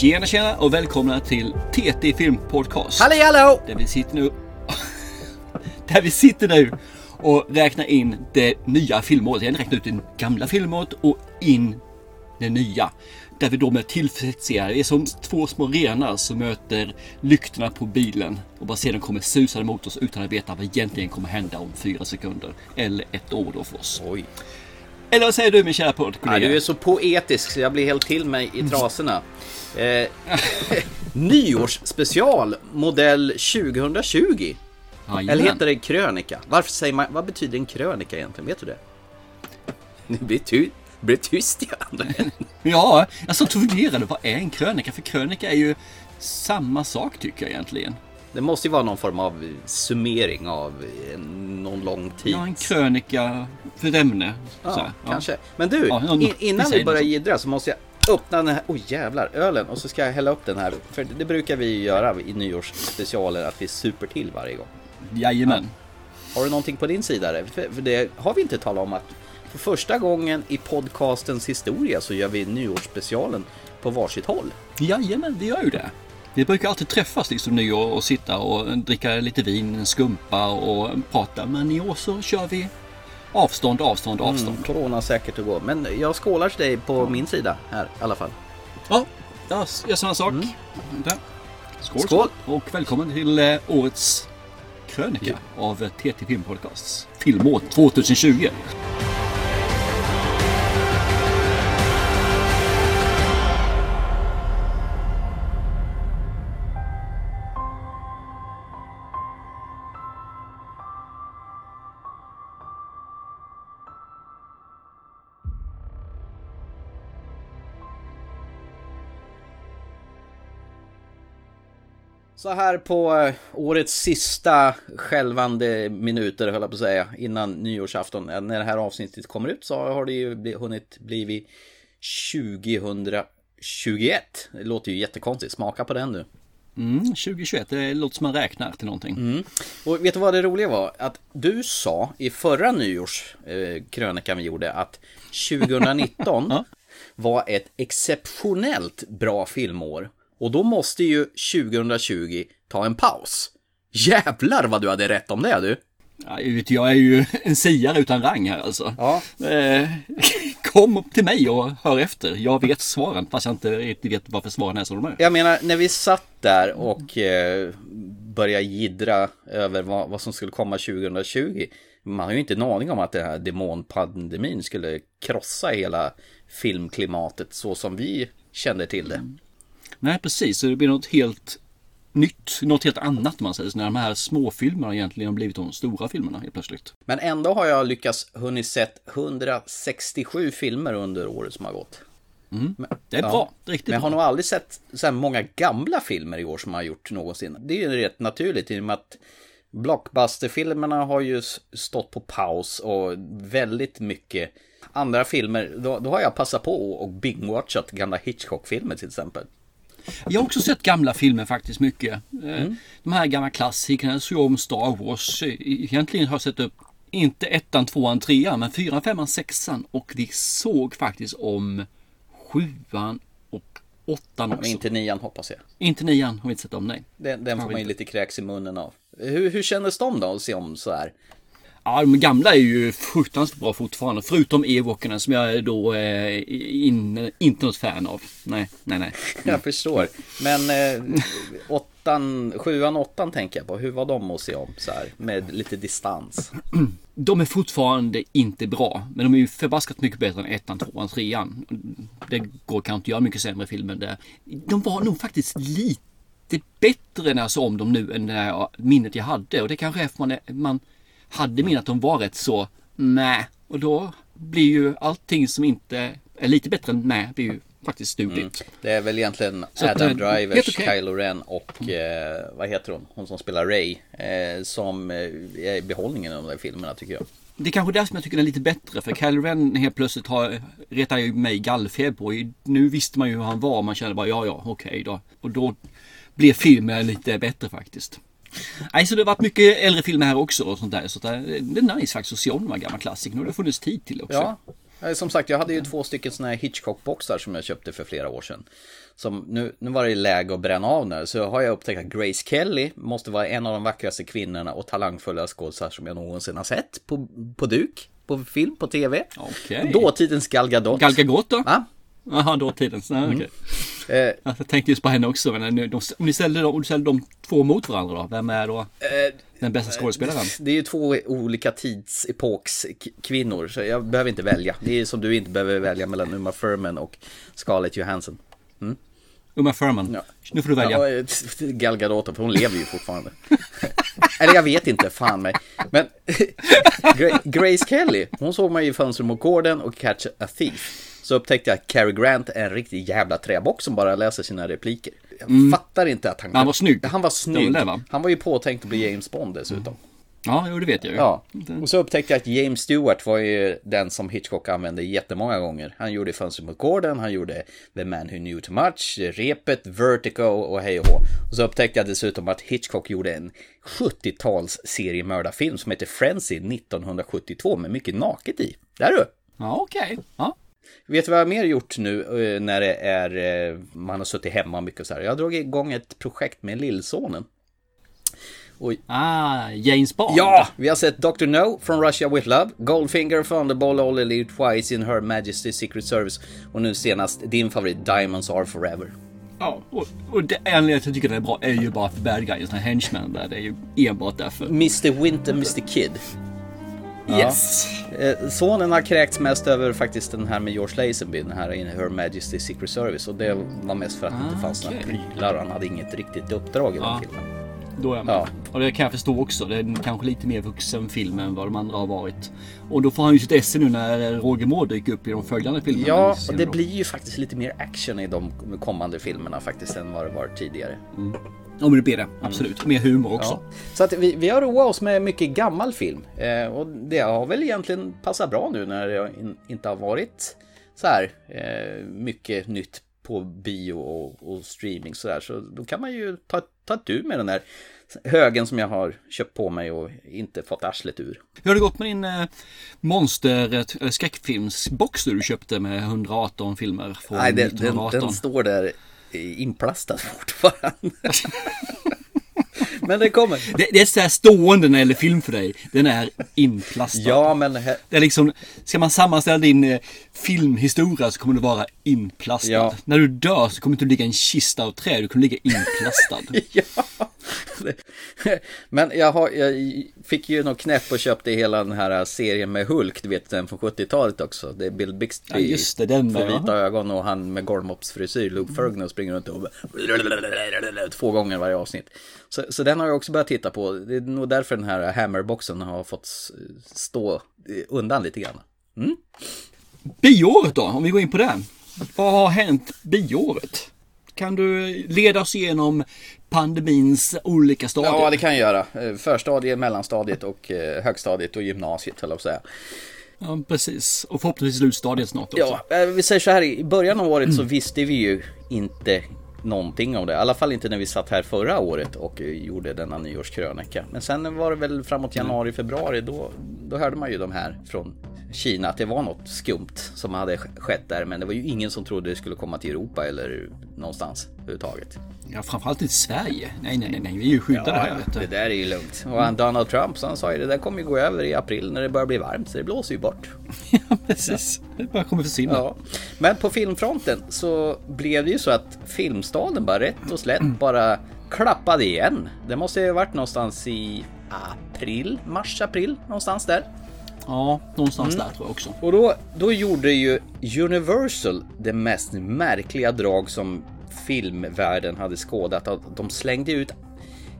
Tjena tjena och välkomna till TT Film Podcast. Halli hallå! Där vi sitter nu Där vi sitter nu och räknar in det nya filmåret. Jag har räknat ut det gamla filmåret och in det nya. Där vi då med ser, det är som två små renar som möter lyktorna på bilen och bara ser den kommer susande mot oss utan att veta vad egentligen kommer hända om fyra sekunder. Eller ett år då för oss. Oj. Eller vad säger du min kära Ja, poddkollega? du är så poetisk så jag blir helt till mig i trasorna. Eh, nyårsspecial modell 2020. Jajamän. Eller heter det krönika? Varför säger man, vad betyder en krönika egentligen? Vet du det? Det blir, ty, blir tyst igen. Ja, jag satt och funderade. Vad är en krönika? För krönika är ju samma sak tycker jag egentligen. Det måste ju vara någon form av summering av någon lång tid. Ja, en krönika för ett ämne. Ja, ja. kanske. Men du, Ja, in, innan vi börjar jiddra så måste jag öppna den här, oj jävlar, ölen och så ska jag hälla upp den här. För det brukar vi ju göra i nyårsspecialer, att vi super till varje gång. Jajamän. Har du någonting på din sida? för det har vi inte talat om att för första gången i podcastens historia så gör vi nyårsspecialen på varsitt håll. Jajamän, vi gör ju det. Vi brukar alltid träffas liksom nyår och sitta och dricka lite vin, en skumpa och prata. Men i år så kör vi avstånd, avstånd, avstånd. Mm, corona säkert att gå. Men jag skålar till dig på min sida här i alla fall. Ja, jag gör samma sak. Där. Skål, Mm. Skål. Och välkommen till eh, årets krönika av eh, TT Film Podcasts filmår 2020. Så här på eh, årets sista skälvande minuter höll jag på att säga innan nyårsafton. Eh, När det här avsnittet kommer ut så har det ju hunnit blivit 2021. Det låter ju jättekonstigt. Smaka på den nu. Mm, 2021, det låter som man räknar till någonting. Mm. Och vet du vad det roliga var? Att du sa i förra nyårskrönikan vi gjorde att 2019 Ja. var ett exceptionellt bra filmår. Och då måste ju 2020 ta en paus. Jävlar vad du hade rätt om det du! Ja, jag är ju en siare utan rang här alltså. Ja. Eh, kom till mig och hör efter. Jag vet svaren fast jag inte riktigt vet varför svaren är som de är. Jag menar, när vi satt där och eh, började jiddra över vad, vad som skulle komma 2020. Man har ju inte en aning om att den här demonpandemin skulle krossa hela filmklimatet så som vi kände till det. Nej precis, så det blir något helt nytt, något helt annat man säger så. När de här småfilmerna egentligen har blivit de stora filmerna helt plötsligt. Men ändå har jag lyckats hunnit sett 167 filmer under året som har gått. Det är Ja. bra, är riktigt Men jag har bra. nog aldrig sett så här många gamla filmer i år som har gjort någonsin. Det är ju rätt naturligt i och med att blockbusterfilmerna har ju stått på paus och väldigt mycket andra filmer. Då, då har jag passat på och bingwatchat gamla Hitchcock-filmer till exempel. Jag har också sett gamla filmer faktiskt mycket. Eh, Mm. De här gamla klassikerna, så om Star Wars. Eh, Egentligen har jag sett upp inte ettan, tvåan, trean, men fyran, femman, sexan och vi såg faktiskt om sjuan och åttan också. Men inte nian hoppas jag. Inte nian har vi inte sett om, nej. Den, den får man ju lite kräks i munnen av. Hur, hur kändes de då att se om så här? Ja, de gamla är ju fruktansvärt bra fortfarande. Förutom Ewokerna som jag är då eh, in, inte något fan av. Nej, nej, nej. Jag förstår. Men eh, åttan, sjuan, åttan tänker jag på. Hur var de att se om så här? Med lite distans. De är fortfarande inte bra, men de är ju förbaskat mycket bättre än ettan, tvåan, trean. Det går kanske inte att göra mycket sämre filmer där. De var nog faktiskt lite bättre när jag såg om dem nu än jag, minnet jag hade. Och det kanske är för man, man hade minnet att de var rätt så med. Och då blir ju allting som inte är lite bättre än med blir ju faktiskt dugligt. Det är väl egentligen Så Adam eh, Drivers, okej. Kylo Ren och eh, vad heter hon? Hon som spelar Ray. Eh, som eh, är behållningen av de där filmerna tycker jag. Det är kanske där som jag tycker är lite bättre. För Kylo Ren helt plötsligt har, retar ju mig gallfeber. Och nu visste man ju hur han var. Man kände bara ja, ja, okej då. Och då blir filmen lite bättre faktiskt. Nej, så det har varit mycket äldre filmer här också och sånt där. Så att det är nice faktiskt att se om de här gamla klassikerna. Och det har funnits tid till också. Ja. Eh, Som sagt, jag hade ju två stycken sådana här Hitchcock-boxar som jag köpte för flera år sedan. Som nu, nu var det läge att bränna av nu, så har jag upptäckt att Grace Kelly måste vara en av de vackraste kvinnorna och talangfulla skådespelare som jag någonsin har sett på, på duk, på film, på tv. Okej. Dåtidens Gal Gadot. Gal Gadot då? Va? Jaha, dåtidens. Nej, okej. Eh, Jag tänkte just på henne också. Men nu, de, om ni ställde, om du ställde de två mot varandra då? Vem är då den bästa skådespelaren? det är ju två olika tidsepoks k- kvinnor, så jag behöver inte välja. Det är som du inte behöver välja mellan Uma Thurman och Scarlett Johansson. Uma Thurman. Ja. Nu får du välja. Ja, eh, Gal Gadot, för hon lever ju fortfarande. Eller jag vet inte, fan mig. Men Gra- Grace Kelly, hon såg man ju i Fönster mot gården och Catch a Thief. Så upptäckte jag att Cary Grant är en riktig jävla träbock som bara läser sina repliker. Jag fattar inte att han... Mm. Han var snygg. Han var Det snygg. det, va? Han var ju påtänkt att bli James Bond dessutom. Ja, jo, det vet jag ju. Ja, och så upptäckte jag att James Stewart var ju den som Hitchcock använde jättemånga gånger. Han gjorde Fönster mot gården, han gjorde The Man Who Knew Too Much, Repet, Vertigo och hej och hå. Och så upptäckte jag dessutom att Hitchcock gjorde en 70-tals seriemördarfilm som heter Frenzy 1972 med mycket naket i. Där du! Ja, okej. Ja. Vet du vad jag mer gjort nu eh, när det är, eh, man har suttit hemma mycket så här? Jag har dragit igång ett projekt med lillsonen. Och Ah, James Bond. Ja! Vi har sett Dr. No från Russia With Love, Goldfinger, Thunderball, All Elite Twice in Her Majesty's Secret Service och nu senast din favorit Diamonds Are Forever. ja. Och, och det anledningen till att jag tycker det är bra är ju bara för bad guys, henchmen där. Det är ju enbart därför. Mr. Winter, Mr. Kid. Yes. Eh, Sonen har kräkts mest över faktiskt den här med George Lazenby, den här in Her Majesty's Secret Service och det var mest för att det inte fanns några Ah, okej. prylar han hade inget riktigt uppdrag i den filmen. Då är jag med. Ja. Och det kan jag förstå också. Det är kanske lite mer vuxen film än vad de andra har varit. Och då får han ju sitt esse nu när Roger Moore dyker upp i de följande filmerna. Ja, och det då? blir ju faktiskt lite mer action i de kommande filmerna faktiskt än vad det var tidigare. Ja, men det blir det. Absolut. Mer humor också. Ja. Så att vi, vi har roat oss med mycket gammal film. Eh, och det har väl egentligen passat bra nu när det in, inte har varit så här eh, mycket nytt på bio och, och streaming så där. Så då kan man ju ta, ta tur med den där högen som jag har köpt på mig och inte fått arslet ur. Hur har det gått med din eh, monster eller skräckfilmsbox du köpte med 118 filmer från Nej, den, den, 1918? den står där inplastad fortfarande. Men det kommer. Det, det är så här stående när det gäller film för dig. Den är inplastad. Ja, men här, Det är liksom, ska man sammanställa din eh, filmhistoria så kommer det vara inplastad. Ja. När du dör så kommer du inte ligga i en kista av trä, du kommer ligga inplastad. Ja. Men jag, har, jag fick ju något knäpp och köpte hela den här serien med Hulk, du vet den från 70-talet också. Det är Bill Bixby Ja, just det, den med, vita ja. ögon och han med Gormops-frisyr, Luke Ferguson springer runt och två gånger varje avsnitt. Så, så den har jag också börjat titta på. Det är nog därför den här Hammerboxen har fått stå undan lite grann. Bioåret då, om vi går in på det. Vad har hänt bioåret? Kan du leda oss igenom pandemins olika stadier? Ja, det kan jag göra. Eh, Förstadiet, mellanstadiet och eh, högstadiet och gymnasiet, höll jag på att säga. Ja, precis. Och förhoppningsvis slutstadiet snart också. Ja, eh, vi säger så här, i början av året så visste vi ju inte någonting om det. I alla fall inte när vi satt här förra året och gjorde denna nyårskrönika. Men sen var det väl framåt januari, februari, då, då hörde man ju de här från Kina att det var något skumt som hade sk- skett där. Men det var ju ingen som trodde det skulle komma till Europa eller någonstans överhuvudtaget. Ja, framförallt inte Sverige. Nej, nej, nej, nej. vi är ju skyddade här. Vet det du. där är ju lugnt. Och han Donald Trump, så han sa ju det där kommer ju gå över i april när det börjar bli varmt. Så det blåser ju bort. Ja, precis. Det bara kommer försvinna. Ja. Men på filmfronten så blev det ju så att Filmstaden bara rätt och slätt bara klappade igen. Det måste ju ha varit någonstans i april, mars, april, någonstans där. Ja, någonstans Mm. där tror jag också. Och då, då gjorde ju Universal det mest märkliga drag som filmvärlden hade skådat. Att de slängde ut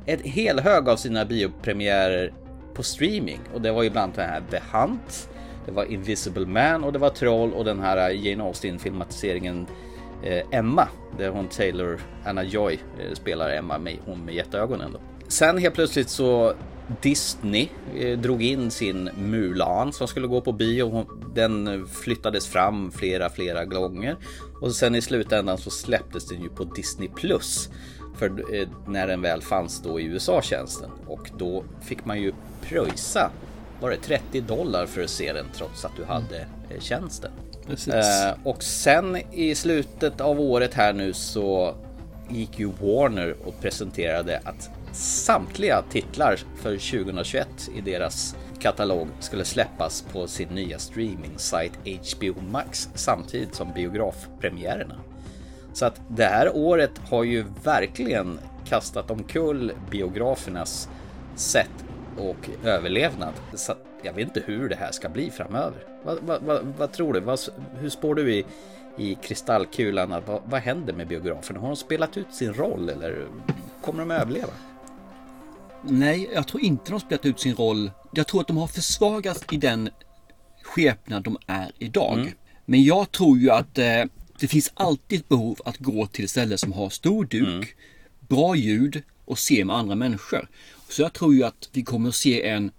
ett hel hög av sina biopremiärer på streaming. Och det var ju bland annat den här The Hunt, det var Invisible Man och det var Troll och den här Jane Austen filmatiseringen eh, Emma. Där hon Taylor Anna Joy eh, spelar Emma, med, hon med jätteögonen då. Sen helt plötsligt så Disney eh, drog in sin Mulan som skulle gå på bio. Den flyttades fram flera, flera gånger. Och sen i slutändan så släpptes den ju på Disney Plus. För eh, när den väl fanns då i USA-tjänsten. Och då fick man ju pröjsa var det 30 dollar för att se den trots att du hade eh, tjänsten. Precis. Eh, och sen i slutet av året här nu så gick ju Warner och presenterade att samtliga titlar för 2021 i deras katalog skulle släppas på sin nya streaming-sajt HBO Max samtidigt som biografpremiärerna. Så att det här året har ju verkligen kastat omkull biografernas sätt och överlevnad. Så jag vet inte hur det här ska bli framöver. Vad, vad, vad, vad tror du? Vad, hur spår du i, i kristallkulan? Vad, vad händer med biograferna? Har de spelat ut sin roll eller kommer de överleva? Nej, jag tror inte de har spelat ut sin roll. Jag tror att de har försvagats i den skepnad de är idag. Mm. Men jag tror ju att eh, det finns alltid ett behov att gå till ett ställe som har stor duk, mm. bra ljud och se med andra människor. Så jag tror ju att vi kommer att se en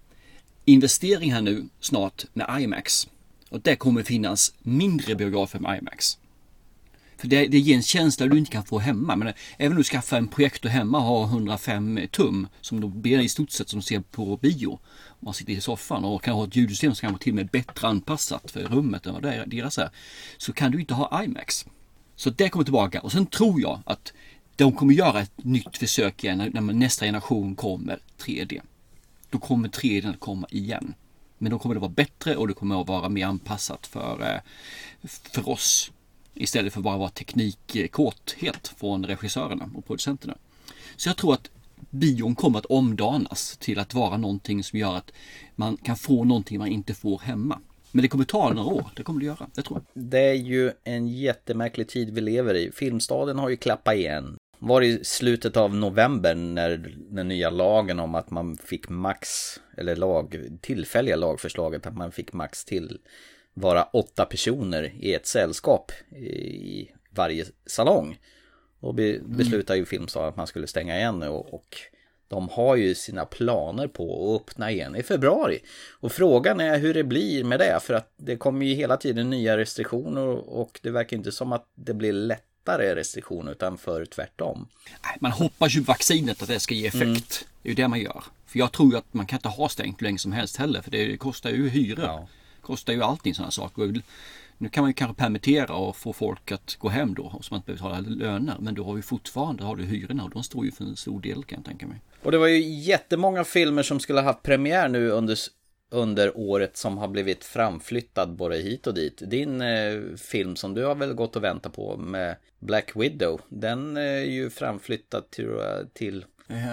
investering här nu snart med IMAX. Och det kommer finnas mindre biografer med IMAX. För det, det ger en känsla du inte kan få hemma. Men eh, även om du skaffar en projektor hemma och har 105 eh, tum som då blir i stort sett som du ser på bio. Man sitter i soffan och kan ha ett ljudsystem som kan vara till och med bättre anpassat för rummet än vad deras är. Så kan du inte ha IMAX. Så det kommer tillbaka och sen tror jag att de kommer göra ett nytt försök igen när nästa generation kommer 3D. Då kommer 3D att komma igen. Men då kommer det vara bättre och det kommer att vara mer anpassat för, eh, för oss. Istället för bara vara teknikkåthet från regissörerna och producenterna. Så jag tror att bion kommer att omdanas till att vara någonting som gör att man kan få någonting man inte får hemma. Men det kommer ta några år, det kommer det göra, det tror jag. Det är ju en jättemärklig tid vi lever i. Filmstaden har ju klappat igen. Var i slutet av november när den nya lagen om att man fick max, eller lag, tillfälliga lagförslaget att man fick max till vara åtta personer i ett sällskap i varje salong. Då beslutade ju Filmstaden att man skulle stänga igen nu och de har ju sina planer på att öppna igen i februari. Och frågan är hur det blir med det för att det kommer ju hela tiden nya restriktioner och det verkar inte som att det blir lättare restriktioner utan för tvärtom. Man hoppas ju vaccinet att det ska ge effekt. Mm. Det är ju det man gör. För jag tror ju att man kan inte ha stängt hur länge som helst heller för det kostar ju hyror. Ja. Kostar ju allting sådana saker. Nu kan man ju kanske permittera och få folk att gå hem då så man inte behöver betala löner. Men du har ju fortfarande har du hyrorna och de står ju för en stor del kan jag tänka mig. Och det var ju jättemånga filmer som skulle ha haft premiär nu under, under året som har blivit framflyttad både hit och dit. Din eh, film som du har väl gått och väntat på med Black Widow. Den är ju framflyttad till... till...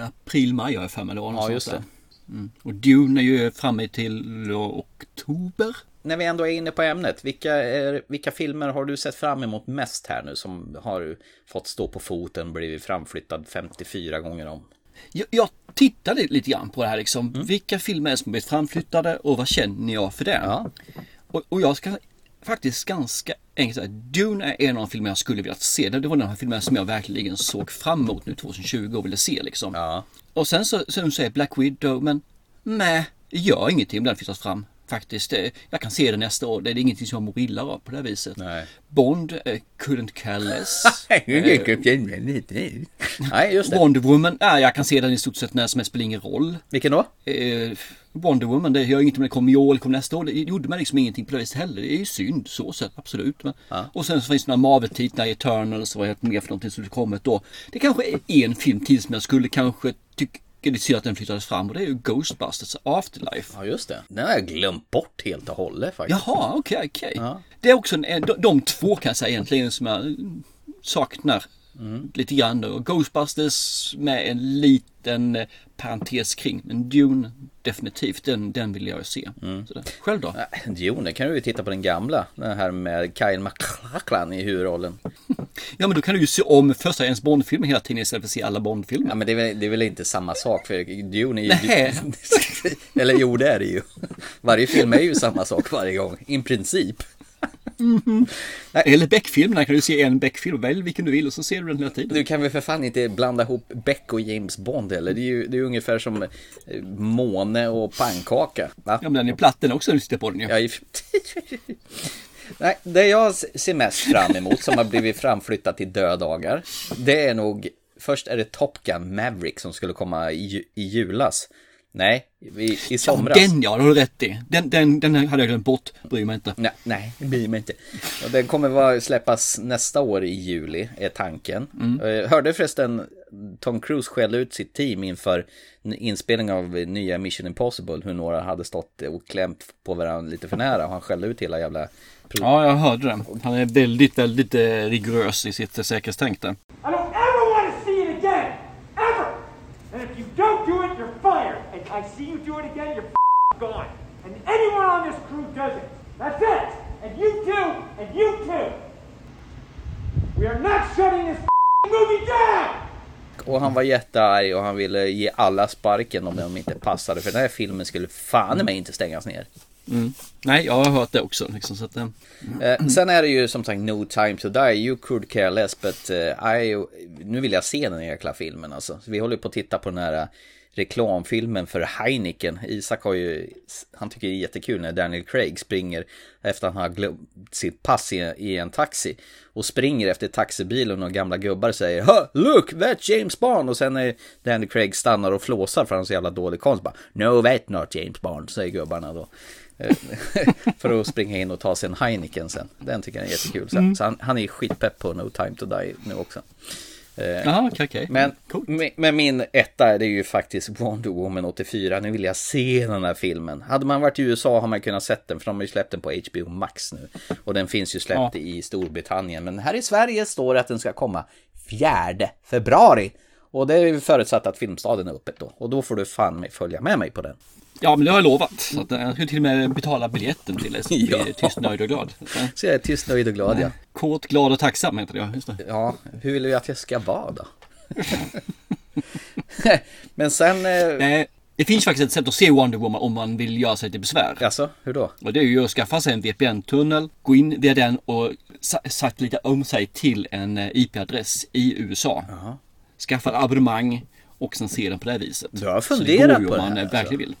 April, maj har jag för mig. Ja, just det. Mm. Och Dune är ju framme till oktober när vi ändå är inne på ämnet, vilka, är, vilka filmer har du sett fram emot mest här nu som har fått stå på foten och blivit framflyttad 54 gånger om? Jag, jag tittade lite grann på det här liksom. Mm. Vilka filmer är som blivit framflyttade och vad känner jag för det? Ja. Och, och, jag ska faktiskt ganska enkelt säga, Dune är en av de filmer jag skulle vilja se. Det var den här filmen som jag verkligen såg fram emot nu 2020 och ville se liksom. Ja. Och sen så, som du säger Black Widow, men nej, gör ingenting om den flyttas fram faktiskt. Jag kan se det nästa år. Det är ingenting som jag mår illa av på det viset. Nej. Bond, uh, couldn't care less. Nej, just det. Wonder Woman, uh, jag kan se den i stort sett när som helst, spelar ingen roll. Vilken då? Uh, Wonder Woman, det gör inget om det kommer i år eller kommer nästa år. Det gjorde man liksom ingenting på det viset heller. Det är ju synd så sett, absolut. Men, ja. Och sen så finns det några Marvel-titlar, Eternals, vad heter mer för någonting som kommit då. Det kanske är en film till som jag skulle kanske tycka det ser att den flyttades fram och det är ju Ghostbusters Afterlife. Ja just det. Den har jag glömt bort helt och hållet faktiskt. Jaha, okej, okay, okej. Okay. Ja. Det är också en, de, de två kan jag säga egentligen som jag saknar mm. lite grann. Och Ghostbusters med en liten eh, parentes kring. Men Dune definitivt, den, den vill jag se. Mm. Själv då? Dune kan du ju titta på den gamla. Den här med Kyle MacLachlan i huvudrollen. ja men då kan du ju se om första ens Bondfilm hela tiden istället för att se alla Bondfilmer. Ja men det är, väl, det är väl inte samma sak för Dune är ju... Nej. Eller jo det är det ju. Varje film är ju samma sak varje gång, i princip. Mm. Eller Beck-filmerna kan du se en Beck-film, välj vilken du vill och så ser du den hela tiden. Du kan väl för fan inte blanda ihop Beck och James Bond eller? Det är ju det är ungefär som eh, måne och pannkaka. Va? Ja men den är platt den också när du sitter på den ja. Nej, det jag ser mest fram emot som har blivit framflyttat till dödagar, det är nog Först är det Top Gun Maverick som skulle komma i, i julas. Nej, i, i somras. Ja, den ja, har du rätt i. Den, den, den hade jag glömt bort, bryr mig inte. Nej, nej, det bryr mig inte. Och den kommer vara, släppas nästa år i juli, är tanken. Mm. Jag hörde förresten Tom Cruise skälla ut sitt team inför inspelning av nya Mission Impossible. Hur några hade stått och klämt på varandra lite för nära. Och han skällde ut hela jävla... Ja, jag hörde det. Han är väldigt, väldigt eh, rigorös i sitt säkerhetstänk där. I see you do it again, you're gone. And anyone on this crew does it. That's it. And you too, and you too. We are not shutting this movie down! Och han var jättearg och han ville ge alla sparken om de inte passade. För den här filmen skulle fan mig inte stängas ner. Mm. Nej, jag har hört det också. Liksom, så att, mm. eh, sen är det ju som sagt No time to die. You could care less. But uh, I, nu vill jag se den jäkla filmen alltså. Så vi håller på att titta på den här reklamfilmen för Heineken. Isak har ju, han tycker det är jättekul när Daniel Craig springer efter att han har glömt sitt pass i, en taxi. Och springer efter taxibilen och gamla gubbar säger Look, that's James Bond! Och sen när Daniel Craig stannar och flåsar för han har så jävla dålig konst bara No, that's not James Bond, säger gubbarna då. Eh, för att springa in och ta sig en Heineken sen. Den tycker han är jättekul. Så, så han, han är skitpepp på No Time To Die nu också. Eh, Jaha, okej, okej. Men, men min etta är ju faktiskt Wonder Woman 84. Nu vill jag se den här filmen. Hade man varit i USA har man kunnat sett den, för de har ju släppt den på HBO Max nu. Och den finns ju släppt ja. i Storbritannien. Men här i Sverige står det att den ska komma 4 februari. Och det är ju förutsatt att Filmstaden är öppet då. Och då får du fan följa med mig på den. Ja, men det har jag lovat. Så att jag ska till och med betala biljetten till det. Så ja. tyst, nöjd och glad. Så jag är tyst, nöjd och glad, ja. Kort, glad och tacksam heter det, just det. Ja, hur vill du att jag ska vara då? men sen... Eh... Det finns faktiskt ett sätt att se Wonder Woman om man vill göra sig till besvär. Alltså, hur då? Och det är ju att skaffa sig en VPN-tunnel, gå in via den och lite om sig till en eh, IP-adress i USA. Aha. Skaffa abonnemang och sen se den på det viset. Du har funderat på det, om man här, verkligen alltså. vill.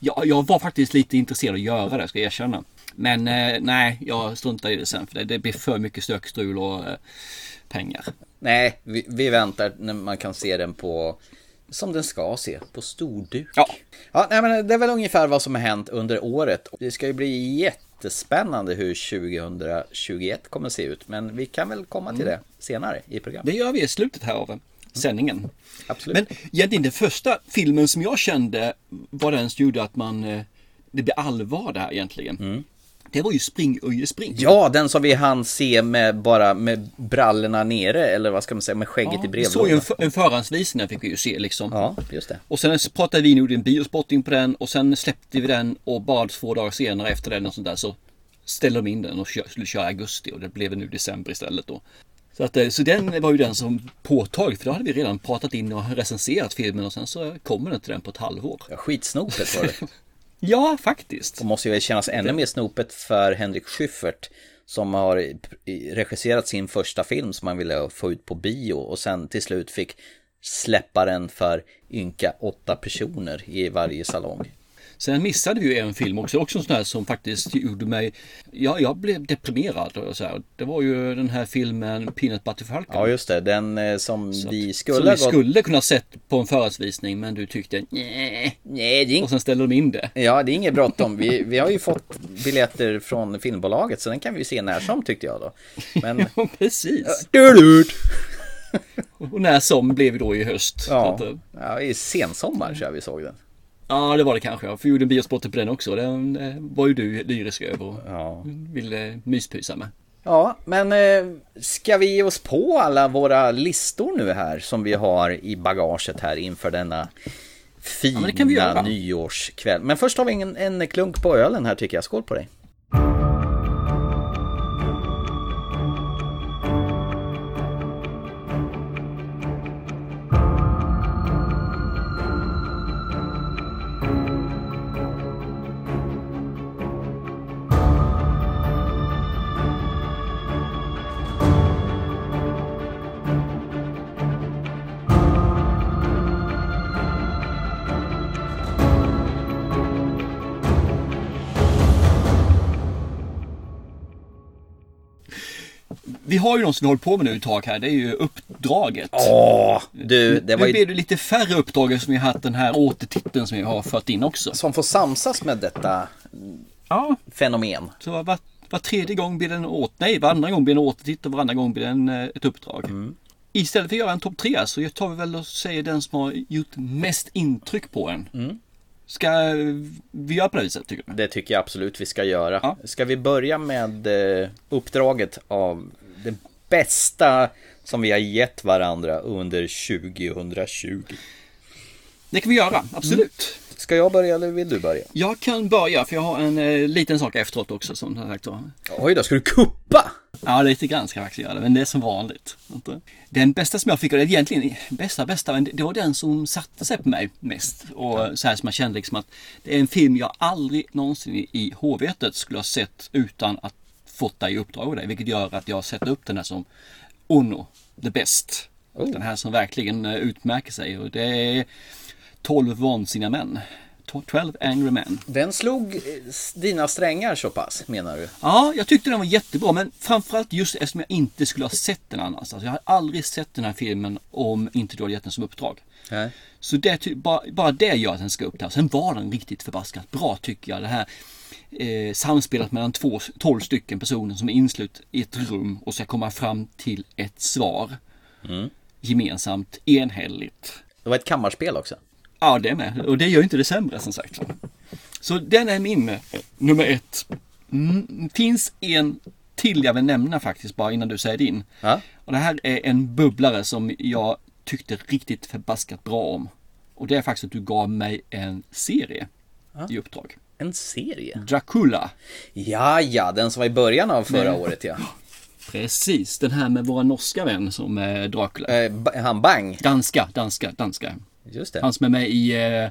Ja, jag var faktiskt lite intresserad av att göra det, ska jag erkänna. Men eh, nej, jag struntar i det sen för det, det blir för mycket stökstrul och eh, pengar. Nej, vi, vi, väntar när man kan se den på som den ska se, på storduk. Ja. ja nej, men det är väl ungefär vad som har hänt under året. Det ska ju bli jättespännande hur 2021 kommer att se ut. Men vi kan väl komma till mm. det senare i programmet. Det gör vi i slutet här av sändningen. Absolut. Men egentligen den första filmen som jag kände var den som gjorde att man, eh, det blev allvar där egentligen. Mm. Det var ju Spring Uje Spring. Ja, den som vi hann se med bara med brallorna nere eller vad ska man säga med skägget ja, i brevlådan. Så ju en, en förhandsvisning fick vi ju se liksom. Ja, just det. Och sen pratade vi nog en biospotting på den och sen släppte vi den och bara två dagar senare efter den och sånt där så ställde de in den och skulle köra i augusti och det blev nu december istället då. Så, att, eh, så den var ju den som påtagligt, för då hade vi redan pratat in och recenserat filmen och sen så kommer den till den på ett halvår. Ja, skitsnopet var det. ja, faktiskt. Och måste ju kännas ännu mer snopet för Henrik Schyffert som har regisserat sin första film som han ville få ut på bio och sen till slut fick släppa den för ynka åtta personer i varje salong. Sen missade vi ju en film också, också en sån här som faktiskt gjorde mig, ja, jag blev deprimerad. Och så här. Det var ju den här filmen Peanut Butter Falcon. Ja, just det. Den eh, som så vi skulle Som vi skulle kunna sett på en förhandsvisning, men du tyckte nej, nej, det är Och sen ställde de in det. Ja, det är inget bråttom. Vi, vi har ju fått biljetter från filmbolaget, så den kan vi se när som tyckte jag då. Men... ja, precis. Och när som blev då i höst. Ja, att, eh, ja i sensommar tror jag vi såg den. Ja det var det kanske. Jag gjorde en biospot på den också. Den eh, var ju du lyrisk över och ja. ville myspysa med. Ja, men eh, ska vi ge oss på alla våra listor nu här som vi har i bagaget här inför denna fina ja, nyårskväll. Men först har vi en, en klunk på ölen här tycker jag. Skål på dig. Vi har ju något som vi håller på med nu ett tag här. Det är ju upp, uppdraget. Åh, du, det var Nu ju blir det lite färre uppdrag som vi har haft den här återtiteln som vi har fört in också. som får samsas med detta Ja, fenomen. så var, var tredje gång blir det en åt, nej, varannan gång blir det en återtitel och varannan gång blir det en, eh, ett uppdrag. Istället för att göra en topp tre så tar vi väl och säger den som har gjort mest intryck på en. Ska vi göra på det viset tycker du? Det tycker jag absolut vi ska göra. Ja. Ska vi börja med eh, uppdraget av bästa som vi har gett varandra under 2020? Det kan vi göra, absolut. Ska jag börja eller vill du börja? Jag kan börja för jag har en eh, liten sak efteråt också som sagt var. Oj då, ska du kuppa? Ja, lite grann ska jag faktiskt göra det, men det är som vanligt. Inte? Den bästa som jag fick, är egentligen bästa, bästa, men det var den som satte sig på mig mest. Och så här som jag kände liksom att det är en film jag aldrig någonsin i- HVT skulle ha sett utan att fått det i uppdrag av dig. Vilket gör att jag sätter upp den här som Ono, the best. Oh. Den här som verkligen eh, utmärker sig och det är 12 vansinniga män. 12 angry men. Den slog eh, dina strängar så pass, menar du? Ja, jag tyckte den var jättebra men framförallt just eftersom jag inte skulle ha sett den annars. Alltså, jag har aldrig sett den här filmen om inte du hade gett den som uppdrag. Nej. Så det, ty- bara, bara det gör att den ska upp där. Sen var den riktigt förbaskat bra tycker jag. Det här eh, samspelet mellan två, 12 stycken personer som är inslut i ett rum och ska komma fram till ett svar. Gemensamt, enhälligt. Det var ett kammarspel också. Ja, det med. Och det gör inte det sämre som sagt. Så den är min eh, nummer ett. Mm, finns en till jag vill nämna faktiskt bara innan du säger din. Ja. Och det här är en bubblare som jag tyckte riktigt förbaskat bra om. Och det är faktiskt att du gav mig en serie i uppdrag. En serie? Dracula. Ja, ja, den som var i början av förra Nej. året ja. Precis, den här med våra norska vän som är Dracula. Eh, han Bang. Danska, danska, danska. Just det. Han som är med i eh,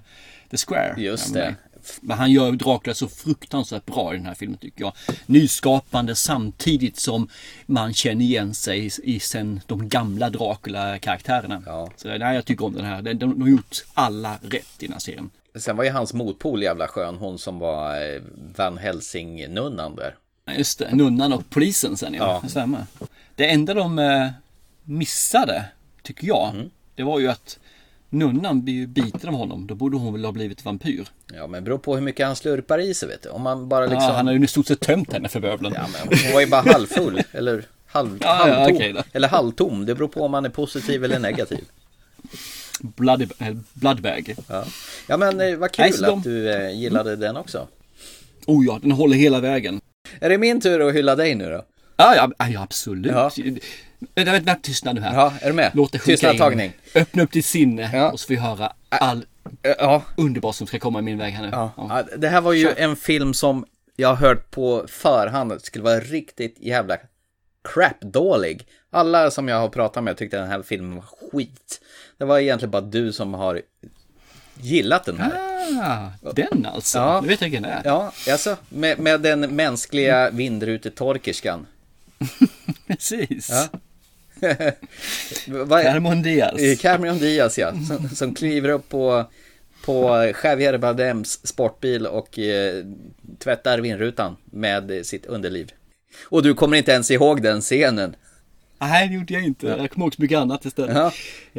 The Square. Just det. Men han gör Dracula så fruktansvärt bra i den här filmen tycker jag. Nyskapande samtidigt som man känner igen sig i, i sen de gamla Dracula-karaktärerna. Ja. Så nej, jag tycker om den här. De, de, de har gjort alla rätt i den här serien. Sen var ju hans motpol jävla skön, hon som var eh, Van Helsing-nunnan där. Ja, Just det, nunnan och polisen sen ja. Ja. Det. Det enda de eh, missade, tycker jag, Mm. det var ju att nunnan blir ju biten av honom. Då borde hon väl ha blivit vampyr. Ja, men beror på hur mycket han slurpar i sig, vet du. Om man bara liksom... Ja, han har ju i stort sett tömt henne för bövelen. Ja, men hon var ju bara halvfull, eller halv, Ja, ja, halvtom. okej då. Eller halvtom, det beror på om man är positiv eller negativ. Blood, eh, bloodbag. Ja, ja men eh, vad kul Nej, så de- att du eh, gillade den också. Oh ja, den håller hela vägen. Är det min tur att hylla dig nu då? Ja, ja, ja absolut. Ja. Vänta, tystnad nu här. Ja, är du med? Låt det sjunka in. Öppna upp ditt sinne Ja. och så får vi höra all Ja, underbart som ska komma i min väg här nu. ja. ja, det här var ju en film som jag har hört på förhand det skulle vara riktigt jävla crap-dålig. Alla som jag har pratat med tyckte den här filmen var skit. Det var egentligen bara du som har gillat den här. Ah, den alltså. Ja. Nu vet jag vilken det är. Ja, alltså med, med den mänskliga vindrutetorkerskan. Precis. Ja. Cameron Diaz. Eh, Cameron Diaz ja, som, som kliver upp på, på Javier Bardems sportbil och eh, tvättar vindrutan med sitt underliv. Och du kommer inte ens ihåg den scenen. Nej, det gjorde jag inte. Jag kommer ihåg så mycket annat istället. Ja.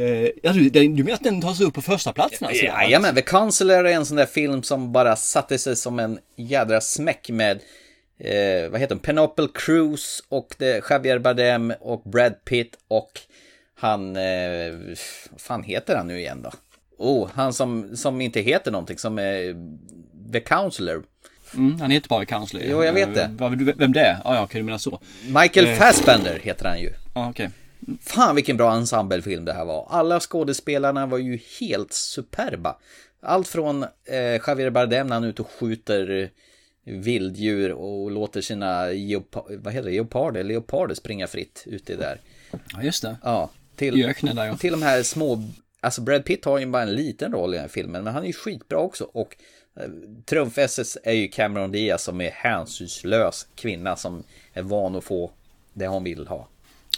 Eh, ja, du, den- du menar att den tar sig upp på första platsen alltså? Jajamän, The Counselor är en sån där film som bara satte sig som en jädra smäck med eh, vad heter de? Penelope Cruz och det, Javier Bardem och Brad Pitt och han, eh, vad fan heter han nu igen då? Oh, han som, som inte heter någonting, som är The Counselor. Mm, han heter bara Counselor. Jo, jag vet Eh, det. du- Vem det är? Ja, ja, okej, du menar så. Michael Eh. Fassbender heter han ju. Ja, okej. Fan vilken bra ensemblefilm det här var. Alla skådespelarna var ju helt superba. Allt från eh, Javier Bardem när han är ute och skjuter eh, vilddjur och låter sina geopa- vad heter det? geoparder, leoparder springa fritt ute där. Ja, just det. Ja, I till, öknen där ja. till de här små, alltså Brad Pitt har ju bara en liten roll i den här filmen, men han är ju skitbra också. Och eh, trumfesset är ju Cameron Diaz som är hänsynslös kvinna som är van att få det hon vill ha.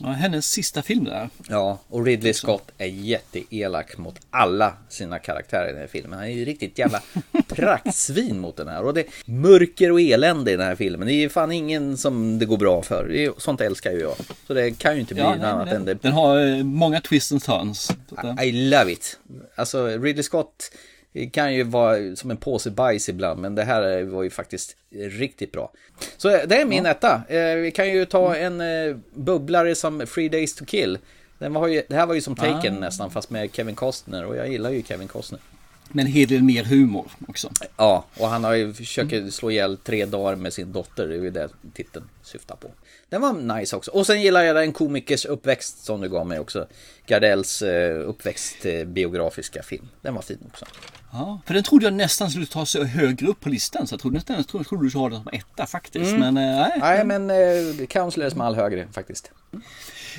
Ja, hennes sista film där. Ja, och Ridley Scott är jätteelak mot alla sina karaktärer i den här filmen. Han är ju riktigt jävla praktsvin mot den här. Och det är mörker och elände i den här filmen. Det är fan ingen som det går bra för. Det är, sånt älskar ju jag. Så det kan ju inte bli Ja, något nej, annat den, än det. den har eh, många twists and turns. Eh, I love it. Alltså Ridley Scott kan ju vara som en påse bajs ibland, men det här var ju faktiskt riktigt bra. Så eh, det är min etta. Eh, Vi kan ju ta en eh, bubblare som Free Days to Kill. Den var ju, det här var ju som Taken Ah. nästan, fast med Kevin Costner och jag gillar ju Kevin Costner. Men en hel del mer humor också. Ja, och han har ju försöker slå ihjäl tre dagar med sin dotter, det är ju det titeln syftar på. Den var nice också. Och sen gillar jag den komikers uppväxt som du gav mig också. Gardells eh, uppväxt eh, biografiska film. Den var fin också. Ja, för den trodde jag nästan skulle ta sig högre upp på listan. Så jag trodde nästan jag trodde, trodde du skulle ha den som etta faktiskt. Men eh, nej. Nej, men eh, Counselor är smal högre faktiskt.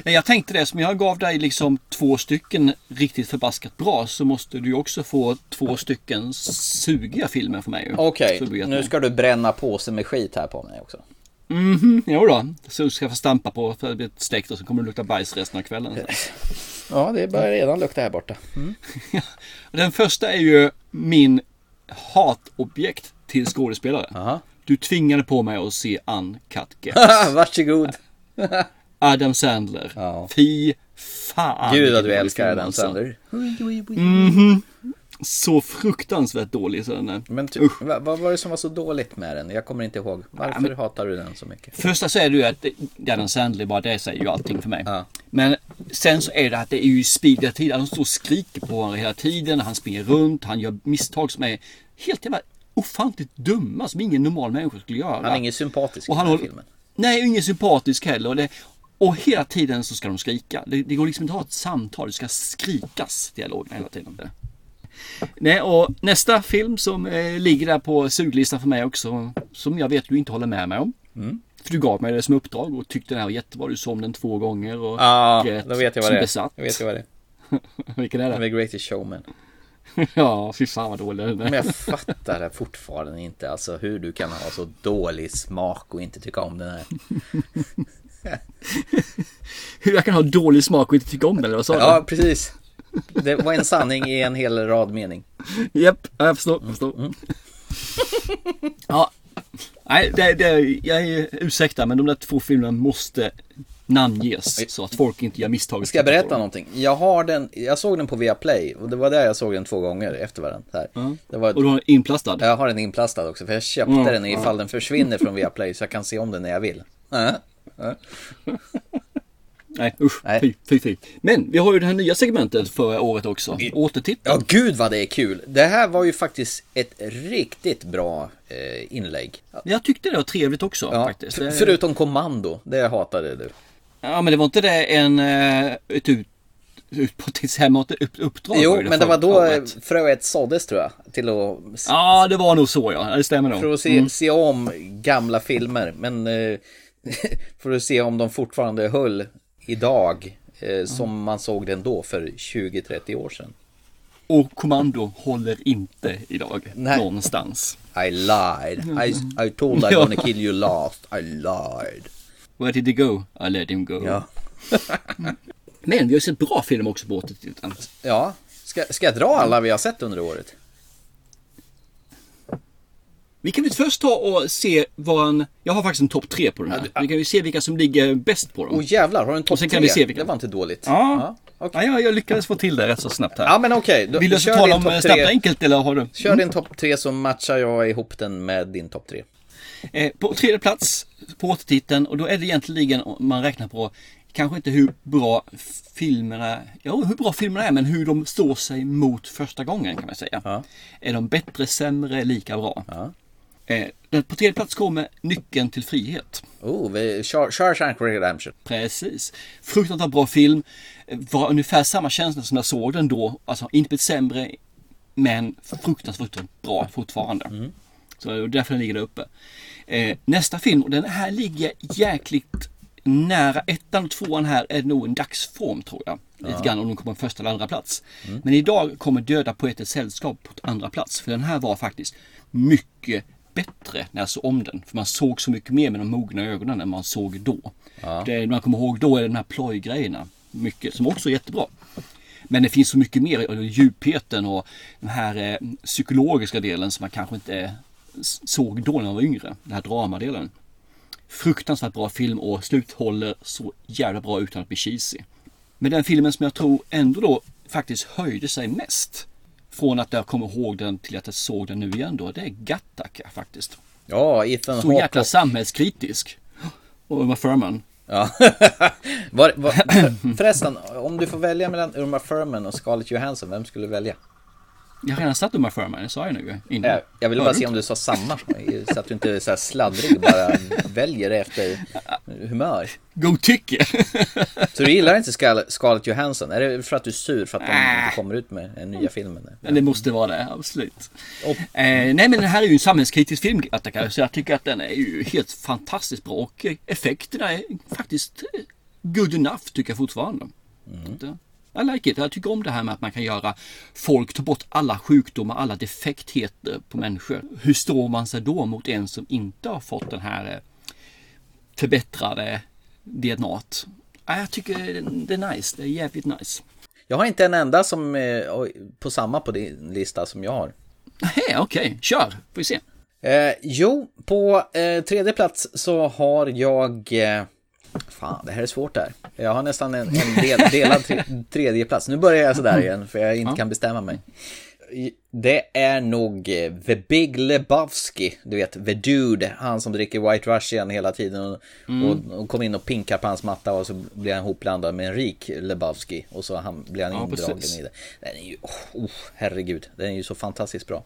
Nej, Jag tänkte det, som jag gav dig liksom två stycken riktigt förbaskat bra så måste du också få två stycken sugiga filmer för mig. Okej, vet nu med. ska du bränna påsen med skit här på mig också. Mhm, jo då. Så ska få stampa på för det blir stekt och så kommer det lukta bajs resten av kvällen. Ja, det börjar redan lukta här borta. Den första är ju min hatobjekt till skådespelare. Aha. Du tvingade på mig att se Uncut Gems. Varsågod. Adam Sandler. Ja. Fy fan. Gud vad du älskar den alltså. Sandler. Så fruktansvärt dålig så den är. Men ty- vad, vad var det som var så dåligt med den? Jag kommer inte ihåg. Varför hatar du den så mycket? Första så är det ju att Adam Sandler bara det säger ju allting för mig. Ja. Men sen så är det att det är ju speed hela tiden. Han står och skriker på varandra hela tiden. Han springer runt. Han gör misstag som är helt jävla ofantligt dumma. Som ingen normal människa skulle göra. Han är ingen sympatisk i Och den han här håller- filmen. Nej, ingen sympatisk heller. Och, det, och hela tiden så ska de skrika. Det, det går liksom inte att ha ett samtal. Det ska skrikas dialogen hela tiden. Nej, och nästa film som eh, ligger där på suglistan för mig också. Som jag vet du inte håller med mig om. Mm. För du gav mig det som uppdrag och tyckte den här var jättebra. Du såg den två gånger och Ja, grät då vet jag vad som det är. besatt. Jag vet jag vad det är. Vilken är The det? Greatest Showman. ja, fy fan vad dålig den Men är. jag fattar det fortfarande inte. Alltså hur du kan ha så dålig smak och inte tycka om den här. Hur jag kan ha dålig smak och inte tycka om den, eller vad sa du? Ja, precis. Det var en sanning i en hel rad mening. Japp, ja, jag förstår. Jag förstår. Mm. ja, nej, det, det, jag är ursäkta men de där två filmerna måste namnges så att folk inte gör misstaget. Ska jag berätta någonting? Jag har den, jag såg den på Viaplay och det var där jag såg den två gånger efter varandra. Här. Det var, Och du har den inplastad? jag har den inplastad också för jag köpte Mm, den ifall den försvinner från Viaplay så jag kan se om den när jag vill. Ja. Nej usch, Nej. fy, fy, fy. Men vi har ju det här nya segmentet för året också. Återtitta. Ja, gud vad det är kul. Det här var ju faktiskt ett riktigt bra eh, inlägg. Jag tyckte det var trevligt också Ja, faktiskt. Det- förutom kommando, det hatade du. Ja men det var inte det en, eh, ett ut, ut på tillsammans upp, uppdrag? Jo, var men det var då eh, fröet såddes tror jag. Till att, Ja det var nog så ja, det stämmer nog. för att se, se om gamla filmer. Men eh, för att se om de fortfarande höll idag. Eh, som man såg den då för 20-30 år sedan. Och kommando håller inte idag Nej. någonstans. I lied. I, I told I gonna kill you last. I lied. Where did he go? I let him go. Ja. Men vi har sett bra film också på återtittan. Ja. Ska, ska jag dra alla vi har sett under året? Vi kan väl först ta och se vad en... Jag har faktiskt en topp tre på den här. Vi kan ju se vilka som ligger bäst på dem. Åh jävlar, har du en topp kan tre? vi se vilka- Det var inte dåligt. Ja. okej. Ja, jag, lyckades få till det rätt så snabbt här. Ja men okej, då- Vill du tala om eh, snabbt enkelt eller har du? Kör din topp tre så matchar jag ihop den med din topp tre. Eh, på tredje plats på återtiteln och då är det egentligen om man räknar på kanske inte hur bra filmerna, ja hur bra filmerna är men hur de står sig mot första gången kan man säga. Ja. Är de bättre, sämre, lika bra? Ja. Eh, på tredje plats kommer Nyckeln till frihet. Oh, Shawshank Redemption. Precis. Fruktansvärt bra film. Var ungefär samma känsla som jag såg den då. Alltså inte blivit sämre men fruktansvärt bra fortfarande. Så det är därför den ligger där uppe. Eh, nästa film, och den här ligger jäkligt nära ettan och tvåan här är nog en dagsform tror jag. Lite grann om de kommer på första eller andra plats. Men idag kommer Döda poeters sällskap på andra plats. För den här var faktiskt mycket bättre när jag såg om den. För man såg så mycket mer med de mogna ögonen än man såg då. Ja. Det man kommer ihåg då är de här plojgrejerna. Mycket, som också är jättebra. Men det finns så mycket mer, djupheten och den här eh, psykologiska delen som man kanske inte såg då när man var yngre. Den här dramadelen. Fruktansvärt bra film och sluthåller så jävla bra utan att bli cheesy. Men den filmen som jag tror ändå då faktiskt höjde sig mest från att jag kommer ihåg den till att jag såg den nu igen då, det är Gattaca faktiskt. Ja, Ethan Så jäkla samhällskritisk. Och Uma Thurman. Ja. var, var, förresten, om du får välja mellan Uma Thurman och Scarlett Johansson, vem skulle du välja? Jag har redan satt Uma Thurman, det sa jag nu innan. Jag, jag ville bara se om du sa samma, så att du inte är så här sladdrig bara väljer efter humör. Godtycke! så du gillar inte Scarlett Johansson? Är det för att du är sur för att de inte kommer ut med den nya filmen? Men det måste vara det, absolut. Och, eh, nej men det här är ju en samhällskritisk film, så jag tycker att den är ju helt fantastiskt bra och effekterna är faktiskt good enough tycker jag fortfarande. Mm. I like it. Jag tycker om det här med att man kan göra folk ta bort alla sjukdomar, alla defektheter på människor. Hur står man sig då mot en som inte har fått den här eh, förbättrade DNA? Jag tycker det är nice. Det är jävligt nice. Jag har inte en enda som är på samma på din lista som jag har. Nej, okej. Okay. Kör, får vi se. Eh, jo, på eh, tredje plats så har jag eh, Fan, det här är svårt där. Jag har nästan en, en del, delad tre, tredje plats. Nu börjar jag sådär igen för jag inte kan bestämma mig. Det är nog eh, The Big Lebowski, du vet The Dude, han som dricker White Russian hela tiden och, mm. och, och kom in och pinkar på hans matta och så blir han hopblandad med en rik Lebowski och så han, blir han ja, indragen precis. i det. Den är ju, oh, oh, herregud, den är ju så fantastiskt bra.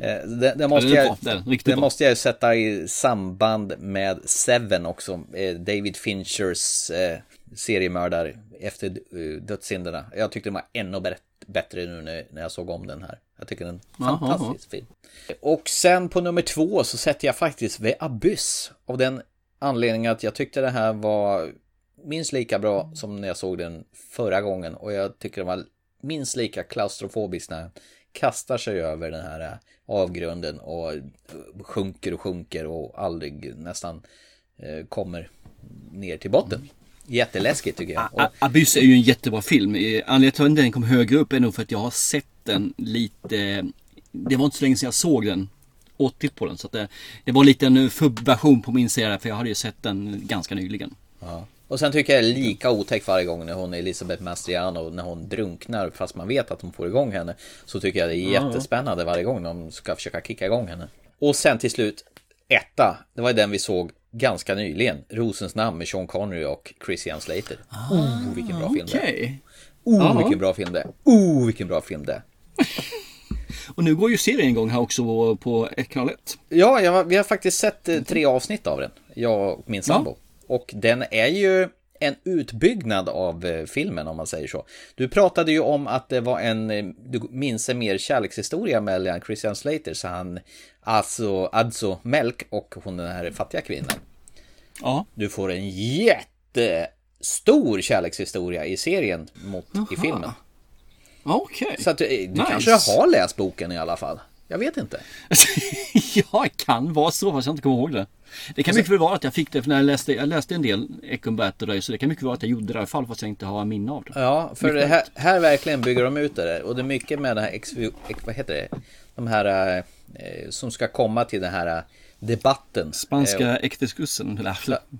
Eh, det, det, måste jag, det måste jag sätta i samband med Seven också. Eh, David Finchers eh, seriemördare efter dödssynderna. Jag tyckte den var ännu bättre nu när jag såg om den här. Jag tycker den är en fantastisk film. Och sen på nummer två så sätter jag faktiskt The Abyss. Av den anledningen att jag tyckte det här var minst lika bra som när jag såg den förra gången. Och jag tycker den var minst lika klaustrofobisk när kastar sig över den här avgrunden och sjunker och sjunker och aldrig nästan eh, kommer ner till botten. Jätteläskigt tycker jag. Och... Abyss är ju en jättebra film. Anledningen till att den kom högre upp är nog för att jag har sett den lite. Det var inte så länge sedan jag såg den. Åt på den. Så det, det var lite en fubb-version på min serie för jag hade ju sett den ganska nyligen. Ja. Och sen tycker jag det är lika otäckt varje gång när hon är Elisabeth Mastriano när hon drunknar fast man vet att hon får igång henne. Så tycker jag det är jättespännande varje gång de ska försöka kicka igång henne. Och sen till slut etta, det var den vi såg ganska nyligen. Rosens namn med Sean Connery och Christian Slater. Ah, oh, vilken bra film det är. Oh, vilken bra film det är. Oh, vilken bra film det är. Och nu går ju serien igång här också på kanal 1. Ja, jag, vi har faktiskt sett eh, tre avsnitt av den. Jag och min sambo. Ja. Och den är ju en utbyggnad av eh, filmen om man säger så. Du pratade ju om att det var en, eh, du minns en mer kärlekshistoria mellan Christian Slater, så han, alltså, alltså Melk och hon den här fattiga kvinnan. Ja. Du får en jättestor kärlekshistoria i serien mot Aha. i filmen. Okej. Okay. Så att du, du nice. kanske har läst boken i alla fall. Jag vet inte. ja, det kan vara så fast jag inte kommer ihåg det. Det kan mycket väl vara att jag fick det för när jag läste, jag läste en del Ecumbat och det så det kan mycket vara att jag gjorde det i alla fall fast jag inte har minne av det. Ja, för det här, här, verkligen bygger de ut det och det är mycket med det här, vad heter det, de här eh, som ska komma till den här eh, debatten. Spanska eh, exdiskursen.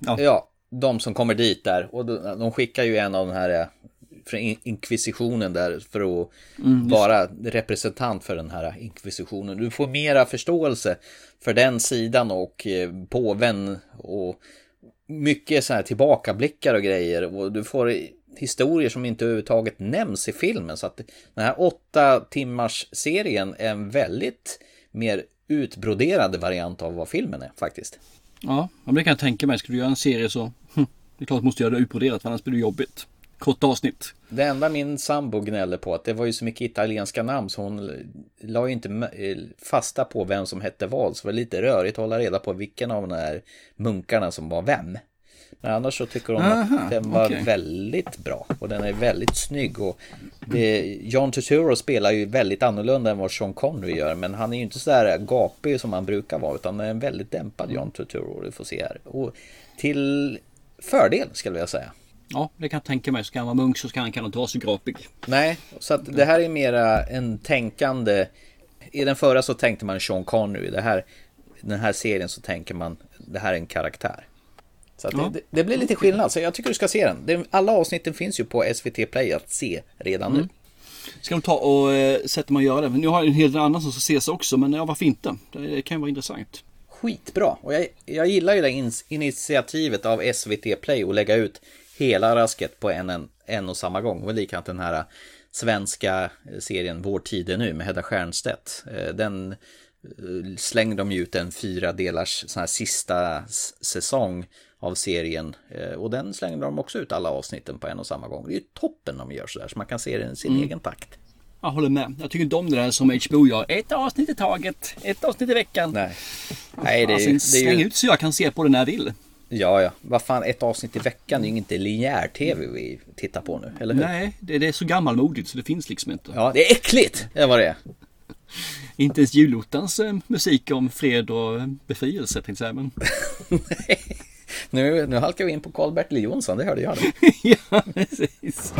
Ja. ja, de som kommer dit där och de, de skickar ju en av de här eh, från inkvisitionen där för att mm, vara representant för den här inkvisitionen. Du får mera förståelse för den sidan och eh, påven och mycket så här tillbakablickar och grejer och du får historier som inte överhuvudtaget nämns i filmen så att den här åtta timmars serien är en väldigt mer utbroderad variant av vad filmen är faktiskt. Ja, det kan jag tänka mig. Ska du göra en serie så hm, det är klart att du måste göra det utbroderat annars blir det jobbigt kort avsnitt. Det enda min sambo gnäller på att det var ju så mycket italienska namn så hon la ju inte eh, fasta på vem som hette vad. Så det var lite rörigt att hålla reda på vilken av de här munkarna som var vem. Men annars så tycker hon Aha, att den var okej. väldigt bra. Och den är väldigt snygg. Och det, John Turturro spelar ju väldigt annorlunda än vad Sean Connery gör. Men han är ju inte så där gapig som han brukar vara. Utan en väldigt dämpad John Turturro. Du får se här. Och till fördel skulle jag säga. Ja, det kan jag tänka mig. Ska han vara munk så ska han kan inte vara så grapig. Nej, så att det här är mera en tänkande. I den förra så tänkte man Sean Connery. Det här, den här serien så tänker man det här är en karaktär. Så Ja. det, det, det blir lite skillnad. Så jag tycker du ska se den. Alla avsnitten finns ju på SVT Play att se redan nu. Ska de ta och eh, sätta mig och göra det? Nu har jag en hel del annat som ska ses också. Men ja, varför inte? Det kan ju vara intressant. Skitbra. Och jag, jag gillar ju det ins- initiativet av SVT Play att lägga ut hela rasket på en, en, en och samma gång. Var likadant den här svenska serien Vår tid är nu med Hedda Stiernstedt. Eh, Den eh, slängde de ut en fyra delars sån här sista säsong av serien. Eh, Och den slängde de också ut alla avsnitten på en och samma gång. Det är ju toppen om de gör sådär så man kan se det i sin egen takt. Jag håller med. Jag tycker inte om det där som HBO gör. Ett avsnitt i taget. Ett avsnitt i veckan. Nej, Nej det är, Alltså, det är släng ju... ut så jag kan se på det när jag vill. Ja, ja. Vad fan, ett avsnitt i veckan är ju inte linjär-tv vi tittar på nu, eller hur? Nej, det, det är så gammalmodigt så det finns liksom inte. Ja, det är äckligt! Det var det är. Inte ens julottans eh, musik om fred och eh, befrielse tänkte jag. Men... Nu, nu halkar vi in på Karl-Bertil Jonsson, det hörde jag. Ja, precis.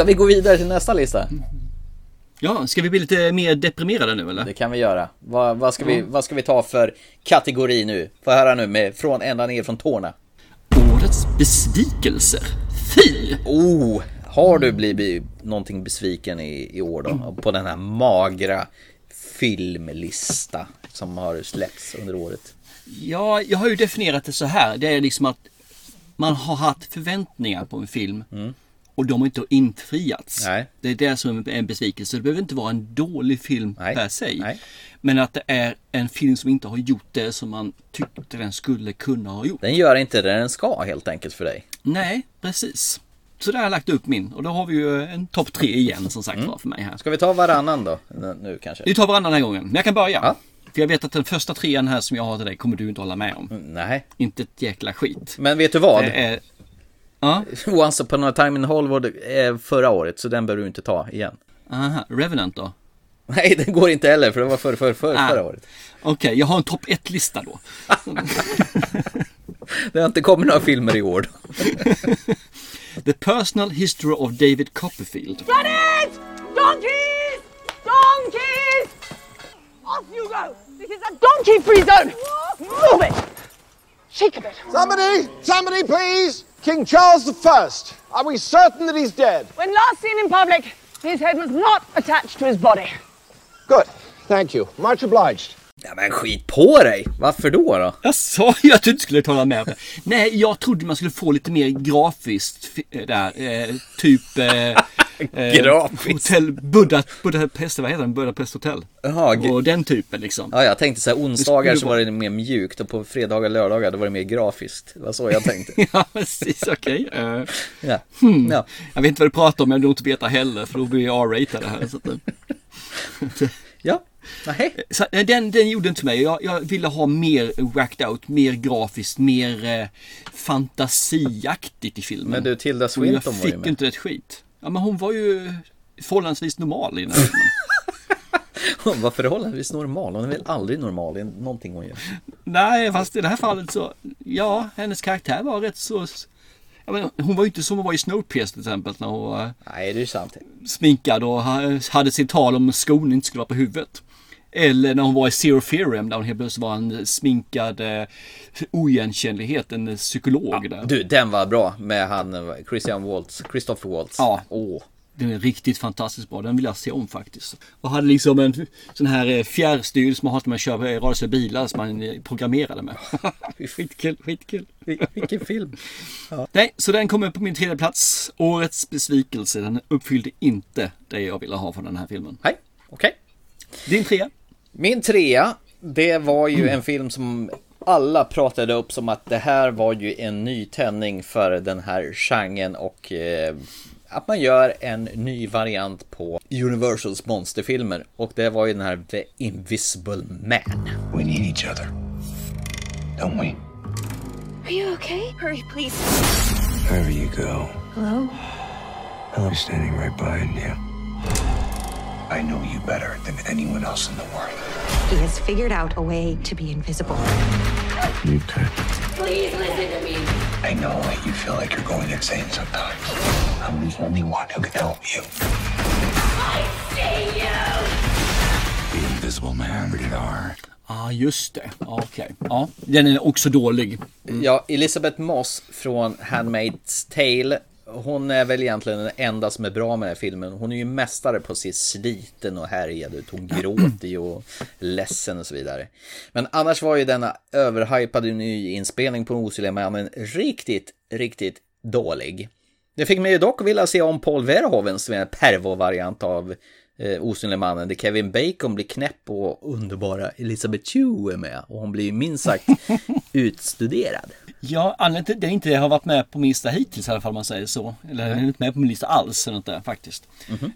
Ska vi gå vidare till nästa lista? Ja, ska vi bli lite mer deprimerade nu eller? Det kan vi göra. Vad, vad, ska, vi, vad ska vi ta för kategori nu? Få höra nu med från ända ner från tårna. Årets besvikelser. Fy! Oh, har du blivit någonting besviken i, i år då? På den här magra filmlista som har släppts under året. Ja, jag har ju definierat det så här. Det är liksom att man har haft förväntningar på en film och de har inte infriats. Nej. Det är det som är en besvikelse. Det behöver inte vara en dålig film Nej. per se. Nej. Men att det är en film som inte har gjort det som man tyckte den skulle kunna ha gjort. Den gör inte det den ska helt enkelt för dig. Nej, precis. Så där har jag lagt upp min och då har vi ju en topp tre igen som sagt var för mig här. Ska vi ta varannan då? Nu kanske? Vi tar varannan den här gången, men jag kan börja. Ja. För jag vet att den första trean här som jag har till dig kommer du inte hålla med om. Nej. Inte ett jäkla skit. Men vet du vad? Det är... Ja, Once upon a time in Hollywood är förra året, så den behöver du inte ta igen. aha. Revenant då? Nej, den går inte heller, för det var för, för, för, Ah. förra året. Okej, jag har en topp 1-lista då. Det har inte kommit några filmer i år. The Personal History of David Copperfield. It! Donkeys! Donkeys! Off you go! This is a donkey free zone! Move it! Shake a bit. Somebody, somebody, please! King Charles I. Are we certain that he's dead? When last seen in public, his head was not attached to his body. Good. Thank you. Much obliged. Ja, men skit på dig! Varför då då? Jag sa ju att du inte skulle tala med mig. Nej, jag trodde man skulle få lite mer grafiskt fi- där. Eh, typ... Eh, Grafiskt? Hotell Buddha, Budapest, vad heter den? Budapest hotell. Jaha, g- Och den typen liksom. Ja, jag tänkte så här, onsdagar så var det mer mjukt och på fredagar och lördagar då var det mer grafiskt. Det var så jag tänkte. Ja, precis. Okej. Eh, Ja. Hmm. ja. jag vet inte vad du pratar om, jag vill inte veta heller, för då blir jag R-ratad här. Så att, eh. Ja. Nej. Så, nej, den, den gjorde inte mig. Jag, jag ville ha mer whacked out, mer grafiskt, mer eh, fantasiaktigt i filmen. Men du, Tilda Swinton jag var ju fick med. inte ett skit. Ja, men hon var ju förhållandevis normal i den här filmen. Hon var förhållandevis normal. Hon är väl aldrig normal i någonting hon gör. Nej, fast i det här fallet så, ja, hennes karaktär var rätt så... Menar, hon var ju inte som hon var i Snowpiercer till exempel när hon var Nej, det är sant. sminkad och ha- hade sitt tal om skon inte skulle vara på huvudet. Eller när hon var i Zero Theorem där hon helt plötsligt var en sminkad eh, oigenkännlighet, en psykolog där. Du, den var bra med han, Christian Waltz, Christopher Waltz. Ja. Åh. Den är riktigt fantastiskt bra. Den vill jag se om faktiskt. Och hade liksom en sån här eh, fjärrstyrd som man har när man kör rörelsebilar bilar som man eh, programmerade med. skitkul, skitkul. Vilken film. Nej, så den kommer på min tredje plats. Årets besvikelse. Den uppfyllde inte det jag ville ha från den här filmen. Nej, okej. Din trea? Min trea, det var ju en film som alla pratade upp som att det här var ju en ny tändning för den här genren och eh, att man gör en ny variant på Universals monsterfilmer. Och det var ju den här The Invisible Man. We need each other. Don't we? Are you okay? Hurry, please. Wherever you go, Hello? I'm standing right behind you. I know you better than anyone else in the world. He has figured out a way to be invisible. You could. Please listen to me. I know that you feel like you're going insane sometimes. I'm the only one who can help you. I see you! The Invisible Man, rated R. Ja, ah, just det. Ah, Okej. Ja, den är också dålig. Ja, Elisabeth Moss från Handmaid's Tale. Hon är väl egentligen den enda som är bra med den här filmen. Hon är ju mästare på att se sliten och härjad ut. Hon gråter ju och ledsen och så vidare. Men annars var ju denna överhypade nyinspelning på Osynliga mannen riktigt, riktigt dålig. Det fick mig dock vilja se om Paul Verhoeven som är en pervo-variant av eh, Osynliga mannen där Kevin Bacon blir knäpp och underbara Elisabeth Chu är med. Och hon blir minst sagt utstuderad. Ja, anledningen till att den inte har varit med på min lista hittills i alla fall om man säger så. Eller är inte med på min lista alls eller inte, faktiskt.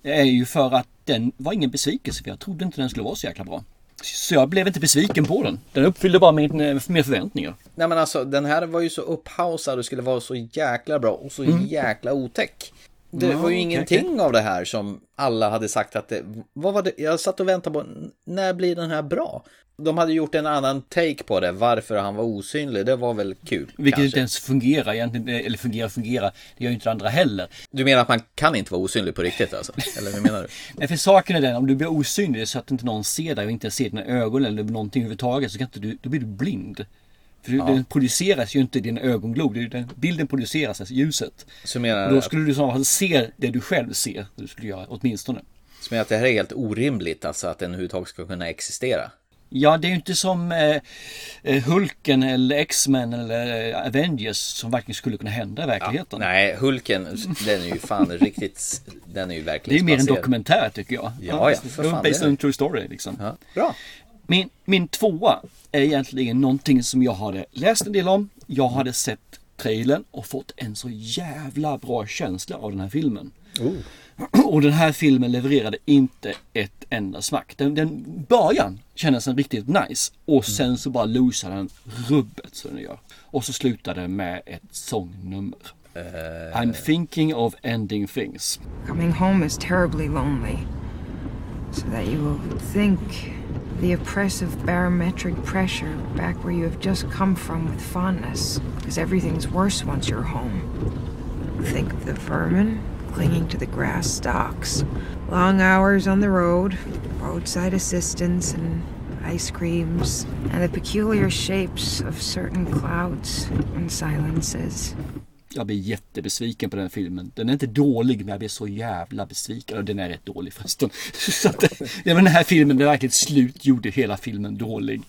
Det är ju för att den var ingen besvikelse för jag trodde inte den skulle vara så jäkla bra. Så jag blev inte besviken på den. Den uppfyllde bara min, eh, mina förväntningar. Nej men alltså den här var ju så upphausad och skulle vara så jäkla bra och så jäkla otäck. Det Ja, var ju okej, ingenting av det här som alla hade sagt att det, vad var det, jag satt och väntade på, när blir den här bra? De hade gjort en annan take på det, varför han var osynlig, det var väl kul. Vilket kanske. inte ens fungerar egentligen. eh, Eller fungerar fungerar. Det gör ju inte det andra heller. Du menar att man kan inte vara osynlig på riktigt alltså? Eller hur menar du? Nej, för saken är den, om du blir osynlig så att inte någon ser dig och inte ser dina ögon eller någonting överhuvudtaget så kan inte du, då blir du blind. För du, den produceras ju inte i din ögonglob. Den, bilden produceras, alltså ljuset. Så menar Och då skulle du fall se det du själv ser. Du skulle göra åtminstone. så menar att det här är helt orimligt, alltså att den överhuvudtaget ska kunna existera? Ja, det är ju inte som eh, eh, Hulken eller X-Men eller eh, Avengers som verkligen skulle kunna hända i verkligheten. Nej, Hulken, den är ju fan riktigt, den är ju det är verkligen ju mer en dokumentär tycker jag. Ja, ja, för fan, Based on en true story liksom. Ja, bra. Min, min tvåa är egentligen någonting som jag hade läst en del om. Jag hade sett trailern och fått en så jävla bra känsla av den här filmen. Och den här filmen levererade inte ett enda smack. Den, den början kändes den riktigt nice och sen så bara losar den rubbet så den gör. Och så slutar det med ett sångnummer. I'm thinking of ending things. Coming home is terribly lonely. So that you will think the oppressive barometric pressure back where you have just come from with fondness. Because everything's worse once you're home. Think of the vermin clinging to the grass stalks. Long hours on the road, roadside assistance, and ice creams, and the peculiar shapes of certain clouds and silences. Jag blir jättebesviken på den filmen. Den är inte dålig men jag blir så jävla besviken. Och den är rätt dålig förresten. Så att, ja, men den här filmen, det verkligen slut gjorde hela filmen dålig.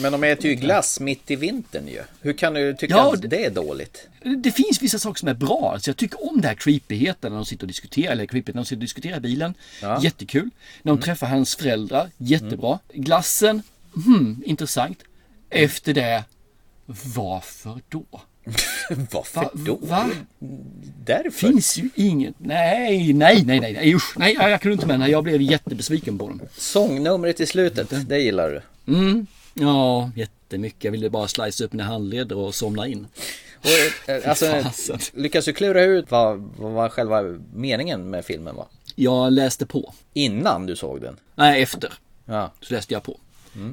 Men de äter ju glass mitt i vintern ju. Hur kan du tycka Ja, att det- är dåligt? Det finns vissa saker som är bra. Alltså jag tycker om det här creepigheten när de sitter och diskuterar. Eller creepigt när de sitter och diskuterar bilen. Ja. Jättekul. När de träffar hans föräldrar. Jättebra. Glassen. Hmm, intressant. Efter det. Varför då? Varför Va, då? va? Därför? Finns ju inget. Nej, nej, nej, nej. nej. Usch. Nej, jag kunde inte med den. Jag blev jättebesviken på den. Sångnumret i slutet, det gillar du. Mm. Ja, jättemycket. Jag ville bara slice upp mina handleder och somna in. Och, eh, alltså, fasen. lyckas du klura ut vad, vad själva meningen med filmen var? Jag läste på. Innan du såg den? Nej, efter. Ja. Så läste jag på.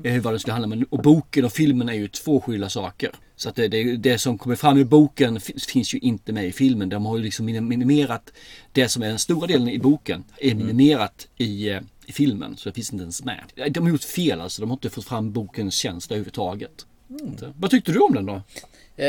Eh, Vad den skulle handla om. Och boken och filmen är ju två skilda saker. Så att det, det, det som kommer fram i boken finns, ju inte med i filmen. De har ju liksom minim- minimerat det som är den stora delen i boken. Är minimerat i, eh, i filmen. Så det finns inte ens med. De har gjort fel alltså. De har inte fått fram bokens känsla överhuvudtaget. Inte. Vad tyckte du om den då? Eh,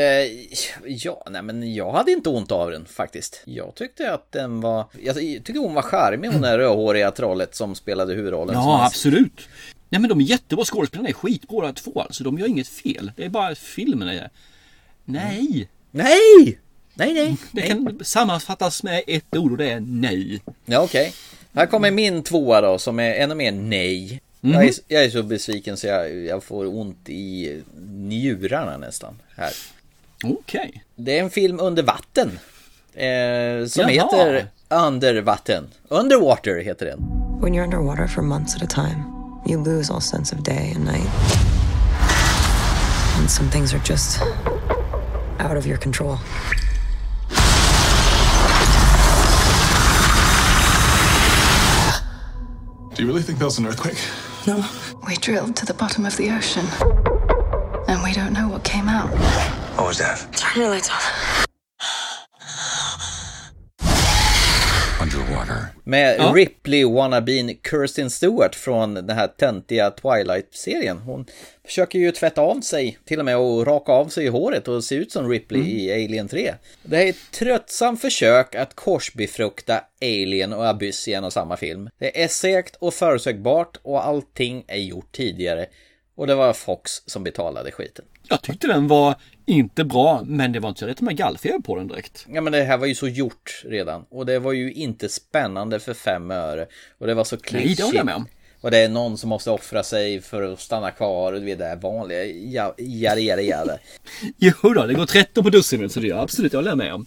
ja, nej men jag hade inte ont av den faktiskt. Jag tyckte att den var, jag tyckte hon var charmig hon där rödhåriga trollet som spelade huvudrollen. Ja, absolut. Nej men de är jättebra, skådespelarna är skitbra båda två alltså. De gör inget fel. Det är bara filmen är... Nej! Nej! Nej, nej. Det kan sammanfattas med ett ord och det är nej. Ja, okej. Här kommer min tvåa då som är ännu mer nej. Jag, är, jag är så besviken så jag, jag får ont i njurarna nästan här. Okej. Det är en film under vatten. Eh, som Jaha. heter Under vatten. Underwater heter den. When you're underwater for months at a time, you lose all sense of day and night. And some things are just out of your control. Do you really think that was an earthquake? No. We drilled to the bottom of the ocean, and we don't know what came out. What was that? Turn your lights on. Underwater. Med Ja. Ripley wannabeen Kirsten Stewart från den här töntiga Twilight-serien. Hon försöker ju tvätta av sig, till och med och raka av sig i håret och se ut som Ripley i Alien 3. Det här är ett tröttsamt försök att korsbefrukta Alien och Abyss i en och samma film. Det är segt och förutsägbart och allting är gjort tidigare. Och det var Fox som betalade skiten. Jag tyckte den var inte bra, men det var inte så rätt med gallfeber på den direkt. Ja men det här var ju så gjort redan. Och det var ju inte spännande för fem öre. Och det var så Nej, det håller jag med om. Och det är någon som måste offra sig för att stanna kvar. Och du vet det här vanliga. Ja, jada, jada, jada. Jo då, det går 13 på dussinet så det gör absolut, jag håller med om.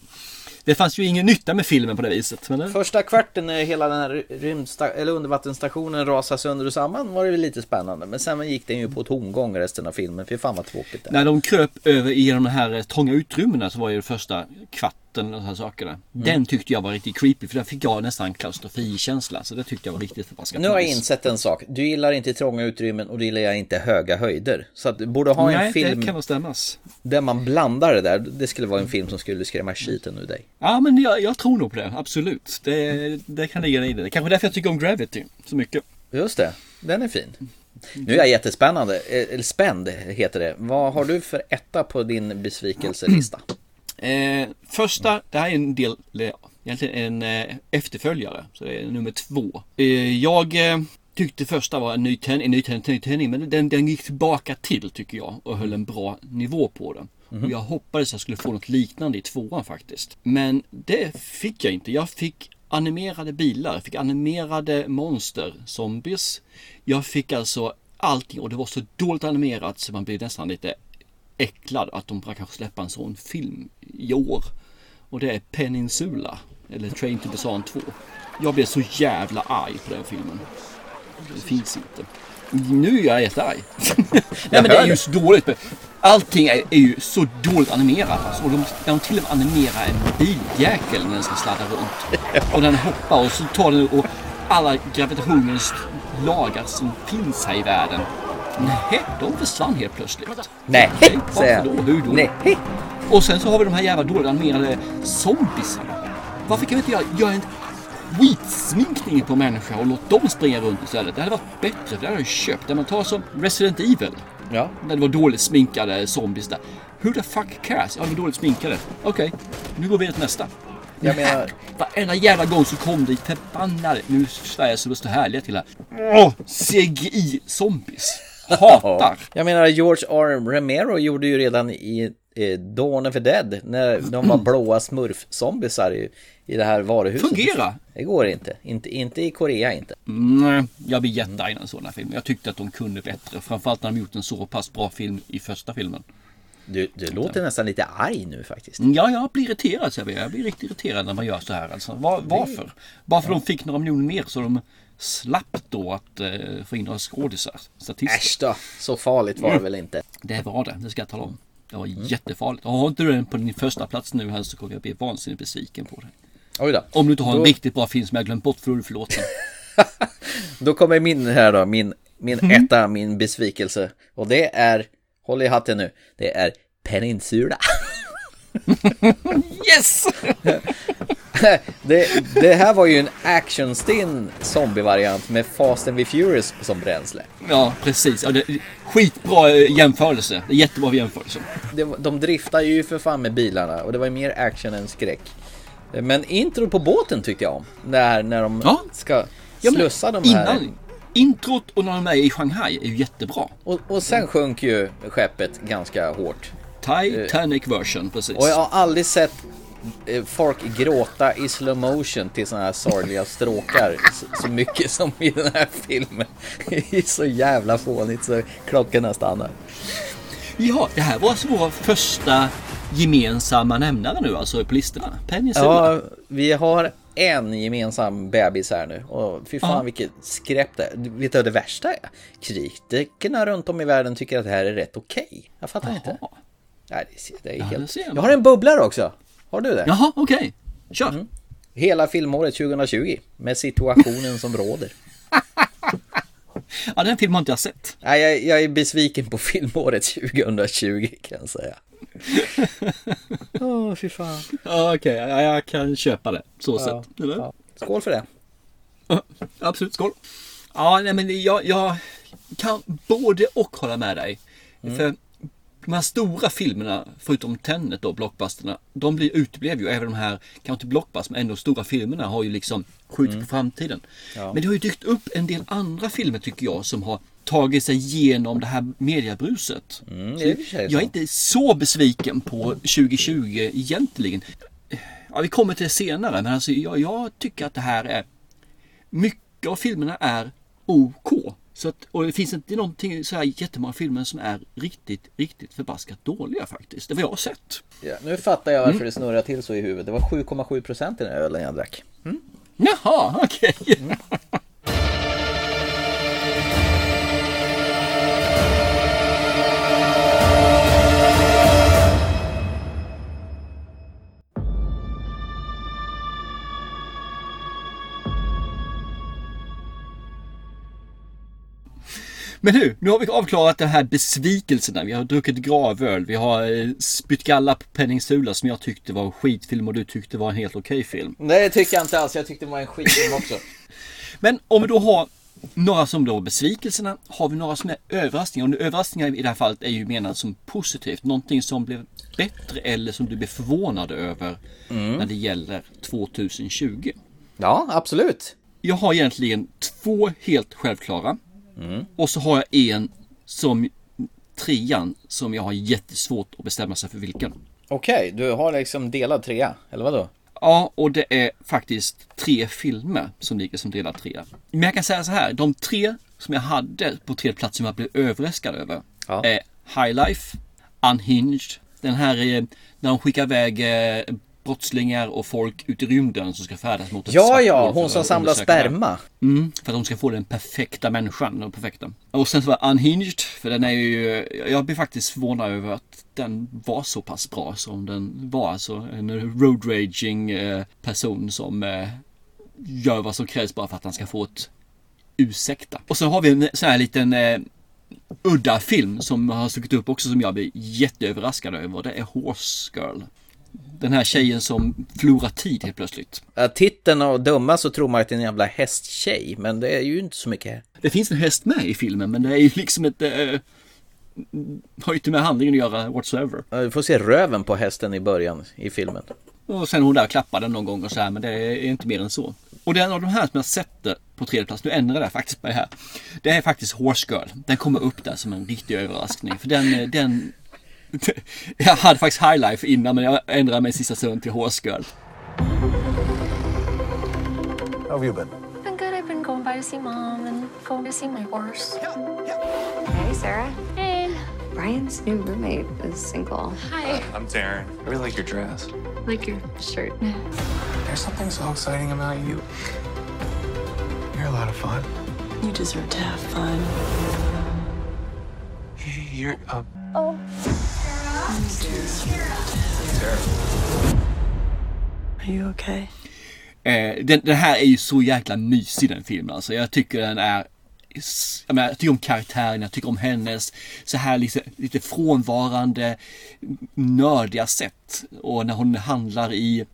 Det fanns ju ingen nytta med filmen på det viset. Men. Första kvarten när hela den här rymdsta- eller undervattensstationen rasar sönder och samman var det lite spännande. Men sen gick den ju på tomgång resten av filmen. Fy fan vad tråkigt det är. När de kröp över genom de här eh, trånga utrymmena så var ju det första kvarten och de här sakerna. Den tyckte jag var riktigt creepy för där fick jag nästan klaustrofobikänsla. Så det tyckte jag var riktigt förbaskat Nu har jag insett en sak. Du gillar inte trånga utrymmen och du gillar inte höga höjder. Så att du borde ha en Nej, film det kan nog stämmas. där man blandar det där. Det skulle vara en film som skulle skrämma skiten ur dig. Ja, men jag, jag tror nog på det. Absolut. Det, det kan ligga i det. Kanske är därför jag tycker om Gravity så mycket. Just det, den är fin. Nu är jag jättespännande, eh, eller spänd heter det. Vad har du för etta på din besvikelselista? Eh, första, det här är en del, egentligen en eh, efterföljare. Så det är nummer två. Eh, jag eh, tyckte första var en ny tändning, en ny tändning, ny tändning men den, den gick tillbaka till tycker jag och höll en bra nivå på den. Och jag hoppades jag skulle få något liknande i tvåan faktiskt. Men det fick jag inte. Jag fick animerade bilar, jag fick animerade monster, zombies. Jag fick alltså allting och det var så dåligt animerat så man blev nästan lite äcklad att de bara kanske släppa en sån film i år. Och det är Peninsula, eller Train to Busan 2. Jag blev så jävla arg på den filmen. Det finns inte. Nu är jag jättearg. Nej men det är ju så dåligt. Allting är, är ju så dåligt animerat. Alltså. Och de, de till och med animerar en biljäkel när den ska sladda runt. Och den hoppar och så tar den och alla gravitationens lagar som finns här i världen. Nej, de försvann helt plötsligt. Nej, Okej, säger jag. då? Hur då? Nej. Och sen så har vi de här jävla dåliga animerade zombisarna. Varför kan vi inte göra, göra en skitsminkning på människa och låt dem springa runt istället? Det hade varit bättre, för det hade jag köpt. Där man tar som Resident Evil. Ja. När det var dåligt sminkade zombies där. Who the fuck cares? Ja, de är dåligt sminkade. Okej, nu går vi till nästa. Jag menar, Varenda jävla gång så kom det förbannade, nu är Sverige så härliga till här. Åh, CGI-zombies. Hatar. jag menar George R. Romero gjorde ju redan i eh, Dawn of the Dead när de var blåa smurf-zombisar i, i det här varuhuset. Fungera. Det går inte. Inte, inte i Korea inte. Nej, jag blir jättearg när en sån här film. Jag tyckte att de kunde bättre. Framförallt när de gjort en så pass bra film i första filmen. Du, du låter nästan lite arg nu faktiskt. Ja, jag blir irriterad. Jag, blir. jag blir riktigt irriterad när man gör så här. Alltså. Var, varför? Bara för att de fick några miljoner mer så de slapp då att eh, få in några skådisar. Äsch då, så farligt var det väl inte. Det var det, det ska jag tala om. Det var jättefarligt. Och har inte du den på din första plats nu här så kommer jag bli vansinnigt besviken på dig. Oj då. Om du inte har en Då- riktigt bra film som jag glömt bort för du förlåten. Då kommer min här då, min, min Mm. etta, min besvikelse. Och det är, håll i hatten nu, det är Peninsula. Yes! det, det här var ju en actionstinn zombievariant med Fast and the Furious som bränsle. Ja, precis. Ja, det, skitbra eh, jämförelse. Det är jättebra jämförelse. Det, de driftar ju för fan med bilarna och det var ju mer action än skräck. Men intro på båten tyckte jag om. Där när de Ja. ska Ja, slussa de här. Innan, introt och när de är i Shanghai är ju jättebra. Och, och sen sjönk ju skeppet ganska hårt. Titanic version, precis. Och jag har aldrig sett eh, folk gråta i slow motion till sådana här sorgliga stråkar så, mycket som i den här filmen. Det är så jävla fånigt så klockorna stannar. Ja, det här var alltså vår första gemensamma nämnare nu alltså på listorna. Peninsula. Ja, vi har en gemensam bebis här nu och fy fan Ja. vilket skräp det är. Vet du vad det värsta är? Kritikerna runt om i världen tycker att det här är rätt okej. Jag fattar inte. Nej, det är, det är Ja, helt... det ser man. Jag har en bubblare också. Har du det? Jaha, okej. Kör. Hela filmåret 2020 med situationen som råder. Ja, den filmen har inte jag sett. Nej, jag, jag är besviken på filmåret 2020 kan jag säga. Åh, fy fan. Ja, okej. Ja, jag kan köpa det. Så Ja, sett. Eller? ja. Skål för det. Absolut, skål. Ja, nej, men jag, jag kan både och hålla med dig. Mm. För de här stora filmerna, förutom Tenet och blockbusterna, de blir uteblev ju. Även de här, kanske inte blockbusters, men ändå stora filmerna har ju liksom skjutit på framtiden. Mm. Ja. Men det har ju dykt upp en del andra filmer tycker jag som har tagit sig igenom det här mediebruset. Mm, jag är inte så besviken på 2020 egentligen. Ja, vi kommer till det senare, men alltså jag, jag tycker att det här är mycket av filmerna är OK. Så att, och det finns inte någonting så här jättemånga filmer som är riktigt, riktigt förbaskat dåliga faktiskt. Det var jag har sett. Ja, nu fattar jag varför Mm. det snurrar till så i huvudet. Det var 7,7 procent i den här ölen jag drack. Jaha, okej. Men nu, nu har vi avklarat de här besvikelserna. Vi har druckit gravöl, vi har eh, spytt galla på Peninsula som jag tyckte var en skitfilm och du tyckte var en helt okej film. Nej, det tycker jag inte alls. Jag tyckte det var en skitfilm också. Men om vi då har några som då besvikelserna, har vi några som är överraskningar. Och överraskningar i det här fallet är ju menat som positivt. Någonting som blev bättre eller som du blev förvånad över när det gäller 2020. Ja, absolut. Jag har egentligen två helt självklara. Och så har jag en som trean som jag har jättesvårt att bestämma sig för vilken. Okej, du har liksom delad trea, eller vadå? Ja, och det är faktiskt tre filmer som ligger som delad trea. Men jag kan säga så här, de tre som jag hade på tredje plats som jag blev överraskad över Ja. är High Life, Unhinged, den här eh, när de skickar iväg eh, brottslingar och folk ut i rymden som ska färdas mot ett Ja, svart ja, för hon som samlar sperma. Mm, för att de ska få den perfekta människan. Den perfekta. Och sen så var Unhinged, för den är ju, jag blir faktiskt förvånad över att den var så pass bra som den var. Alltså en road raging eh, person som eh, gör vad som krävs bara för att han ska få ett ursäkta. Och så har vi en sån här liten eh, udda film som har stuckit upp också som jag blir jätteöverraskad över. Det är Horse Girl. Den här tjejen som förlorar tid helt plötsligt. Ja, titeln och dumma så tror man att det är en jävla hästtjej, men det är ju inte så mycket. Det finns en häst med i filmen men det är ju liksom inte... Eh, har ju inte med handlingen att göra whatsoever. Ja, Du får se röven på hästen i början i filmen. Och sen hon där klappar den någon gång och så här men det är inte mer än så. Och den av de här som jag sätter på tredje plats, nu ändrar jag faktiskt på det här. Det är faktiskt Horse Girl. Den kommer upp där som en riktig överraskning. För den, eh, den... Jag hade faktiskt High Life innan men jag ändrade mig i sista stund till Horse Girl. How have you been? Been good. I've been going by to see mom and going to see my horse. Yeah, yeah. Hey, Sarah. Hey. Brian's new roommate is single. Hi. Uh, I'm Darren. I really like your dress. Like your shirt. There's something so exciting about you. You're a lot of fun. You deserve to have fun. You're a. Oh. Are you okay? Eh, den, den här är ju så jäkla mysig den filmen alltså. Jag tycker den är jag, menar, jag tycker om karaktären, jag tycker om hennes så här lite, lite frånvarande nördiga sätt. Och när hon handlar i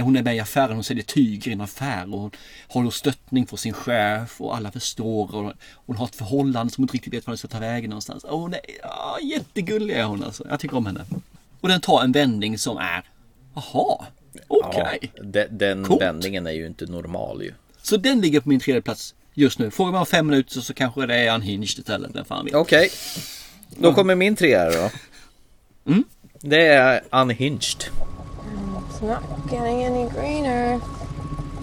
hon är med i affären och säljer tyger i en affär och hon håller stöttning för sin chef och alla förstår och hon har ett förhållande som hon inte riktigt vet var den ska ta vägen någonstans. Och hon är ja, jättegullig är hon alltså. Jag tycker om henne. Och den tar en vändning som är, jaha, okej. Okay. Ja, den den vändningen är ju inte normal ju. Så den ligger på min tredje plats just nu. Frågar man om fem minuter så kanske det är unhinged istället. Okej. Okay. Då kommer min trea då. Mm. Det är unhinged. It's not getting any greener.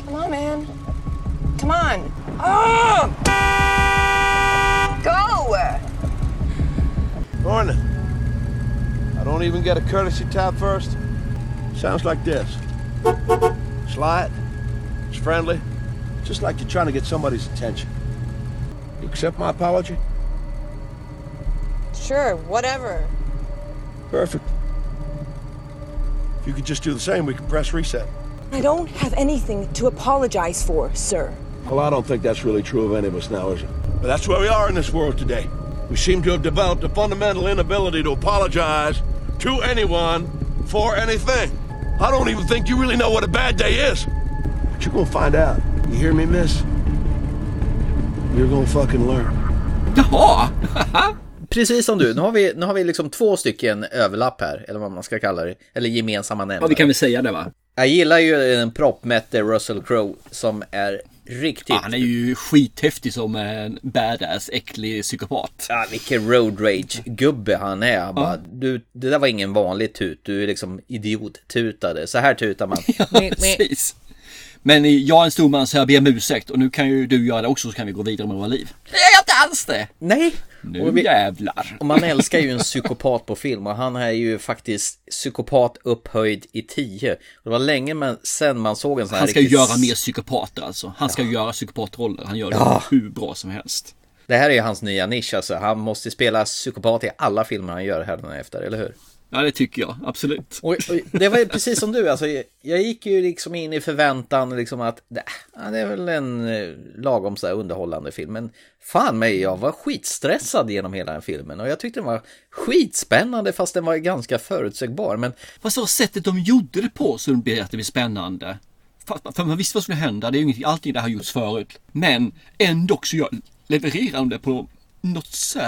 Come on, man. Come on. Oh! Go! Morning. I don't even get a courtesy tap first. Sounds like this. It's light. It's friendly. Just like you're trying to get somebody's attention. You accept my apology? Sure, whatever. Perfect. If you could just do the same, we can press reset. I don't have anything to apologize for, sir. Well, I don't think that's really true of any of us now, is it? But that's where we are in this world today. We seem to have developed a fundamental inability to apologize to anyone for anything. I don't even think you really know what a bad day is. But you're gonna find out. You hear me, miss? You're gonna fucking learn. Jaha! Precis som du, nu har vi, nu har vi liksom två stycken överlapp här, eller vad man ska kalla det, eller gemensamma nämnare. Ja, vi kan väl säga det va? Jag gillar ju den proppmätte Russell Crowe som är riktigt... Ja, han är ju skithäftig som en badass, äcklig psykopat. Ja, vilken road rage-gubbe han är. Ja. Bara, du, det där var ingen vanlig tut, du är liksom idiot-tutade. Så här tutar man. ja, precis. Men jag är en stor man så jag ber om ursäkt och nu kan ju du göra det också så kan vi gå vidare med våra liv. Det är jag inte alls det! Nej! Nu vi, jävlar! Och man älskar ju en psykopat på film och han är ju faktiskt psykopat upphöjd i tio. Det var länge men sen man såg en sån här Han ska riktigt... göra mer psykopater alltså. Han ska ja. göra psykopatroller. Han gör det ja. hur bra som helst. Det här är ju hans nya nisch alltså. Han måste spela psykopat i alla filmer han gör här efter, eller hur? Ja, det tycker jag. Absolut. Och, och det var precis som du. Alltså, jag gick ju liksom in i förväntan liksom att det, det är väl en eh, lagom så här underhållande film. Men fan mig, jag var skitstressad genom hela den filmen. Och jag tyckte den var skitspännande fast den var ganska förutsägbar. Men... Fast det var sättet de gjorde det på som blev att det blev spännande. För man visste vad som skulle hända. Det är ju inget, allting det har gjorts förut. Men ändå så jag levererar de det på något så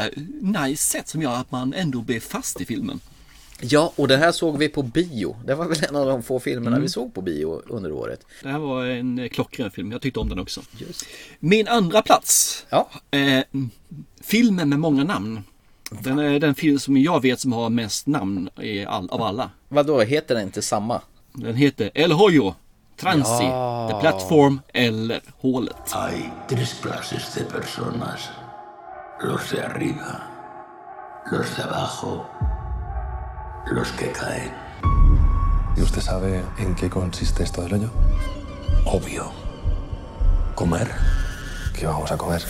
nice sätt som gör att man ändå blir fast i filmen. Ja, och det här såg vi på bio. Det var väl en av de få filmerna mm. vi såg på bio under året. Det här var en klockren film. Jag tyckte om den också. Just. Min andra plats. Ja. Eh, filmen med många namn. Den är den film som jag vet som har mest namn all, av alla. Vad då heter den inte samma? Den heter El Hoyo, Transi, ja. The Platform eller Hålet. Hay tres clases de personas. Los de arriba, los de abajo los que caen. ¿Y usted sabe en qué consiste esto del hoyo? Obvio. Comer. ¿Qué vamos a comer?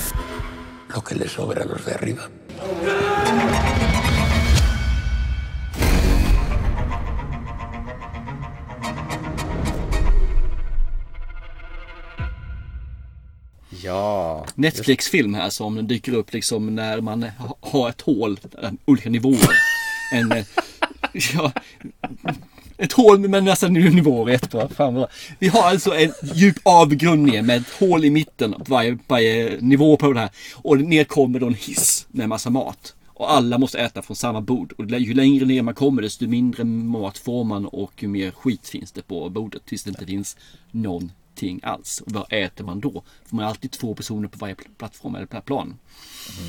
Lo que le sobra a los de arriba. Ja. Netflix-film här som dyker upp liksom när man har ett hål, olika nivåer. En Ja, ett hål med nästan nivåer ett. på. Fan vad. Vi har alltså en djup avgrund ner med ett hål i mitten på varje, varje nivå på det här. Och ner kommer då en hiss med massa mat. Och alla måste äta från samma bord. Och ju längre ner man kommer desto mindre mat får man och ju mer skit finns det på bordet. Tills det inte finns någonting alls. Och vad äter man då? Får man alltid två personer på varje plattform eller plan.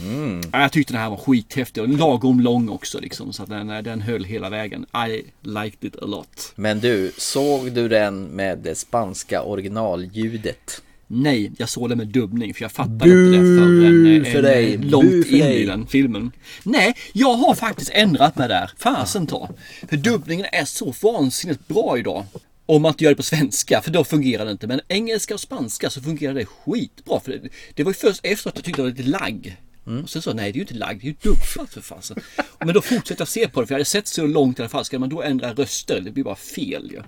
Mm. Jag tyckte den här var skithäftig och lagom lång också liksom. Så att den, den höll hela vägen. I liked it a lot. Men du, såg du den med det spanska originalljudet? Nej, jag såg den med dubbning för jag fattade Bu inte det förrän en, för dig. långt Bu för in dig. i den filmen. Nej, jag har faktiskt ändrat mig där. Fasen ta. För dubbningen är så vansinnigt bra idag. Om man inte gör det på svenska, för då fungerar det inte. Men engelska och spanska så fungerar det skitbra. För det, det var ju först efteråt jag tyckte det var lite lagg. Mm. Och sen så, nej det är ju inte lagg, det är ju dubbat för fasen. Men då fortsätter jag se på det, för jag hade sett så långt i alla fall. Ska man då ändra röster? Det blir bara fel ju. Ja.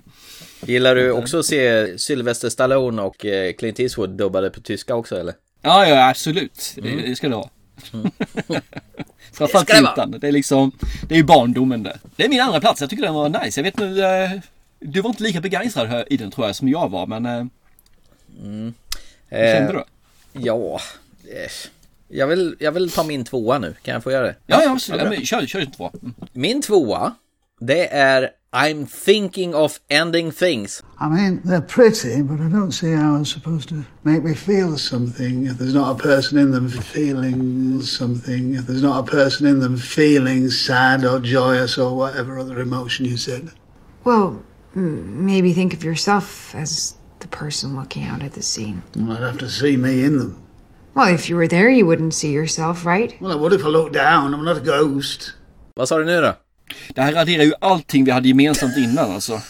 Gillar du också att se Sylvester Stallone och eh, Clint Eastwood dubbade på tyska också eller? Ja, ja absolut. Det, det ska det vara. Framförallt Det. Det är liksom, det är ju barndomen det. Det är min andra plats. Jag tycker den var nice. Jag vet nu, eh, du var inte lika begeistrad här i den tror jag som jag var, men eh, Mm. hur kände du? Ja, eh, jag vill, jag vill ta min tvåa nu. Kan jag få göra det? Ja, ja, absolut. Ja, men kör, kör din två. Mm. Min tvåa, det är I'm thinking of ending things. I mean, they're pretty, but I don't see how it's supposed to make me feel something if there's not a person in them feeling something, if there's not a person in them feeling sad or joyous or whatever other emotion you said. Well, maybe think of yourself as the person looking out at the scene. Well, I'd have to see me in them. Well, if you were there, you wouldn't see yourself, right? Well, I would if I looked down. I'm not a ghost. Vad sa du nu då? Det här raderar ju allting vi hade gemensamt innan alltså.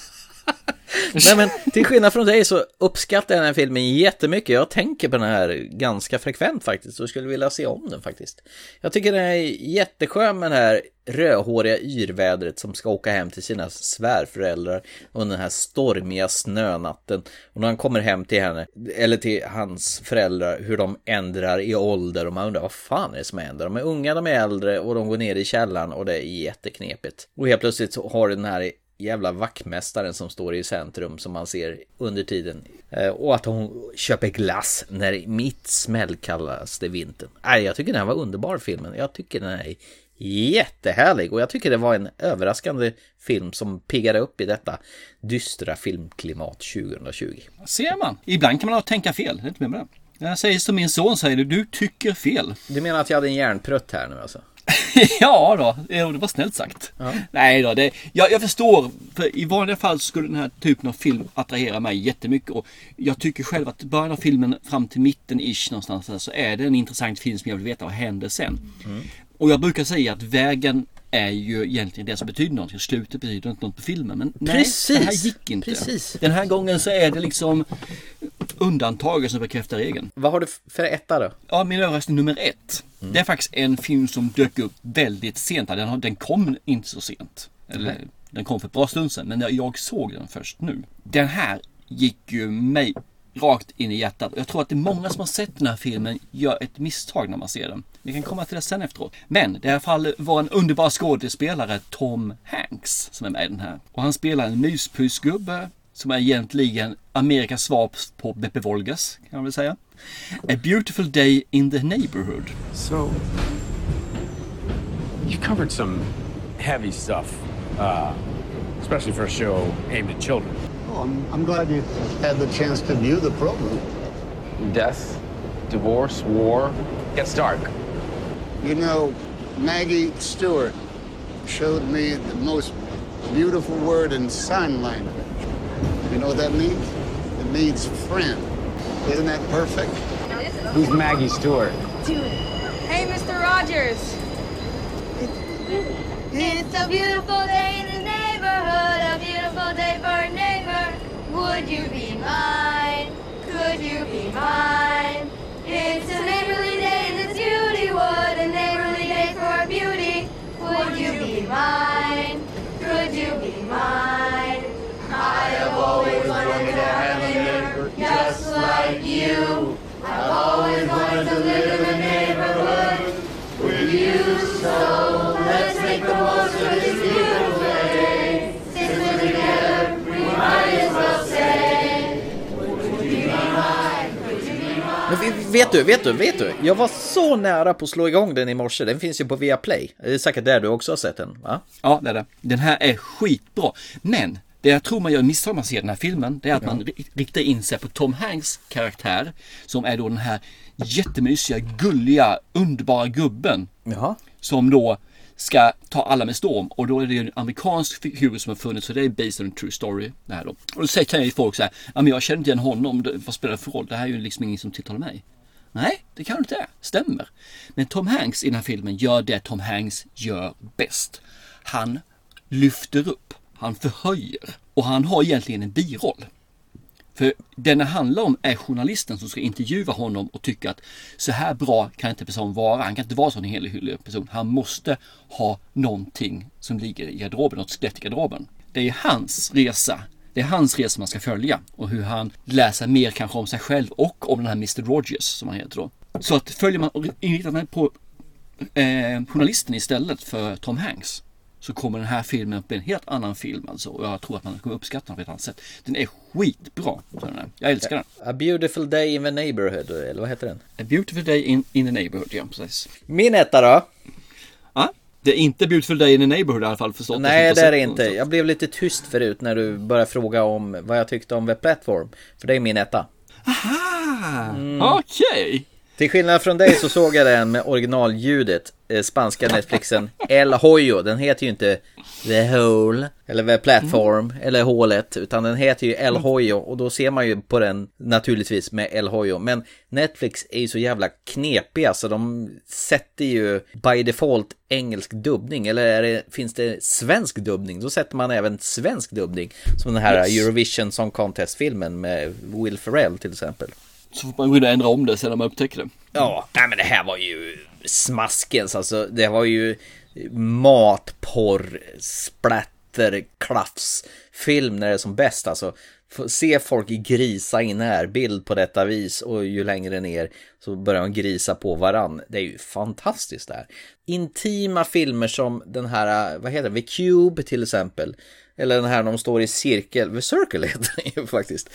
Nej men till skillnad från dig så uppskattar jag den här filmen jättemycket. Jag tänker på den här ganska frekvent faktiskt och skulle vilja se om den faktiskt. Jag tycker den är jätteskön med det här rödhåriga yrvädret som ska åka hem till sina svärföräldrar under den här stormiga snönatten. Och när han kommer hem till henne, eller till hans föräldrar, hur de ändrar i ålder och man undrar vad fan är det som händer? De är unga, de är äldre och de går ner i källaren och det är jätteknepigt. Och helt plötsligt så har den här jävla vaktmästaren som står i centrum som man ser under tiden. Eh, Och att hon köper glass när mitt smällkallaste vintern. Nej, jag tycker den här var underbar filmen. Jag tycker den är jättehärlig och jag tycker det var en överraskande film som piggade upp i detta dystra filmklimat 2020. Ser man. Ibland kan man tänka fel. Det är inte med det. Jag säger som min son säger, du tycker fel. Du menar att jag hade en järnprutt här nu alltså? ja då, det var snällt sagt. Nej då, det, jag, jag förstår. För I vanliga fall skulle den här typen av film attrahera mig jättemycket. Och jag tycker själv att början av filmen fram till mitten ish någonstans där, så är det en intressant film som jag vill veta vad händer sen. Och jag brukar säga att vägen är ju egentligen det som betyder någonting. Slutet betyder inte något på filmen. Men nej, Precis, det här gick inte. precis. Den här gången så är det liksom undantaget som bekräftar regeln. Vad har du för etta då? Ja, min överraskning nummer ett. Det är faktiskt en film som dök upp väldigt sent. Den, har- den kom inte så sent. Eller Nej. den kom för ett bra stund sedan. Men jag såg den först nu. Den här gick ju mig rakt in i hjärtat. Och Jag tror att det är många som har sett den här filmen gör ett misstag när man ser den. Vi kan komma till det sen efteråt. Men det i alla fall var en underbar skådespelare, Tom Hanks, som är med i den här. Och han spelar en myspysgubbe som är egentligen Amerikas svar på Beppe Wolgers, kan man väl säga. A beautiful day in the neighborhood. So, you covered some heavy stuff, uh, especially for a show aimed at children. Oh, I'm, I'm glad you had the chance to view the program. Death, divorce, war. Gets dark. You know, Maggie Stewart showed me the most beautiful word in sign language. You know what that means? It means friend. Isn't that perfect? Who's Maggie Stewart? Hey, Mr. Rogers. It's a beautiful day in the neighborhood, a beautiful day for a neighbor. Would you be mine? Could you be mine? It's a neighborly day in this beauty wood, a neighborly day for beauty. Would you be mine? Could you be mine? I have always wanted to have a neighbor just like you. I've always wanted to live in a neighborhood with you, so let's make the most of this beautiful day. Since we're together, we might as well say, Would you be mine? Would you be mine? Vet du, vet du, vet du? Jag var så nära på att slå igång den i morse. Den finns ju på Viaplay. Det är säkert där du också har sett den, va? Ja, det är det. Den här är skitbra. Men det jag tror man gör misstag när man ser den här filmen, det är att man ri- riktar in sig på Tom Hanks karaktär. Som är då den här jättemysiga, gulliga, underbara gubben. Jaha. Som då ska ta alla med storm. Och då är det en amerikansk figur som har funnits, så det är based on a true story. Det här då. Och då säger ju folk så här, ja men jag känner inte igen honom, vad spelar det för roll? Det här är ju liksom ingen som tilltalar mig. Nej, det kanske inte är. Stämmer. Men Tom Hanks i den här filmen gör det Tom Hanks gör bäst. Han lyfter upp, han förhöjer och han har egentligen en biroll. För den det handlar om är journalisten som ska intervjua honom och tycka att så här bra kan inte person vara. Han kan inte vara en sån helig person. Han måste ha någonting som ligger i garderoben, något skelett i garderoben. Det är hans resa. Det är hans resa man ska följa och hur han läser mer kanske om sig själv och om den här Mr Rogers som han heter då. Så att följer man inriktar på eh, journalisten istället för Tom Hanks så kommer den här filmen att bli en helt annan film alltså. Och jag tror att man kommer uppskatta den på ett annat sätt. Den är skitbra. Den. Jag älskar den. A beautiful day in the neighborhood, eller vad heter den? A beautiful day in, in the neighborhood, ja precis. Min etta då? Ja, det är inte beautiful day in the neighborhood i alla fall förstås. Nej, det är det inte. Jag blev lite tyst förut när du började fråga om vad jag tyckte om The Platform. För det är min etta. Aha, mm. okej. Okay. Till skillnad från dig så såg jag den med originalljudet, spanska Netflixen El Hoyo. Den heter ju inte The Hole eller The Platform mm. eller Hålet, utan den heter ju El Hoyo och då ser man ju på den naturligtvis med El Hoyo. Men Netflix är ju så jävla knepiga så de sätter ju by default engelsk dubbning eller det, finns det svensk dubbning? Då sätter man även svensk dubbning som den här yes. Eurovision Song Contest-filmen med Will Ferrell till exempel. Så får man gå in och ändra om det sedan man upptäcker det. Ja, nej men det här var ju smaskens alltså. Det var ju matporr, splatter, klaffs film när det är som bäst alltså. Se folk grisa i närbild på detta vis och ju längre ner så börjar de grisa på varann. Det är ju fantastiskt där. Intima filmer som den här, vad heter det, The Cube till exempel. Eller den här när de står i cirkel, The Circle heter den ju faktiskt.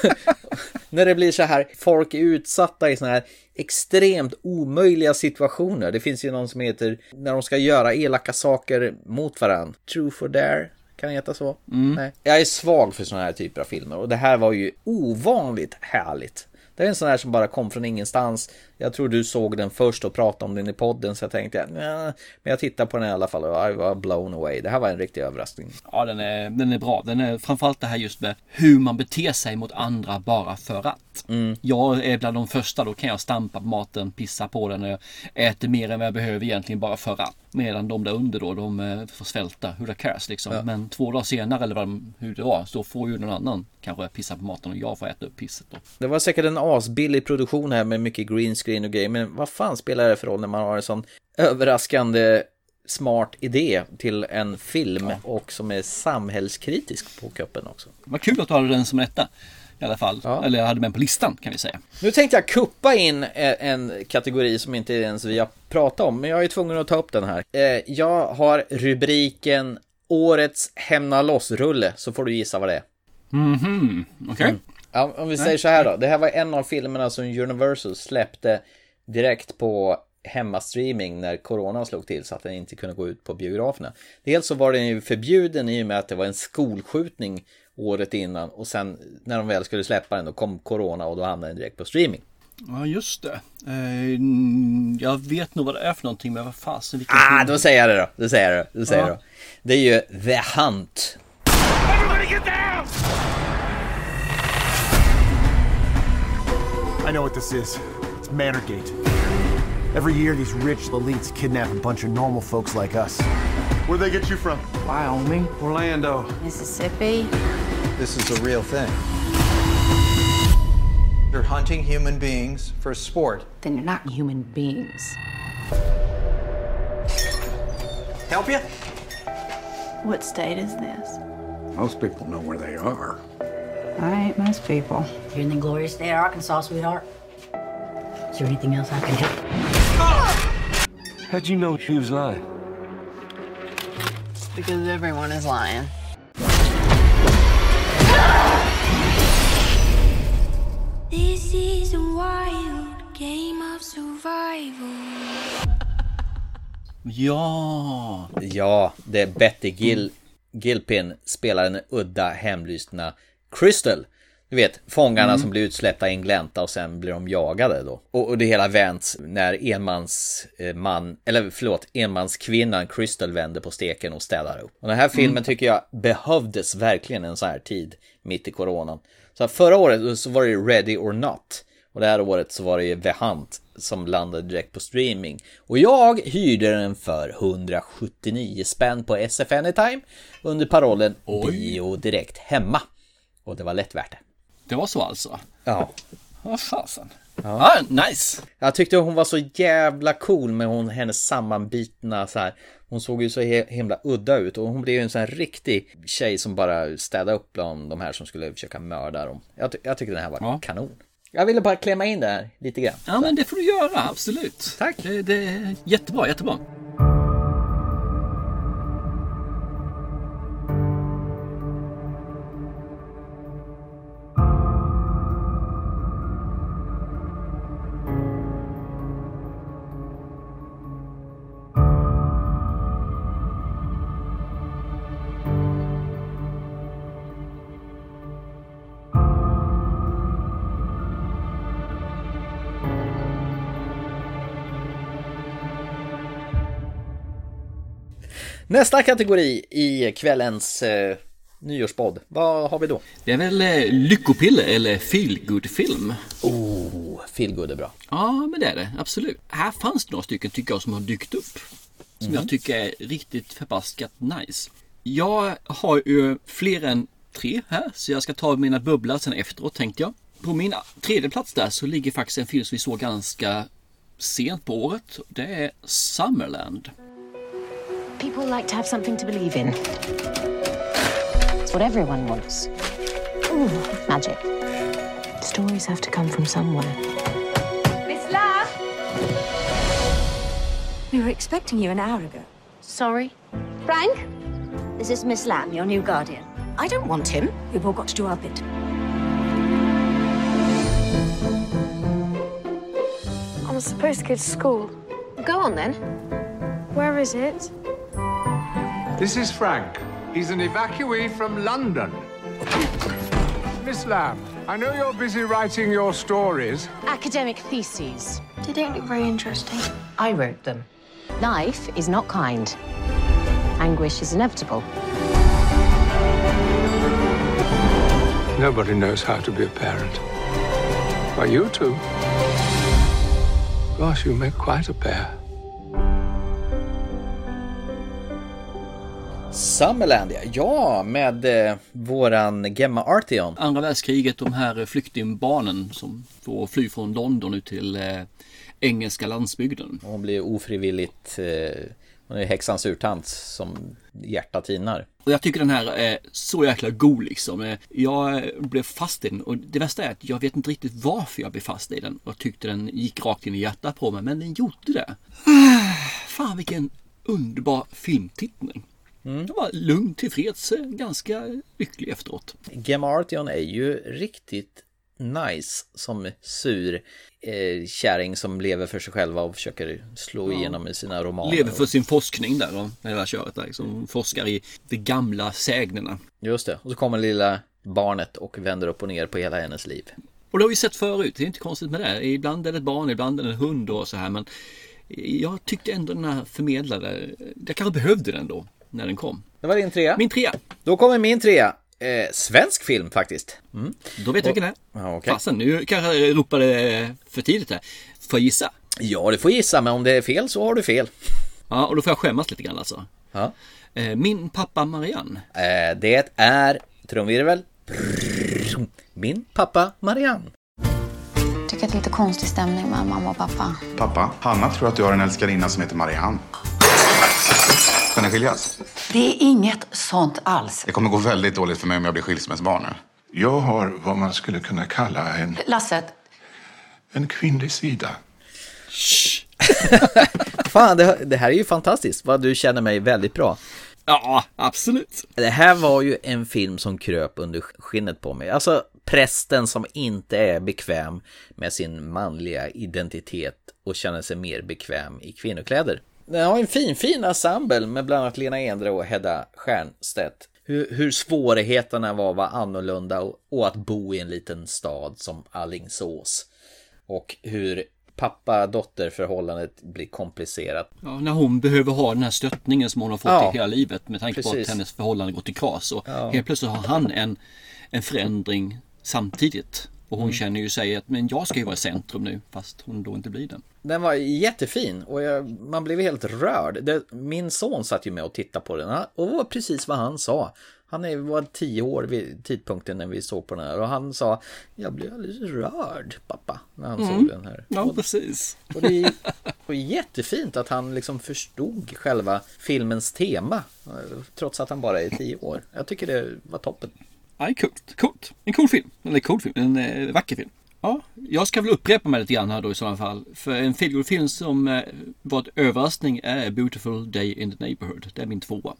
när det blir så här, folk är utsatta i såna här extremt omöjliga situationer. Det finns ju någon som heter när de ska göra elaka saker mot varandra. True for dare. Kan heta så? Mm. Nej. Jag är svag för sådana här typer av filmer och det här var ju ovanligt härligt. Det är en sån här som bara kom från ingenstans. Jag tror du såg den först och pratade om den i podden så jag tänkte, men jag tittar på den i alla fall och jag var blown away. Det här var en riktig överraskning. Ja, den är, den är bra. Den är framförallt det här just med hur man beter sig mot andra bara för att. Mm. Jag är bland de första, då kan jag stampa på maten, pissa på den och jag äter mer än vad jag behöver egentligen bara för att. Medan de där under då, de eh, får svälta, who cares liksom. Ja. Men två dagar senare eller vad, hur det var, så får ju någon annan kanske pissa på maten och jag får äta upp pisset då. Det var säkert en asbillig produktion här med mycket green screen och grejer. Men vad fan spelar det för roll när man har en sån överraskande smart idé till en film ja. och som är samhällskritisk på kuppen också. Vad kul att du hade den som etta i alla fall. Ja. Eller jag hade med på listan kan vi säga. Nu tänkte jag kuppa in en kategori som inte ens vi har pratat om, men jag är tvungen att ta upp den här. Eh, jag har rubriken Årets Hämna loss-rulle, så får du gissa vad det är. Mhm, okej. Okay. Mm. Ja, om vi säger så här då. Det här var en av filmerna som Universal släppte direkt på hemmastreaming när corona slog till så att den inte kunde gå ut på biograferna. Dels så var den ju förbjuden i och med att det var en skolskjutning året innan och sen när de väl skulle släppa den då kom corona och då hamnade den direkt på streaming. Ja just det. Eh, jag vet nog vad det är för någonting men vad fasen vilken Ah, då säger jag det då. Då säger jag det. Då säger ja. jag det. Det är ju The Hunt. Everybody get down! I know what this is. It's Manorgate. Every year, these rich elites kidnap a bunch of normal folks like us. Where'd they get you from? Wyoming. Orlando. Mississippi. This is a real thing. They're hunting human beings for sport. Then you're not human beings. Help you? What state is this? Most people know where they are. I ain't most people. You're in the glorious state of Arkansas, sweetheart. Is there anything else I can help? How'd you know she was lying? Because everyone is lying. This is a wild game of survival. Ja! Ja, det är Betty Gil Gilpin spelar den udda hemlystna Crystal. Du vet, fångarna mm. som blir utsläppta i en glänta och sen blir de jagade då. Och, och det hela vänds när enmans eh, man, eller förlåt, enmanskvinnan Crystal vänder på steken och städar upp. Och den här filmen mm. tycker jag behövdes verkligen en sån här tid mitt i coronan. Så förra året så var det Ready or Not. Och det här året så var det ju The Hunt som landade direkt på streaming. Och jag hyrde den för 179 spänn på SF Anytime under parollen Oj. bio direkt hemma. Och det var lätt värt det. Det var så alltså? Ja. Vad fasen. Ja. Ah, nice! Jag tyckte hon var så jävla cool med hon, hennes sammanbitna så här. Hon såg ju så himla udda ut och hon blev ju en sån här riktig tjej som bara städade upp bland de här som skulle försöka mörda dem. Jag, ty jag tyckte den här var ja. kanon. Jag ville bara klämma in där lite grann. Ja, men det får du göra, absolut. Tack. Det, det är jättebra, jättebra. Nästa kategori i kvällens eh, nyårspodd. Vad har vi då? Det är väl eh, lyckopiller eller feelgood-film. Oh, feelgood är bra. Ja, men det är det. Absolut. Här fanns det några stycken tycker jag som har dykt upp. Som jag tycker är riktigt förbaskat nice. Jag har ju fler än tre här, så jag ska ta mina bubblar sen efteråt tänkte jag. På min tredje plats där så ligger faktiskt en film som vi såg ganska sent på året. Det är Summerland. People like to have something to believe in. It's what everyone wants. Ooh, magic. Stories have to come from somewhere. Miss Lamb? We were expecting you an hour ago. Sorry? Frank? This is Miss Lamb, your new guardian. I don't want him. We've all got to do our bit. I'm supposed to go to school. Go on then. Where is it? This is Frank. He's an evacuee from London. Miss Lamb, I know you're busy writing your stories. Academic theses. They don't look very interesting. I wrote them. Life is not kind. Anguish is inevitable. Nobody knows how to be a parent. But you two. Gosh, you make quite a pair. Summerland, ja. med eh, våran Gemma Artion. Andra världskriget, de här flyktingbarnen som får fly från London ut till eh, engelska landsbygden. Hon blir ofrivilligt, eh, hon är häxans urtant som hjärta tinar. Och jag tycker den här är så jäkla god liksom. Eh, Jag blev fast i den och det värsta är att jag vet inte riktigt varför jag blev fast i den och tyckte den gick rakt in i hjärtat på mig, men den gjorde det. Fan vilken underbar filmtittning. Jag var lugn, tillfreds, ganska lycklig efteråt. Gemma Artion är ju riktigt nice som sur eh, kärring som lever för sig själva och försöker slå Ja. igenom i sina romaner. Lever för sin forskning där och hela köret där. Liksom, forskar i de gamla sägnerna. Just det, och så kommer lilla barnet och vänder upp och ner på hela hennes liv. Och det har vi sett förut, det är inte konstigt med det. Ibland är det ett barn, ibland är det en hund och så här. Men jag tyckte ändå den här förmedlade, jag kanske behövde den då, när den kom. Det var din trea. Min trea. Då kommer min trea. Eh, svensk film faktiskt. Mm. Då vet jag vilken det är. Ja, okej. Fasen, nu kanske jag ropade för tidigt här. Får jag gissa? Ja, du får gissa, men om det är fel så har du fel. Ja, och då får jag skämmas lite grann alltså. Ja. Eh, Min pappa Marianne. Eh, det är, trumvirvel, min pappa Marianne. Tycker att det är lite konstig stämning med mamma och pappa. Pappa, Hanna tror att du har en älskarinna som heter Marianne. Ska ni skiljas? Det är inget sånt alls. Det kommer gå väldigt dåligt för mig om jag blir skilsmässobarn nu. Jag har vad man skulle kunna kalla en, Lasse, en kvinnlig sida. Fan, det, det här är ju fantastiskt. Vad du känner mig väldigt bra. Ja, absolut. Det här var ju en film som kröp under skinnet på mig. Alltså prästen som inte är bekväm med sin manliga identitet och känner sig mer bekväm i kvinnokläder. Den har en fin, fin ensemble med bland annat Lena Endre och Hedda Stiernstedt. Hur, hur svårigheterna var att vara annorlunda och, och att bo i en liten stad som Allingsås. Och hur pappa-dotter-förhållandet blir komplicerat. Ja, när hon behöver ha den här stöttningen som hon har fått Ja. i hela livet med tanke på Precis. att hennes förhållande gått i kras. Och Ja. helt plötsligt har han en, en förändring samtidigt. Och hon känner ju sig att men jag ska ju vara i centrum nu fast hon då inte blir det. Den var jättefin och jag, man blev helt rörd. Det, min son satt ju med och tittade på den och det var precis vad han sa. Han är, var tio år vid tidpunkten när vi såg på den här och han sa Jag blev alldeles rörd pappa när han Mm. såg den här. Ja, och, precis. och det är jättefint att han liksom förstod själva filmens tema eh, trots att han bara är tio år. Jag tycker det var toppen. Ja, coolt. coolt. En cool film. Eller cool film. En eh, vacker film. Ja, jag ska väl upprepa mig lite grann här då i sådana fall. För en feelgood-film som eh, var en överraskning är Beautiful Day in the Neighborhood. Det är min tvåa.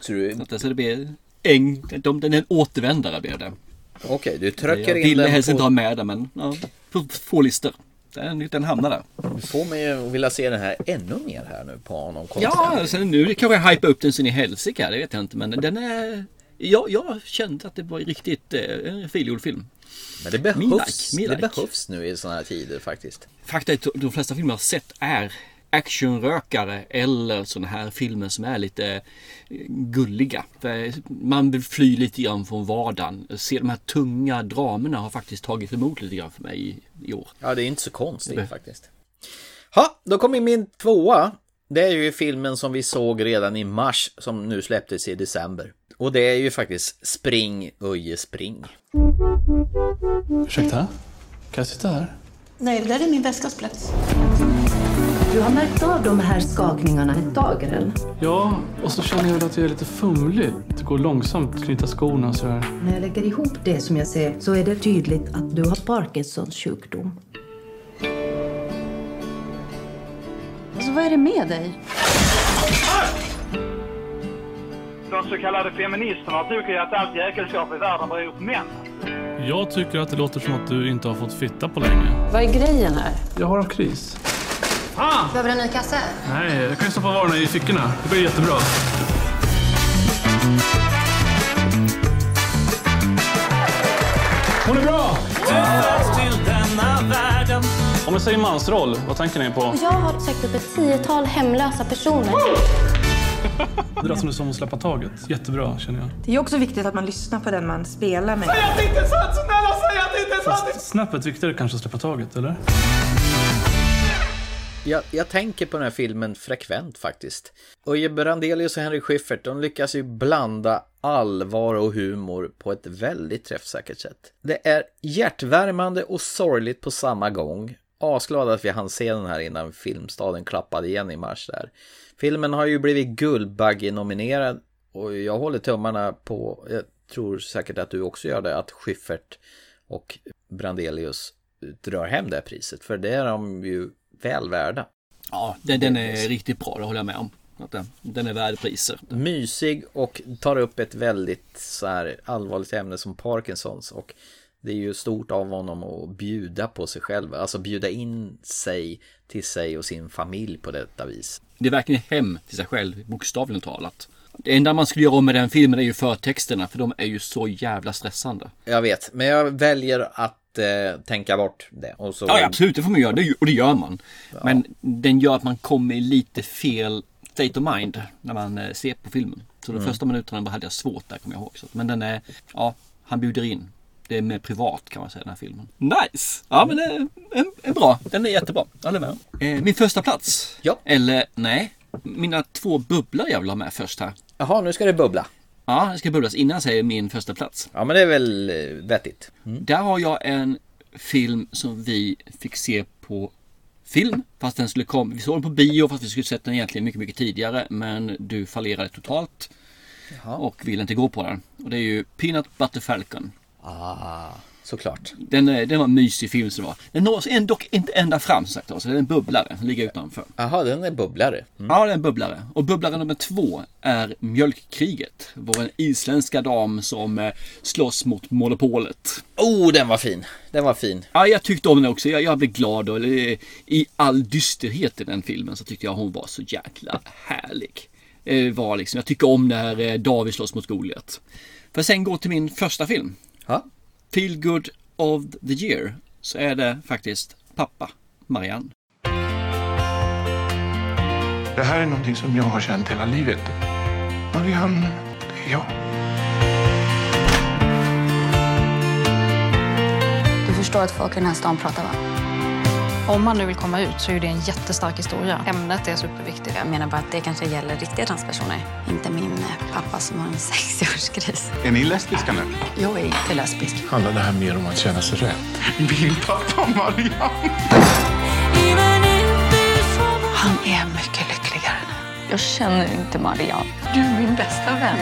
Så, du... så, att, så det blir en, de, den är en återvändare blev det. Okej, okay, du trycker jag in ville den helst på... inte ha med den men ja, på två listor. Den, den hamnar där. Du får mig att vilja se den här ännu mer här nu på någon konstig Ja, sen nu kanske jag hypar upp den sin i helsike det vet jag inte. Men den är... Ja, jag kände att det var riktigt eh, en feelgood film. Men det behövs, like, det like. behövs nu i sådana här tider faktiskt. Fakta är att de flesta filmer jag har sett är actionrökare eller sådana här filmer som är lite eh, gulliga. Man vill fly lite grann från vardagen. Se de här tunga dramerna har faktiskt tagit emot lite grann för mig i, i år. Ja, det är inte så konstigt Det- faktiskt. Ja, då kommer min tvåa. Det är ju filmen som vi såg redan i mars som nu släpptes i december. Och det är ju faktiskt Spring Uje Spring. Ursäkta? Kan jag sitta här? Nej, det där är min väskas plats. Du har märkt av de här skakningarna ett tag, eller? Ja, och så känner jag väl att jag är lite fumlig. Det går långsamt att knyta skorna och sådär. När jag lägger ihop det som jag ser så är det tydligt att du har Parkinsons sjukdom. Alltså, vad är det med dig? De så kallade feministerna tycker ju att allt jäkelskap i världen beror på män. Jag tycker att det låter som att du inte har fått fitta på länge. Vad är grejen här? Jag har haft kris. Behöver du en ny kasse? Nej, jag kan ju stoppa varorna i fickorna. Det blir jättebra. Hon är bra! Om jag säger mansroll, vad tänker ni på? Jag har sökt upp ett tiotal hemlösa personer. Det låter som att släppa taget. Jättebra, känner jag. Det är också viktigt att man lyssnar på den man spelar med. Säg att det inte är sant! Snälla säg att det inte är sant! Fast snäppet viktigare kanske att släppa taget, eller? Jag, jag tänker på den här filmen frekvent faktiskt. Uje Brandelius och Henrik Schyffert, de lyckas ju blanda allvar och humor på ett väldigt träffsäkert sätt. Det är hjärtvärmande och sorgligt på samma gång. Asglad att vi hann se den här innan Filmstaden klappade igen i mars där. Filmen har ju blivit Guldbagge-nominerad och jag håller tummarna på, jag tror säkert att du också gör det, att Schyffert och Brandelius drar hem det här priset. För det är de ju väl värda. Ja, den, den är riktigt bra, det håller jag med om. Att den, är värd priser. Mysig och tar upp ett väldigt så här allvarligt ämne som Parkinsons och det är ju stort av honom att bjuda på sig själv, alltså bjuda in sig till sig och sin familj på detta vis. Det är verkligen hem till sig själv, bokstavligen talat. Det enda man skulle göra om med den filmen är ju förtexterna, för de är ju så jävla stressande. Jag vet, men jag väljer att eh, tänka bort det. Och så... Ja, absolut, det får man göra, det, och det gör man. Men den gör att man kommer i lite fel state of mind när man eh, ser på filmen. Så de Mm. första minuterna hade jag svårt där, kommer jag ihåg. Så. Men den är, ja, han bjuder in. Det är mer privat kan man säga den här filmen. Nice! Ja men det är, är, bra. Den är jättebra. Jag håller med. Eh, min första plats. Ja. Eller nej. Mina två bubblor jag vill ha med först här. Jaha, nu ska det bubbla. Ja, det ska bubblas innan jag säger min första plats. Ja, men det är väl eh, vettigt. Mm. Där har jag en film som vi fick se på film. Fast den skulle komma. Vi såg den på bio fast vi skulle sett den egentligen mycket, mycket tidigare. Men du fallerade totalt. Och ville inte gå på den. Och det är ju Peanut Butter Falcon. Ah, såklart. Den, är- den var en mysig film som var. Den når sig ändå inte ända fram sagt då, så det är en bubblare som ligger utanför. Jaha, den är bubblare. Mm. Ja, det är en bubblare. Och bubblare nummer två är Mjölkkriget. Vår isländska dam som eh, slåss mot monopolet. Oh, den var fin. Den var fin. Ja, jag tyckte om den också. Jag, jag blev glad och eh, i all dysterhet i den filmen så tyckte jag hon var så jäkla härlig. Eh, var liksom, jag tycker om när eh, David slåss mot Goliat. För sen gå till min första film. Ja. Feel Good of the Year. Så är det faktiskt pappa, Marianne. Det här är någonting som jag har känt hela livet. Marianne, det är jag. Du förstår att folk i den här stan pratar va? Om man nu vill komma ut så är det en jättestark historia. Ämnet är superviktigt. Jag menar bara att det kanske gäller riktiga transpersoner. Inte min eh, pappa som har en 60-årskris. Är ni lesbiska nu? Jag är inte lesbisk. Handlar det här mer om att känna sig rädd? Min pappa Marianne. Han är mycket lyckligare nu. Jag känner inte Marianne. Du är min bästa vän.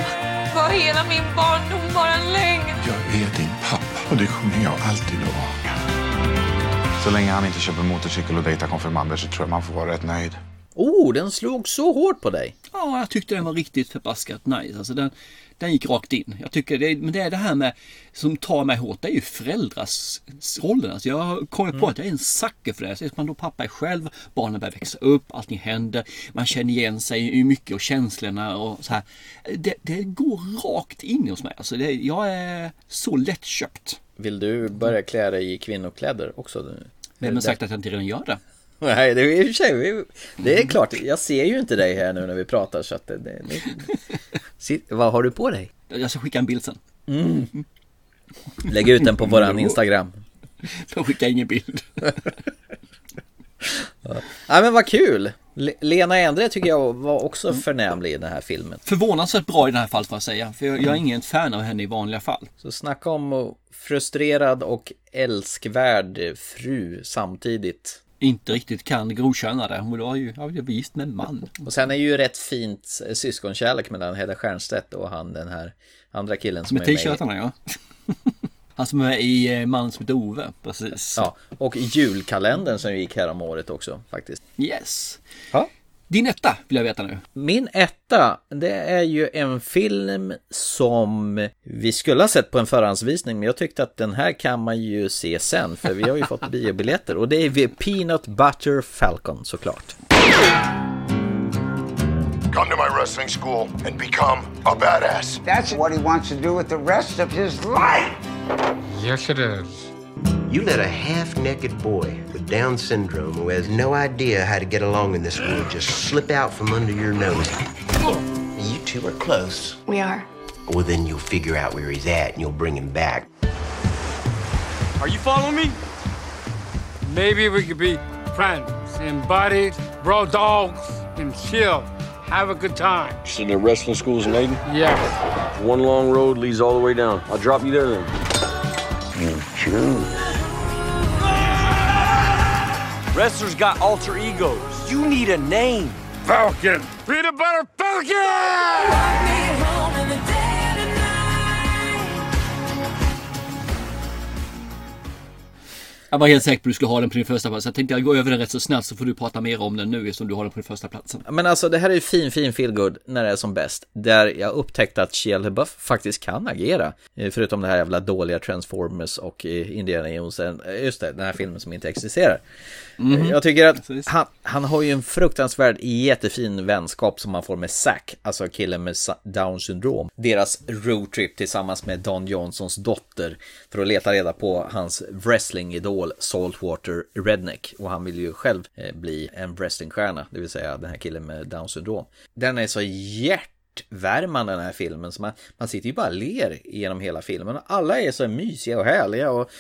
Var hela min barndom bara en lögn? Jag är din pappa och det kommer jag alltid att vara. Så länge han inte köper motorcykel och dejtar konfirmander så tror jag man får vara rätt nöjd. Oh, den slog så hårt på dig. Ja, jag tyckte den var riktigt förbaskat nice. Alltså den, den gick rakt in. Jag tycker det, men det är det här med som tar mig hårt. Det är ju föräldrarollen. Alltså jag har kommit på Mm. att jag är en sucker för det. Så att man då pappa är själv, barnen börjar växa upp, allting händer. Man känner igen sig i mycket och känslorna och så här. Det, det går rakt in hos mig. Alltså det, jag är så lättköpt. Vill du börja klä dig i kvinnokläder också? nu? Vem har sagt att jag inte redan gör det? Nej, det är i och för sig, det är klart, jag ser ju inte dig här nu när vi pratar så att det, det, det Vad har du på dig? Jag ska skicka en bild sen. Mm. Lägg ut den på våran Instagram. Jag skickar ingen bild. Ja men vad kul! Le- Lena Endre tycker jag var också förnämlig i den här filmen. Förvånansvärt bra i det här fallet får jag säga. För jag, jag är ingen fan av henne i vanliga fall. Så snacka om frustrerad och älskvärd fru samtidigt. Inte riktigt kan godkänna det. Hon var ju, ja, gift med en man. Och sen är ju rätt fint syskonkärlek mellan Hedda Stiernstedt och han den här andra killen som Med är med i- t-shirtarna ja. Han som är i eh, Mannen som heter Ove, precis. Ja, och julkalendern som gick här om året också faktiskt. Yes. Ja. Din etta vill jag veta nu. Min etta, det är ju en film som vi skulle ha sett på en förhandsvisning, men jag tyckte att den här kan man ju se sen, för vi har ju fått biobiljetter. Och det är Peanut Butter Falcon såklart. Come to my wrestling school and become a badass. That's what he wants to do with the rest of his life. Yes, it is. You let a half naked boy with Down syndrome who has no idea how to get along in this world just slip out from under your nose. You two are close. We are. Well, then you'll figure out where he's at and you'll bring him back. Are you following me? Maybe we could be friends and buddies, bro dogs, and chill. Have a good time. Sitting the wrestling schools in Aiden? Yes. One long road leads all the way down. I'll drop you there then. You choose. Wrestlers got alter egos. You need a name. Falcon. Peanut butter Falcon! Jag var helt säker på att du skulle ha den på din första plats. Jag tänkte jag går över den rätt så snabbt så får du prata mer om den nu eftersom du har den på din första platsen. Men alltså det här är ju fin, fin feelgood när det är som bäst. Där jag upptäckte att Shia LaBeouf faktiskt kan agera. Eh, förutom det här jävla dåliga Transformers och eh, Indiana Jones. Eh, just det, den här filmen som inte existerar. Eh, Jag tycker att han, han har ju en fruktansvärd jättefin vänskap som man får med Zack. Alltså killen med Down syndrom. Deras roadtrip tillsammans med Don Johnsons dotter. För att leta reda på hans wrestlingidol Saltwater Redneck. Och han vill ju själv eh, bli en wrestlingstjärna. Det vill säga den här killen med Down syndrom. Den är så hjärtvärmande den här filmen. Så man, man sitter ju bara och ler genom hela filmen. Alla är så mysiga och härliga. Och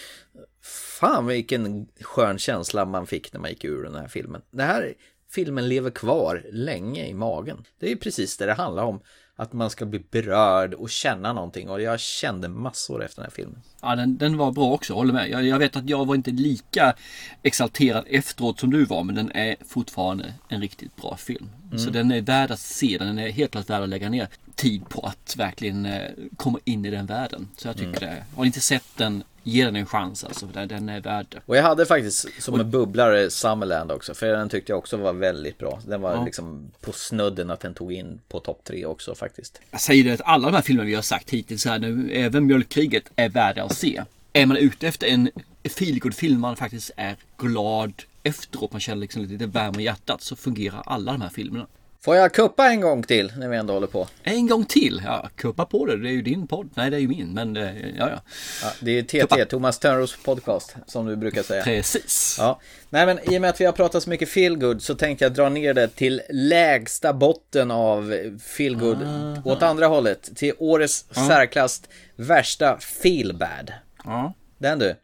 fan vilken skön känsla man fick när man gick ur den här filmen. Den här filmen lever kvar länge i magen. Det är ju precis det det handlar om. Att man ska bli berörd och känna någonting. Och jag kände massor efter den här filmen. Ja, den, den var bra också, håller med. Jag, jag vet att jag var inte lika exalterad efteråt som du var, men den är fortfarande en riktigt bra film. Mm. Så den är värd att se, den är helt klart värd att lägga ner tid på att verkligen eh, komma in i den världen. Så jag tycker Mm. det. Har ni inte sett den, ge den en chans alltså, för den- den är värd. Och jag hade faktiskt som en bubblare Summerland också. För den tyckte jag också var väldigt bra. Den var Ja. liksom på snudden att den tog in på topp tre också faktiskt. Jag säger det att alla de här filmerna vi har sagt hittills här nu, även Mjölkkriget, är värda att se. Är man ute efter en feelgood film man faktiskt är glad efteråt, man känner liksom lite värme i hjärtat, så fungerar alla de här filmerna. Får jag kuppa en gång till när vi ändå håller på? En gång till? Ja, kuppa på det. Det är ju din podd. Nej, det är ju min. Men eh, ja, ja. Ja, det är TT, Thomas Törnros podcast, som du brukar säga. Precis. Ja. Nej, men i och med att vi har pratat så mycket feelgood så tänkte jag dra ner det till lägsta botten av feelgood åt andra hållet. Till årets Ja. särklass värsta feelbad. Ja. Den du.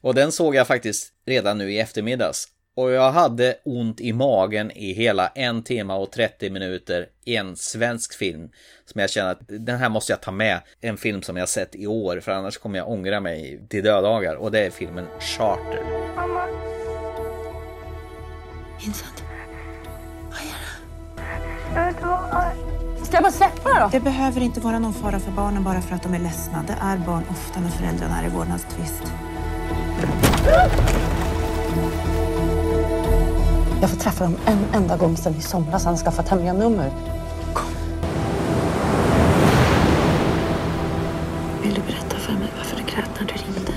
Och den såg jag faktiskt redan nu i eftermiddags. Och jag hade ont i magen i hela en timme och 30 minuter i en svensk film. Som jag känner att den här måste jag ta med. En film som jag sett i år för annars kommer jag ångra mig till dödagar. Och det är filmen Charter. Vincent. Ska jag bara släppa då? Det behöver inte vara någon fara för barnen bara för att de är ledsna. Det är barn ofta när föräldrarna är i vårdnadstvist. Jag får träffa dem en enda gång sedan i somras. Han skaffat hemliga nummer. Vill du berätta för mig varför du grät när du ringde?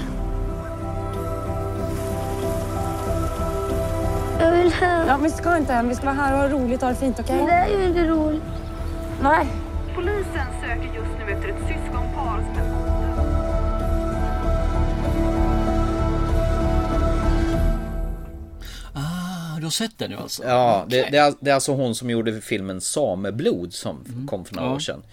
Jag vill hem. Ja, vi ska inte hem. Vi ska vara här och ha roligt och ha det fint, okej? Det är ju inte roligt. Nej. Polisen söker just nu efter ett syskonpar som är du har sett den nu alltså? Ja, det, det, är, det är alltså hon som gjorde filmen Sameblod som kom för några Ja. år sedan.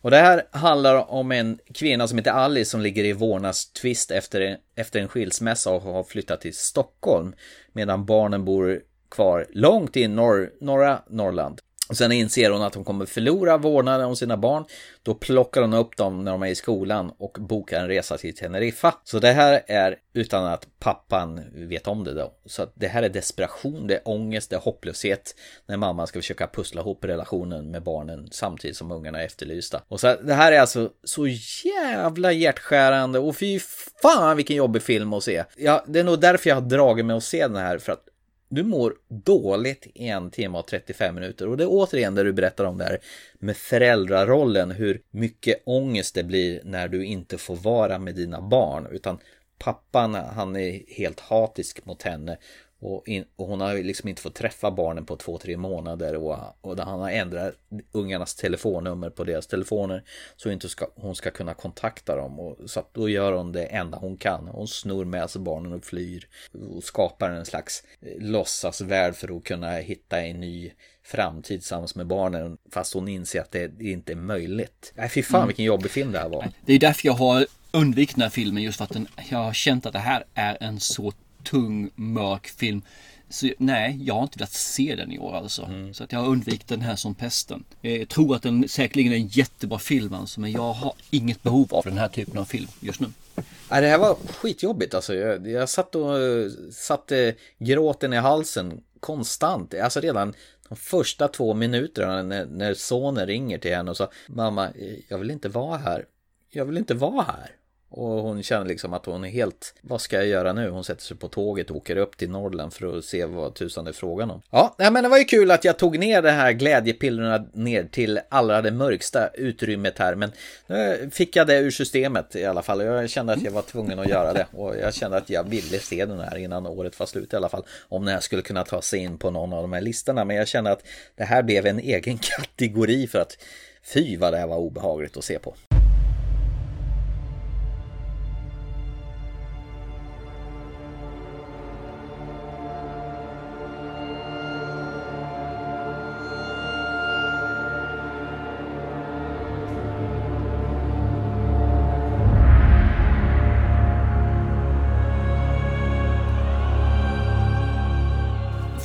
Och det här handlar om en kvinna som heter Alice som ligger i vårdnadstvist efter, efter en skilsmässa och har flyttat till Stockholm. Medan barnen bor kvar långt in norr, norra Norrland. Och sen inser hon att hon kommer förlora vårdnaden om sina barn. Då plockar hon upp dem när de är i skolan och bokar en resa till Teneriffa. Så det här är utan att pappan vet om det då. Så det här är desperation, det är ångest, det är hopplöshet. När mamman ska försöka pussla ihop relationen med barnen samtidigt som ungarna är efterlysta. Och så det här är alltså så jävla hjärtskärande och fy fan vilken jobbig film att se. Ja, det är nog därför jag har dragit mig att se den här för att du mår dåligt i en timme och 35 minuter. Och det är återigen där du berättar om det här med föräldrarollen, hur mycket ångest det blir när du inte får vara med dina barn. Utan pappan han är helt hatisk mot henne och, in, och hon har liksom inte fått träffa barnen på två, tre månader och, och han har ändrat ungarnas telefonnummer på deras telefoner så inte ska, hon ska kunna kontakta dem. Och, så att då gör hon det enda hon kan. Hon snor med sig barnen och flyr och skapar en slags eh, låtsasvärld för att kunna hitta en ny framtid tillsammans med barnen fast hon inser att det inte är möjligt. Nej, fy fan Mm. vilken jobbig film det här var. Det är därför jag har undvikit den här filmen just för att den, jag har känt att det här är en så tung, mörk film. Så nej, jag har inte velat se den i år alltså. Så att jag har undvikit den här som pesten. Jag tror att den säkerligen är en jättebra film alltså, men jag har inget behov av den här typen av film just nu. Nej, det här var skitjobbigt alltså. Jag, jag satt och eh, satte gråten i halsen konstant. Alltså redan de första två minuterna när, när sonen ringer till henne och sa Mamma, jag vill inte vara här. Jag vill inte vara här. Och hon känner liksom att hon är helt, vad ska jag göra nu? Hon sätter sig på tåget och åker upp till Norrland för att se vad tusan det är frågan om. Ja, men det var ju kul att jag tog ner det här glädjepillerna ner till allra det mörksta utrymmet här. Men nu fick jag det ur systemet i alla fall. Jag kände att jag var tvungen att göra det. Och jag kände att jag ville se den här innan året var slut i alla fall. Om den här skulle kunna ta sig in på någon av de här listorna. Men jag kände att det här blev en egen kategori för att fy vad det här var obehagligt att se på.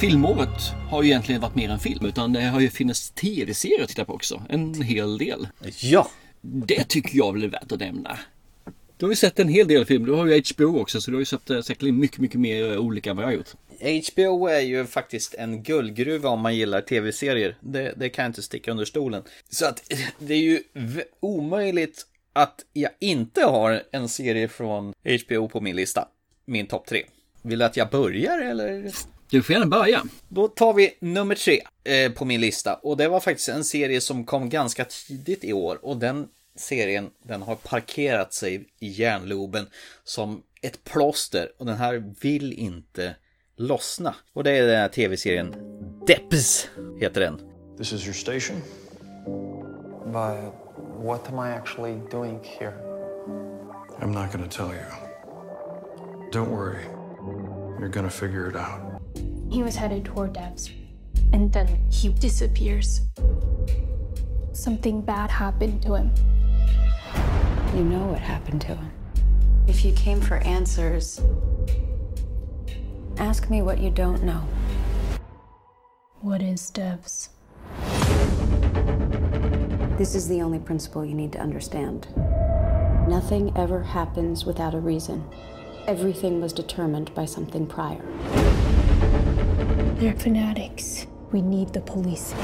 Filmåret har ju egentligen varit mer än film utan det har ju funnits tv-serier att titta på också. En hel del. Ja! Det tycker jag väl är värt att nämna. Du har ju sett en hel del film. Du har ju HBO också så du har ju sett eh, säkerligen mycket, mycket mer eh, olika än vad jag har gjort. HBO är ju faktiskt en guldgruva om man gillar tv-serier. Det, det kan jag inte sticka under stolen. Så att det är ju omöjligt att jag inte har en serie från HBO på min lista. Min topp tre. Vill du att jag börjar eller? Du får gärna börja. Då tar vi nummer tre eh, på min lista. Och det var faktiskt en serie som kom ganska tidigt i år. Och den serien, den har parkerat sig i järnloben som ett plåster. Och den här vill inte lossna. Och det är den här tv-serien Depps, heter den. This is your station? But what am I actually doing here? I'm not gonna tell you. Don't worry. You're gonna figure it out. He was headed toward Devs, and then he disappears. Something bad happened to him. You know what happened to him. If you came for answers, ask me what you don't know. What is Devs? This is the only principle you need to understand. Nothing ever happens without a reason. Everything was determined by something prior. They're fanatics. We need the police.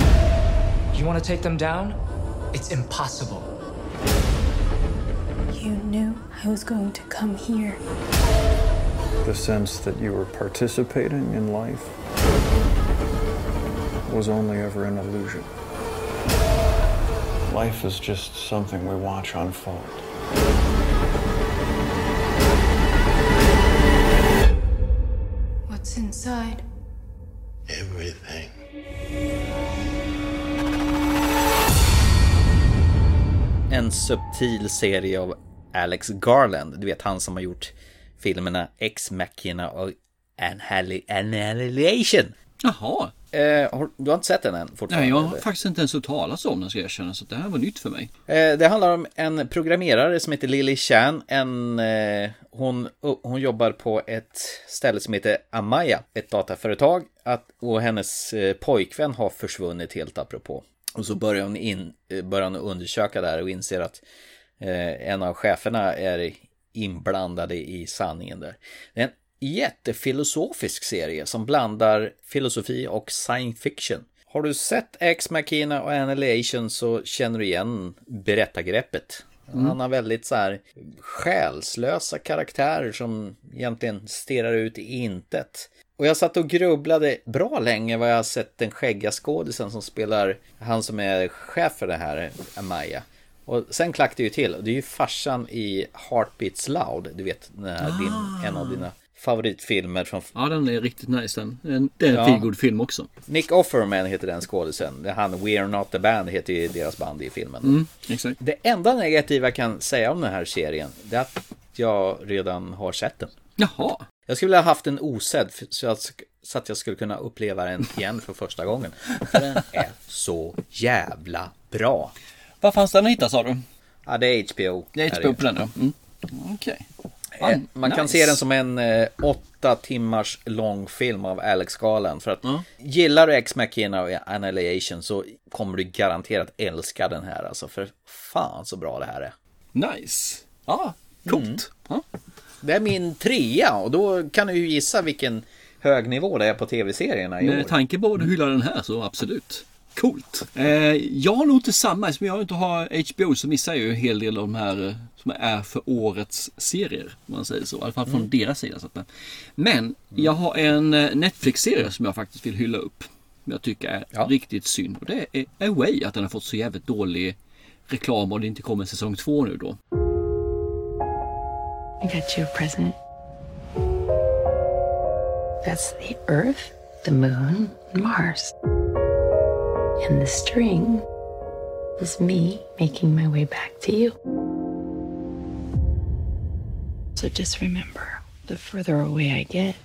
You want to take them down? It's impossible. You knew I was going to come here. The sense that you were participating in life. was only ever an illusion. Life is just something we watch unfold. Subtil serie av Alex Garland. Du vet han som har gjort filmerna Ex Machina och Annihilation. Jaha. Eh, du har inte sett den än fortfarande? Nej, jag har faktiskt inte ens hört talas om den ska jag erkänna, så det här var nytt för mig. Eh, det handlar om en programmerare som heter Lily Chan. En, eh, hon, hon jobbar på ett ställe som heter Amaya, ett dataföretag. Att, och hennes eh, pojkvän har försvunnit helt apropå. Och så börjar hon, in, eh, börjar hon undersöka det här och inser att eh, en av cheferna är inblandade i sanningen där. Det är en jättefilosofisk serie som blandar filosofi och science fiction. Har du sett Ex Machina och Annihilation så känner du igen berättargreppet. Mm. Han har väldigt så här själslösa karaktärer som egentligen stirrar ut i intet. Och jag satt och grubblade bra länge vad jag har sett den skäggiga skådisen som spelar han som är chef för det här, Amaya. Och sen klackade det ju till. Det är ju farsan i Heartbeats Loud. Du vet, här, din, en av dina favoritfilmer från... Ja, den är riktigt nice den. Det är en Ja. feelgood film också. Nick Offerman heter den skådisen. Han We're Not The Band heter ju deras band i filmen. Mm, exakt. Det enda negativa jag kan säga om den här serien, det är att jag redan har sett den. Jaha. Jag skulle vilja ha haft den osedd så att, så att jag skulle kunna uppleva den igen för första gången. För den är så jävla bra. Var fanns den att hitta sa du? Ja, det är HBO. Det är HBO på den ja. Mm. Okej. Eh, Man kan nice. se den som en eh, åtta timmars lång film av Alex Garland. För att gillar du Ex Machina och Annihilation så kommer du garanterat älska den här. Alltså för fan så bra det här är. Nice. Ja, coolt. Ja. Det är min trea och då kan du ju gissa vilken hög nivå det är på tv-serierna i år. Med tanke på vad du hyllar den här så absolut. Coolt. Eh, jag har nog inte samma, eftersom jag inte har HBO så missar jag ju en hel del av de här eh, som är för årets serier. Om man säger så. I alla fall från Mm. deras sida. Så att, men- men jag har en eh, Netflix-serie som jag faktiskt vill hylla upp. Som jag tycker är riktigt synd. Och det är Away, att den har fått så jävligt dålig reklam och det inte kommer säsong två nu då. I got you a present. That's the Earth, the Moon, Mars. And the string is me making my way back to you. So just remember the further away I get,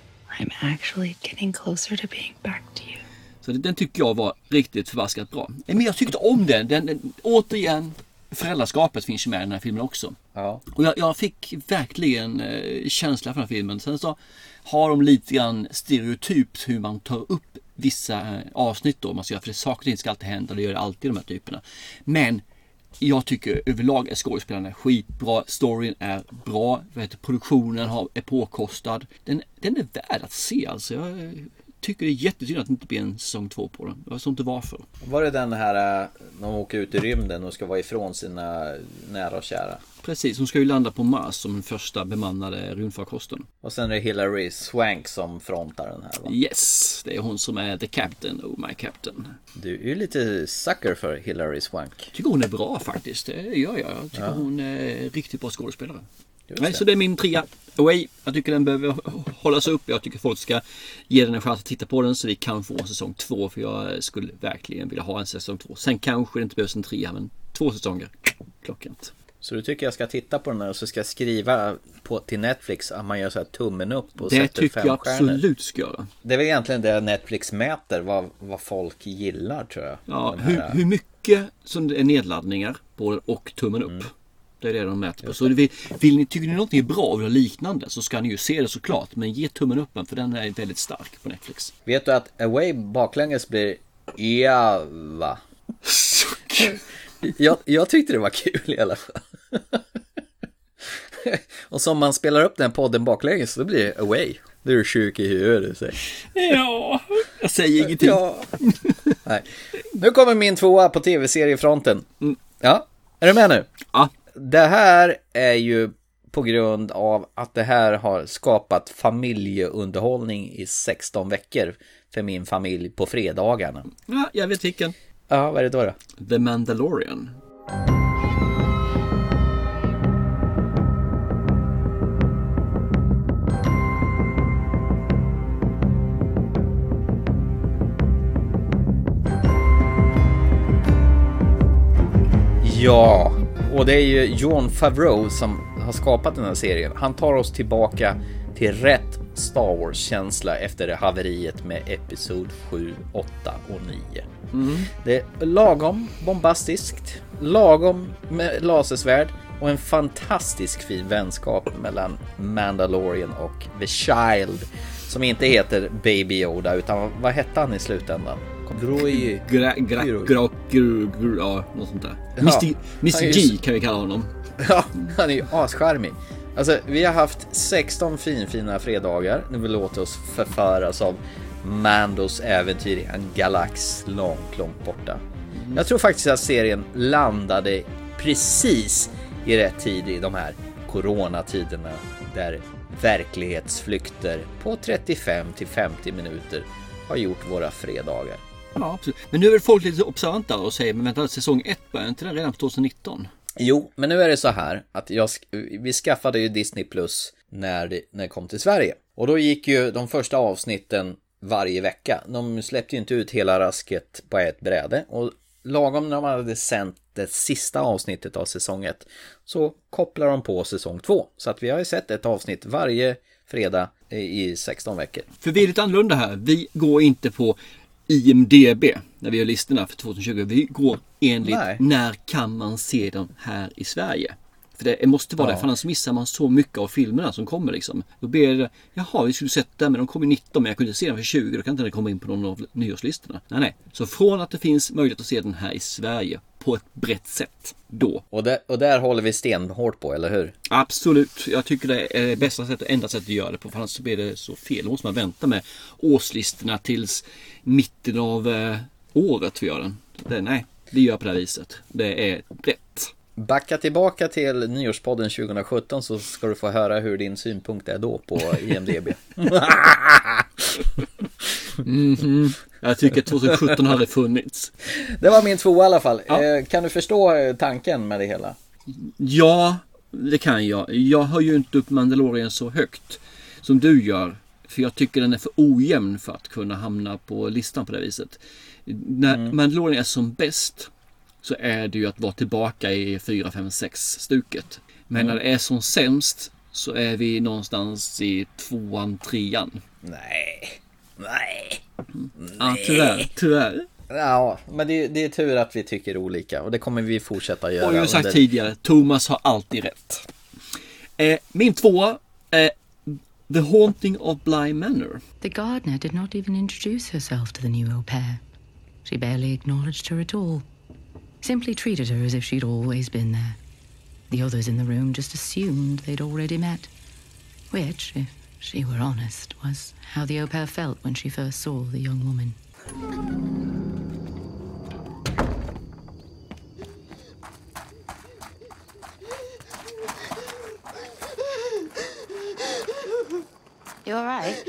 I'm actually getting closer to being back to you. Så den tycker jag var riktigt förbaskat bra. Men jag tyckte om den. den, den återigen, föräldraskapet finns ju med i den här filmen också. Ja. Och jag, jag fick verkligen eh, känsla för den här filmen. Sen så har de lite grann stereotypt hur man tar upp vissa eh, avsnitt då. Man ska för det saker och ting ska alltid hända. Det gör det alltid i de här typerna. Men jag tycker överlag är skådespelarna skitbra. Storyn är bra. Heter, produktionen har, är påkostad. Den, den är värd att se alltså. Jag eh, tycker det är jättesynd att det inte blir en säsong två på den. Jag vet inte varför. Var det den här äh, när de åker ut i rymden och ska vara ifrån sina nära och kära? Precis, hon ska ju landa på Mars som den första bemannade rymdfarkosten. Och sen är det Hillary Swank som frontar den här va? Yes, det är hon som är the captain, oh my captain. Du är ju lite sucker för Hillary Swank. Tycker hon är bra faktiskt, det gör jag. Jag tycker Ja. hon är riktigt bra skådespelare. Nej, det. så det är min trea. Away. Jag tycker den behöver hållas upp. Jag tycker folk ska ge den en chans att titta på den så vi kan få en säsong två. För jag skulle verkligen vilja ha en säsong två. Sen kanske det inte behövs en trea, men två säsonger. Klockrent. Så du tycker jag ska titta på den här och så ska jag skriva på, till Netflix att man gör så här tummen upp och Det sätter tycker fem jag stjärnor. absolut ska göra. Det är väl egentligen det Netflix mäter, vad, vad folk gillar tror jag. Ja, hur, hur mycket som det är nedladdningar på den och tummen upp. Det är det de mäter på. Så vill, vill ni, tycker ni någonting är bra och vill ha liknande så ska ni ju se det såklart. Men ge tummen upp för den är väldigt stark på Netflix. Vet du att Away baklänges blir Java? jag, jag tyckte det var kul i alla fall. och som man spelar upp den podden baklänges så blir det Away. Du är du sjuk i huvudet. säger. Ja, jag säger ingenting. Ja. Nej. Nu kommer min tvåa på tv-seriefronten. Ja, är du med nu? Ja. Det här är ju på grund av att det här har skapat familjeunderhållning i 16 veckor för min familj på fredagarna. Ja, jag vet vilken. Ja, vad är det då? då? The Mandalorian. Ja, och det är ju John Favreau som har skapat den här serien. Han tar oss tillbaka till rätt Star Wars-känsla efter haveriet med Episod 7, 8 och 9. Mm. Det är lagom bombastiskt, lagom med lasersvärd och en fantastisk fin vänskap mellan Mandalorian och The Child som inte heter Baby Yoda utan vad hette han i slutändan? Groi... Gra, gra, gra, ja, något sånt där. Ja, Mr, G kan vi kalla honom. Ja, han är ju ascharmig. Alltså, vi har haft 16 finfina fredagar när vi låter oss förföras av Mandos äventyr i en galax långt, långt borta. Jag tror faktiskt att serien landade precis i rätt tid i de här coronatiderna där verklighetsflykter på 35 till 50 minuter har gjort våra fredagar. Ja, absolut. Men nu är väl folk lite observanta och säger, men vänta, säsong 1 börjar inte den redan på 2019? Jo, men nu är det så här att jag, vi skaffade ju Disney Plus när det, när det kom till Sverige. Och då gick ju de första avsnitten varje vecka. De släppte ju inte ut hela rasket på ett bräde. Och lagom när de hade sänt det sista avsnittet av säsong 1 så kopplar de på säsong 2. Så att vi har ju sett ett avsnitt varje fredag i 16 veckor. För vi är lite annorlunda här. Vi går inte på IMDB när vi gör listorna för 2020. Vi går enligt Nej. när kan man se den här i Sverige? För det måste vara Ja. det, för annars missar man så mycket av filmerna som kommer liksom. Då blir det, jaha vi skulle sett den men de kom ju 19 men jag kunde se den för 20, då kan inte den komma in på någon av nyårslistorna. Nej nej. Så från att det finns möjlighet att se den här i Sverige på ett brett sätt, då. Och där, och där håller vi stenhårt på, eller hur? Absolut, jag tycker det är bästa sättet, enda sättet att göra det på. För annars så blir det så fel. Då måste man vänta med årslistorna tills mitten av eh, året vi gör den. Det, nej, vi gör på det här viset. Det är rätt. Backa tillbaka till nyårspodden 2017 så ska du få höra hur din synpunkt är då på IMDB. Mhm. Jag tycker att 2017 hade funnits. Det var min två i alla fall. Ja. Eh, Kan du förstå eh, tanken med det hela? Ja, det kan jag. Jag har ju inte upp Mandalorian så högt som du gör. För jag tycker den är för ojämn för att kunna hamna på listan på det viset. När Mandalorian är som bäst så är det ju att vara tillbaka i 4, 5, 6 stuket. Men Mm. när det är som sämst så är vi någonstans i tvåan, trean. Nej. Nej. Ja, tyvärr. Tyvärr. Ja, men det, det är tur att vi tycker olika och det kommer vi fortsätta göra. Och jag har sagt under- tidigare, Thomas har alltid rätt. Eh, min tvåa är The Haunting of Bly Manor. The gardener did not even introduce herself to the new au pair. She barely acknowledged her at all. Simply treated her as if she'd always been there. The others in the room just assumed they'd already met. Which, if she were honest, was how the au pair felt when she first saw the young woman. You alright?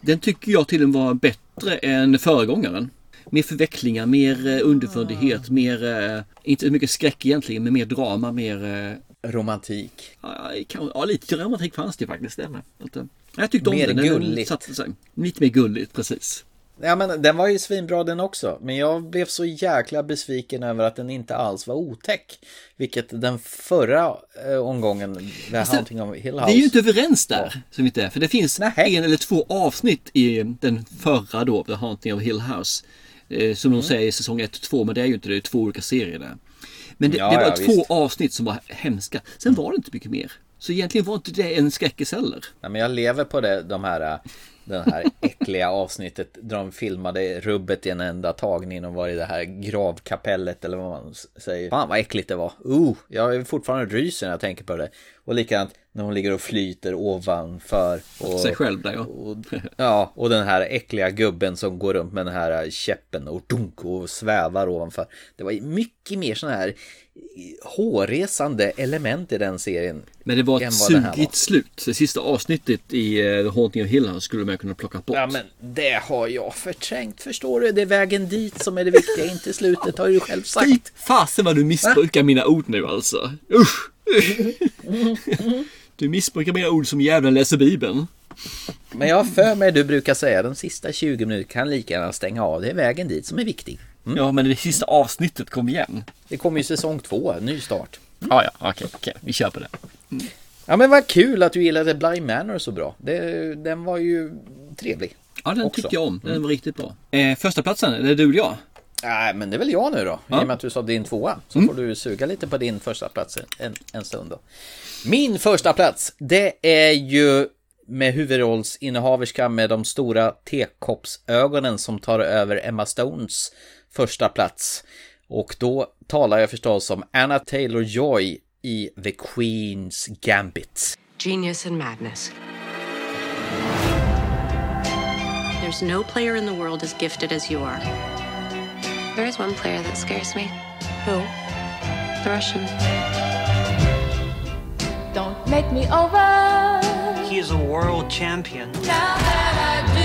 Den tycker jag till och med var bättre än föregångaren. Mer förvecklingar, mer eh, underfundighet, mer, eh, inte så mycket skräck egentligen, men mer drama, mer... Romantik. Ja, kan- ja lite romantik fanns det faktiskt. Det med. Eh, jag tyckte om Mer den. den. gulligt. Satte sig. Lite mer gulligt, precis. Ja men den var ju svinbra den också. Men jag blev så jäkla besviken över att den inte alls var otäck. Vilket den förra eh, omgången, The Fast det- Haunting of Hill Vi House. är ju inte överens där, som inte är. För det finns en eller två avsnitt i den förra då, The Haunting of Hill House. Eh, som Mm. de säger i säsong 1 och 2, men det är ju inte det, det är två olika serier där. Men det, Ja, det var ja, två visst. avsnitt som var hemska. Sen var det inte mycket mer. Så egentligen var inte det en skräckis heller. Nej, men jag lever på det, de här den här äckliga avsnittet där de filmade rubbet i en enda tagning och var i det här gravkapellet eller vad man säger. Fan vad äckligt det var. Uh, jag är fortfarande ryser när jag tänker på det. Och likadant när hon ligger och flyter ovanför. Och, Sig själv där ja. och, ja, och den här äckliga gubben som går runt med den här käppen och dunk och svävar ovanför. Det var mycket mer sådana här hårresande element i den serien. Men det var ett sugigt slut. Det sista avsnittet i uh, The Haunting of Hill House skulle man kunna plocka bort. Ja men det har jag förträngt förstår du. Det är vägen dit som är det viktiga, inte slutet har du själv sagt. Fasen vad du missbrukar mina ord nu alltså. Usch! Du missbrukar mina ord som jävlen läser Bibeln. Men jag för mig du brukar säga de sista 20 minuterna kan lika gärna stänga av. Det är vägen dit som är viktig. Mm. Ja, men det sista avsnittet kom igen. Det kommer ju säsong två, ny start. Ja, ja, okej, okej, vi kör på det. Mm. Ja, men vad kul att du gillade Bly Manor så bra. Det, den var ju trevlig. Ja, den också. tycker jag om. Den var riktigt bra. Eh, första platsen, är det du eller jag? Nej, men det är väl jag nu då. Ja. I och med att du sa din tvåa. Så Mm. får du suga lite på din första plats en, en stund då. Min första plats, det är ju med huvudrollsinnehaverska med de stora tekoppsögonen som tar över Emma Stones första plats. Och då talar jag förstås om Anna Taylor-Joy i The Queen's Gambit. Genius and madness. There's no player in the world as gifted as you are. There is one player that scares me. Who? The Russian. Don't make me over. He is a world champion. Now that I do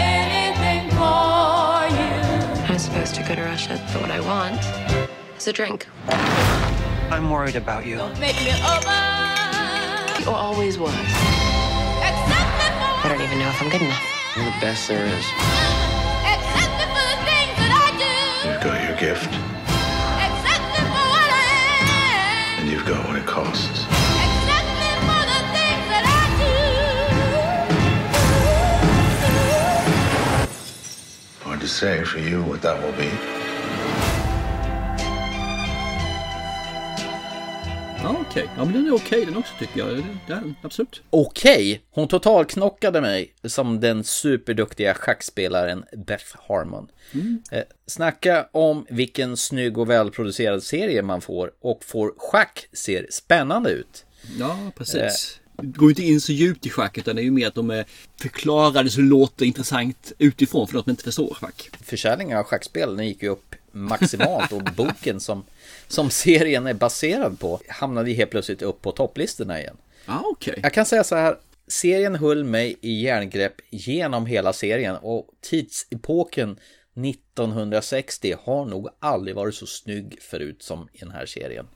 anything for you. I'm supposed to go to Russia, but what I want is a drink. I'm worried about you. Don't make me over. You always was. Accept me for, I don't even know if I'm good enough. You're the best there is. Gift, Accept me for what I am. and you've got what it costs. Accept me for the things that I do. Hard to say for you what that will be. Okej. Ja, men den är okej den också tycker jag. Den, absolut. Okej, hon totalknockade mig som den superduktiga schackspelaren Beth Harmon. Mm. Eh, snacka om vilken snygg och välproducerad serie man får och får schack ser spännande ut. Ja, precis. Det går inte in så djupt i schack utan det är ju mer att de är förklarade så låter intressant utifrån för något man inte förstår schack. Försäljningen av schackspel den gick ju upp maximalt och boken som, som serien är baserad på hamnade helt plötsligt upp på topplistorna igen. Ja, okej. Jag kan säga så här, serien höll mig i järngrepp genom hela serien och tidsepoken 1960 har nog aldrig varit så snygg förut som i den här serien.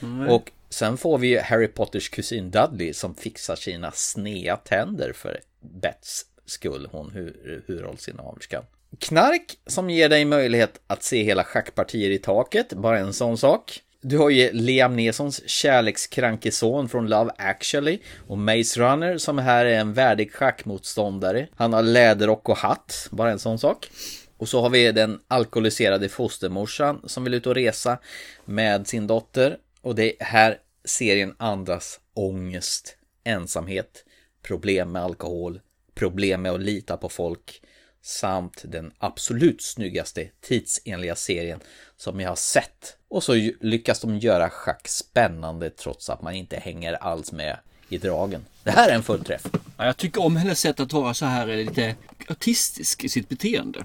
Nej. Och sen får vi ju Harry Potters kusin Dudley som fixar sina snea tänder för Bets skull, hon hu- huvudrollsinnehaverskan. Knark som ger dig möjlighet att se hela schackpartier i taket, bara en sån sak. Du har ju Liam Neesons kärlekskranke son från Love actually och Maze Runner som här är en värdig schackmotståndare. Han har läderrock och hatt, bara en sån sak. Och så har vi den alkoholiserade fostermorsan som vill ut och resa med sin dotter. Och det är här serien andas ångest, ensamhet, problem med alkohol, problem med att lita på folk samt den absolut snyggaste tidsenliga serien som jag har sett. Och så lyckas de göra schack spännande trots att man inte hänger alls med i dragen. Det här är en fullträff. Ja, jag tycker om hennes sätt att vara så här eh, lite autistisk i sitt beteende.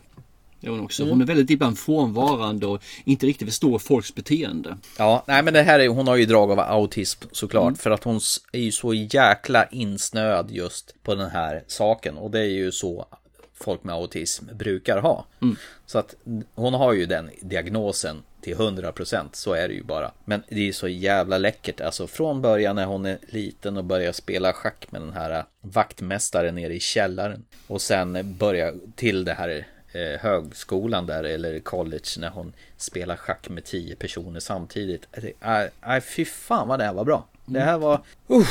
Det är hon också. Mm. Hon är väldigt ibland frånvarande och inte riktigt förstår folks beteende. Ja, nej men det här är, hon har ju drag av autism såklart för att hon är ju så jäkla insnöad just på den här saken och det är ju så folk med autism brukar ha. Mm. Så att hon har ju den diagnosen till 100% så är det ju bara. Men det är ju så jävla läckert, alltså från början när hon är liten och börjar spela schack med den här vaktmästaren nere i källaren och sen börja till det här eh, högskolan där eller college när hon spelar schack med tio personer samtidigt. Nej, nej, fy fan vad det här var bra. Det här var... Uh,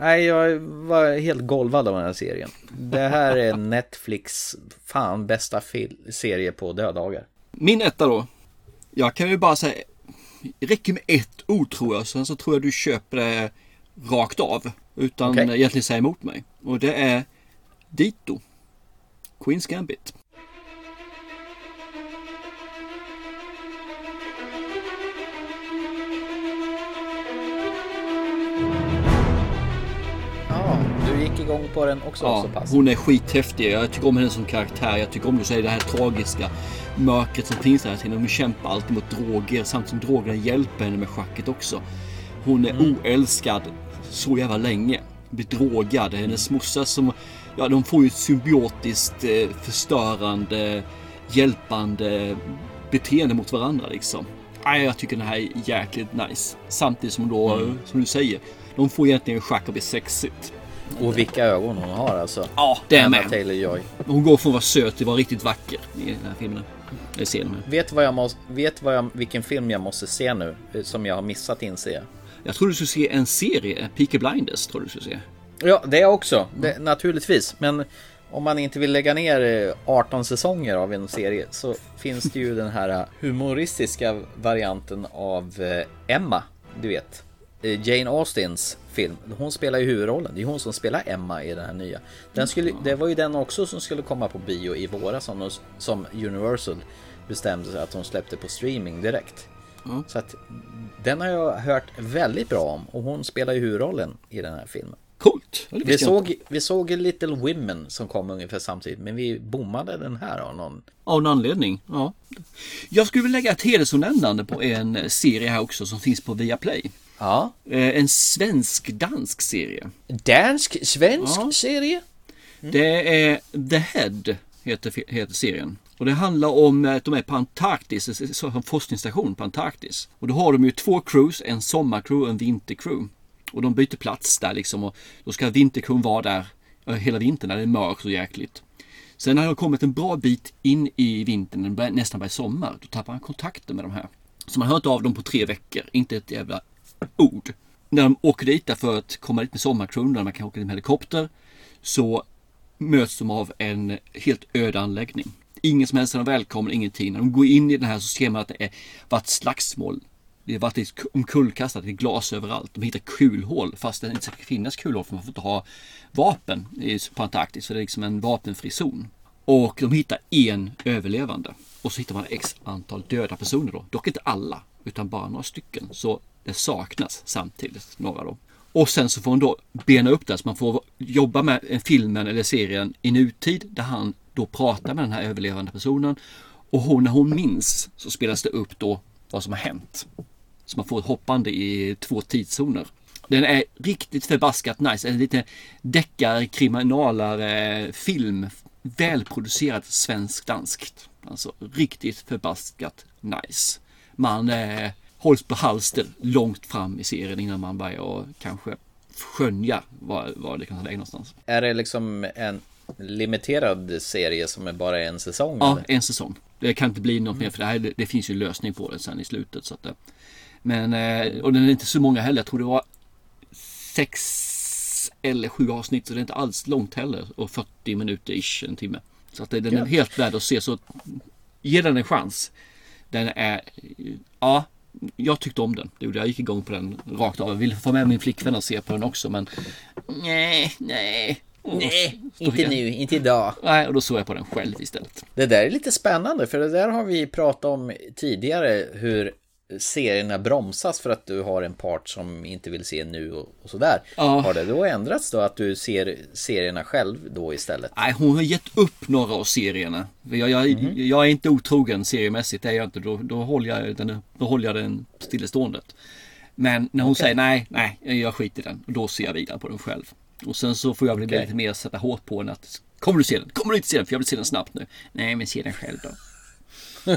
nej, jag var helt golvad av den här serien. Det här är Netflix, fan bästa serie på döddagar. Min etta då. Jag kan ju bara säga. Det räcker med ett ord tror jag. Sen så tror jag du köper det rakt av. Utan Okej. egentligen säga emot mig. Och det är Dito. Queens Gambit. Igång på den också Ja, så pass. hon är skithäftig. Jag tycker om henne som karaktär. Jag tycker om du säger det här tragiska mörkret som finns där. Hon kämpar alltid mot droger samtidigt som drogerna hjälper henne med schacket också. Hon är Mm. oälskad så jävla länge. Blir drogad. Hennes morsa som... Ja, de får ju ett symbiotiskt eh, förstörande, hjälpande beteende mot varandra liksom. Nej, jag tycker den här är jäkligt nice. Samtidigt som då, Mm. som du säger, de får egentligen schack och blir sexigt. Och vilka ögon hon har alltså. Ja, det är med. Taylor-Joy. Hon går från att vara söt till att vara riktigt vacker i den här filmen. Ser man. Vet vad jag måste, vet vad jag, vilken film jag måste se nu eh, som jag har missat inse? jag? Jag tror du skulle se en serie, Peaky Blinders tror du skulle se. Ja, det också. Det, naturligtvis. Men om man inte vill lägga ner eh, 18 säsonger av en serie så finns det ju den här eh, humoristiska varianten av eh, Emma. Du vet. Eh, Jane Austins film. Hon spelar ju huvudrollen. Det är hon som spelar Emma i den här nya. Den skulle, det var ju den också som skulle komma på bio i våras som, som Universal bestämde sig att de släppte på streaming direkt. Mm. Så att den har jag hört väldigt bra om och hon spelar ju huvudrollen i den här filmen. Coolt! Vi såg, vi såg Little Women som kom ungefär samtidigt men vi bommade den här av någon. Av en anledning, ja. Jag skulle vilja lägga ett hedersomnämnande på en eh, serie här också som finns på Viaplay. Ja. Eh, En svensk-dansk serie. Dansk-svensk serie? Det är The Head, heter, heter serien. Och det handlar om att de är på Antarktis, en forskningsstation på Antarktis. Och då har de ju två crews, en sommarcrew och en vintercrew. Och de byter plats där liksom och då ska vintercrewn vara där eh, hela vintern när det är mörkt och jäkligt. Sen när de kommit en bra bit in i vintern, nästan börjar sommar, då tappar man kontakten med de här. Så man hör inte av dem på tre veckor, inte ett jävla ord. När de åker dit för att komma dit med sommarkronor, man kan åka dit med helikopter, så möts de av en helt öde anläggning. Ingen som helst är välkommen, ingenting. När de går in i den här så ser man att det är varit slagsmål. Det har varit omkullkastat, det är glas överallt. De hittar kulhål fast det inte ska finnas kulhål för man får inte ha vapen på Antarktis. Så det är liksom en vapenfri zon. Och de hittar en överlevande. Och så hittar man x antal döda personer då. Dock inte alla, utan bara några stycken. Så det saknas samtidigt några då. Och sen så får hon då bena upp det. Så man får jobba med filmen eller serien i nutid. Där han då pratar med den här överlevande personen. Och hon, när hon minns så spelas det upp då vad som har hänt. Så man får ett hoppande i två tidszoner. Den är riktigt förbaskat nice. En lite deckarkriminalare film. Välproducerat svensk-danskt. Alltså riktigt förbaskat nice. Man eh, hålls på halster långt fram i serien innan man börjar och kanske skönja vad, vad det kan ta vägen någonstans. Är det liksom en limiterad serie som är bara en säsong? Ja, eller? en säsong. Det kan inte bli något mer för det, här, det, det finns ju en lösning på det sen i slutet. Så att, det- men, eh, och den är inte så många heller. Jag tror det var sex eller sju avsnitt. Så det är inte alls långt heller. Och 40 minuter ish, en timme. Så att det, den är Gött. helt värd att se. Så ge den en chans. Den är, ja, jag tyckte om den. Det gjorde jag. Gick igång på den rakt av. Jag ville få med min flickvän och se på den också. Men nej, nej. Nej, inte nu, inte idag. Nej, och då såg jag på den själv istället. Det där är lite spännande för det där har vi pratat om tidigare hur serierna bromsas för att du har en part som inte vill se nu och, och sådär. Ja. Har det då ändrats då att du ser serierna själv då istället? Nej, hon har gett upp några av serierna. Jag, jag, jag är inte otrogen seriemässigt, det är jag inte. Då, då, håller, jag den, då håller jag den stilleståendet. Men när hon Okej. säger nej, nej, jag skiter i den. Och då ser jag vidare på den själv. Och sen så får jag bli Okej. lite mer sätta hårt på den att Kommer du se den? Kommer du inte se den? För jag vill se den snabbt nu. Nej, men se den själv då.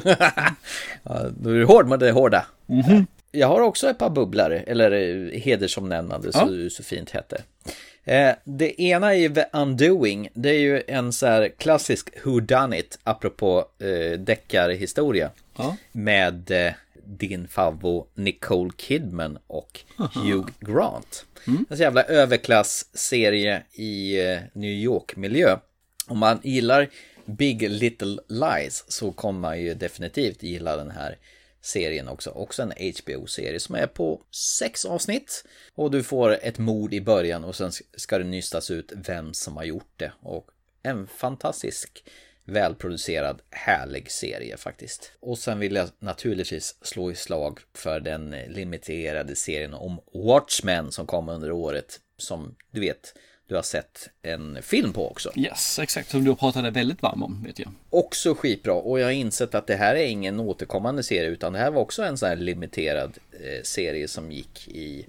Ja, då är du hård med det hårda. Mhm. Jag har också ett par bubblare, eller eh, hedersomnämnande Ja. så så fint hette. Eh, Det ena är ju The Undoing. Det är ju en så här klassisk Who Done It apropå eh, deckarhistoria. Ja. Med eh, din favvo Nicole Kidman och Aha. Hugh Grant. Mm. En så jävla överklassserie i eh, New York-miljö. Om man gillar Big Little Lies så kommer man ju definitivt gilla den här serien också. Också en HBO-serie som är på sex avsnitt. Och du får ett mord i början och sen ska det nystas ut vem som har gjort det. Och En fantastisk välproducerad, härlig serie faktiskt. Och sen vill jag naturligtvis slå i slag för den limiterade serien om Watchmen som kom under året. Som du vet, du har sett en film på också. Yes, exakt. Som du pratade väldigt varm om, vet jag. Också skitbra. Och jag har insett att det här är ingen återkommande serie, utan det här var också en sån här limiterad eh, serie som gick i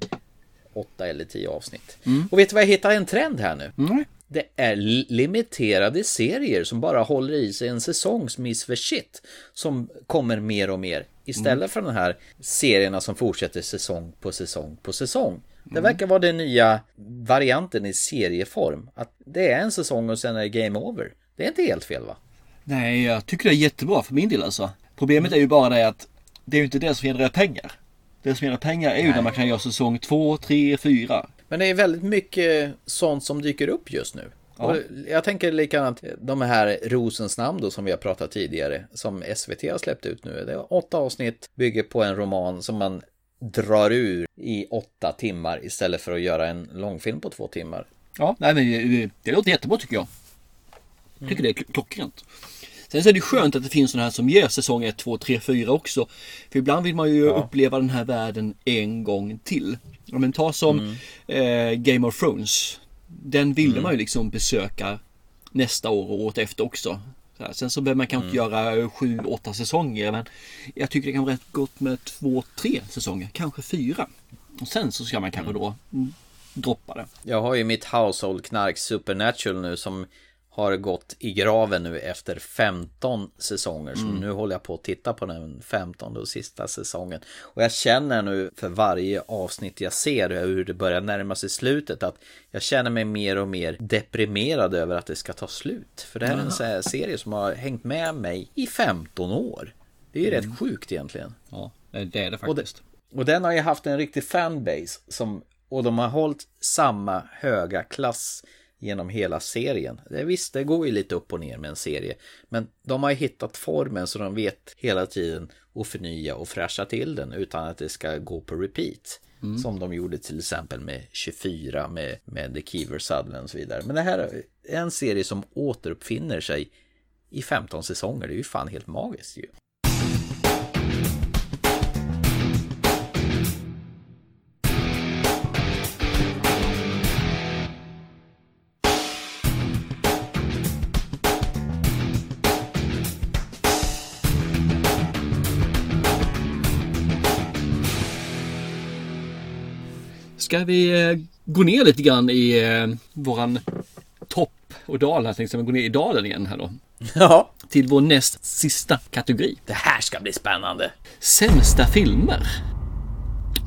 åtta eller tio avsnitt. Mm. Och vet du vad jag hittar en trend här nu? Mm. Det är limiterade serier som bara håller i sig en säsongs miss för shit. Som kommer mer och mer. Istället Mm. för de här serierna som fortsätter säsong på säsong på säsong. Det verkar vara den nya varianten i serieform. Att det är en säsong och sen är det game over. Det är inte helt fel va? Nej, jag tycker det är jättebra för min del alltså. Problemet är ju bara det att det är ju inte det som genererar pengar. Det som genererar pengar är ju när man kan göra säsong två, tre, fyra. Men det är väldigt mycket sånt som dyker upp just nu. Ja. Jag tänker likadant, de här Rosens namn då som vi har pratat tidigare, som SVT har släppt ut nu. Det är åtta avsnitt, bygger på en roman som man drar ur i åtta timmar istället för att göra en långfilm på två timmar. Ja, nej men det, det låter jättebra tycker jag. Jag tycker det är kl- klockrent. Sen så är det skönt att det finns sådana här som ger säsong 1, 2, 3, 4 också. För ibland vill man ju Ja. uppleva den här världen en gång till. Ja, men ta som eh, Game of Thrones. Den ville Mm. man ju liksom besöka nästa år och året efter också. Så. Sen så behöver man kanske Mm. göra sju, åtta säsonger. Men jag tycker det kan vara rätt gott med två, tre säsonger. Kanske fyra. Och sen så ska man kanske då mm, droppa det. Jag har ju mitt household-knark Supernatural nu som har gått i graven nu efter 15 säsonger. Så Mm. nu håller jag på att titta på den 15 och sista säsongen. Och jag känner nu för varje avsnitt jag ser hur det börjar närma sig slutet att jag känner mig mer och mer deprimerad över att det ska ta slut. För det här är en serie som har hängt med mig i 15 år. Det är ju rätt sjukt egentligen. Ja, det är det Och, det, faktiskt. och den har ju haft en riktig fanbase som, och de har hållit samma höga klass genom hela serien. Visst, det går ju lite upp och ner med en serie. Men de har ju hittat formen så de vet hela tiden att förnya och fräscha till den utan att det ska gå på repeat. Mm. Som de gjorde till exempel med 24 med, med The Kiever Sutherland och så vidare. Men det här är en serie som återuppfinner sig i 15 säsonger. Det är ju fan helt magiskt ju. Ska vi eh, gå ner lite grann i eh, våran topp och dal här tänkte jag, gå ner i dalen igen här då. Ja. Till vår näst sista kategori. Det här ska bli spännande. Sämsta filmer.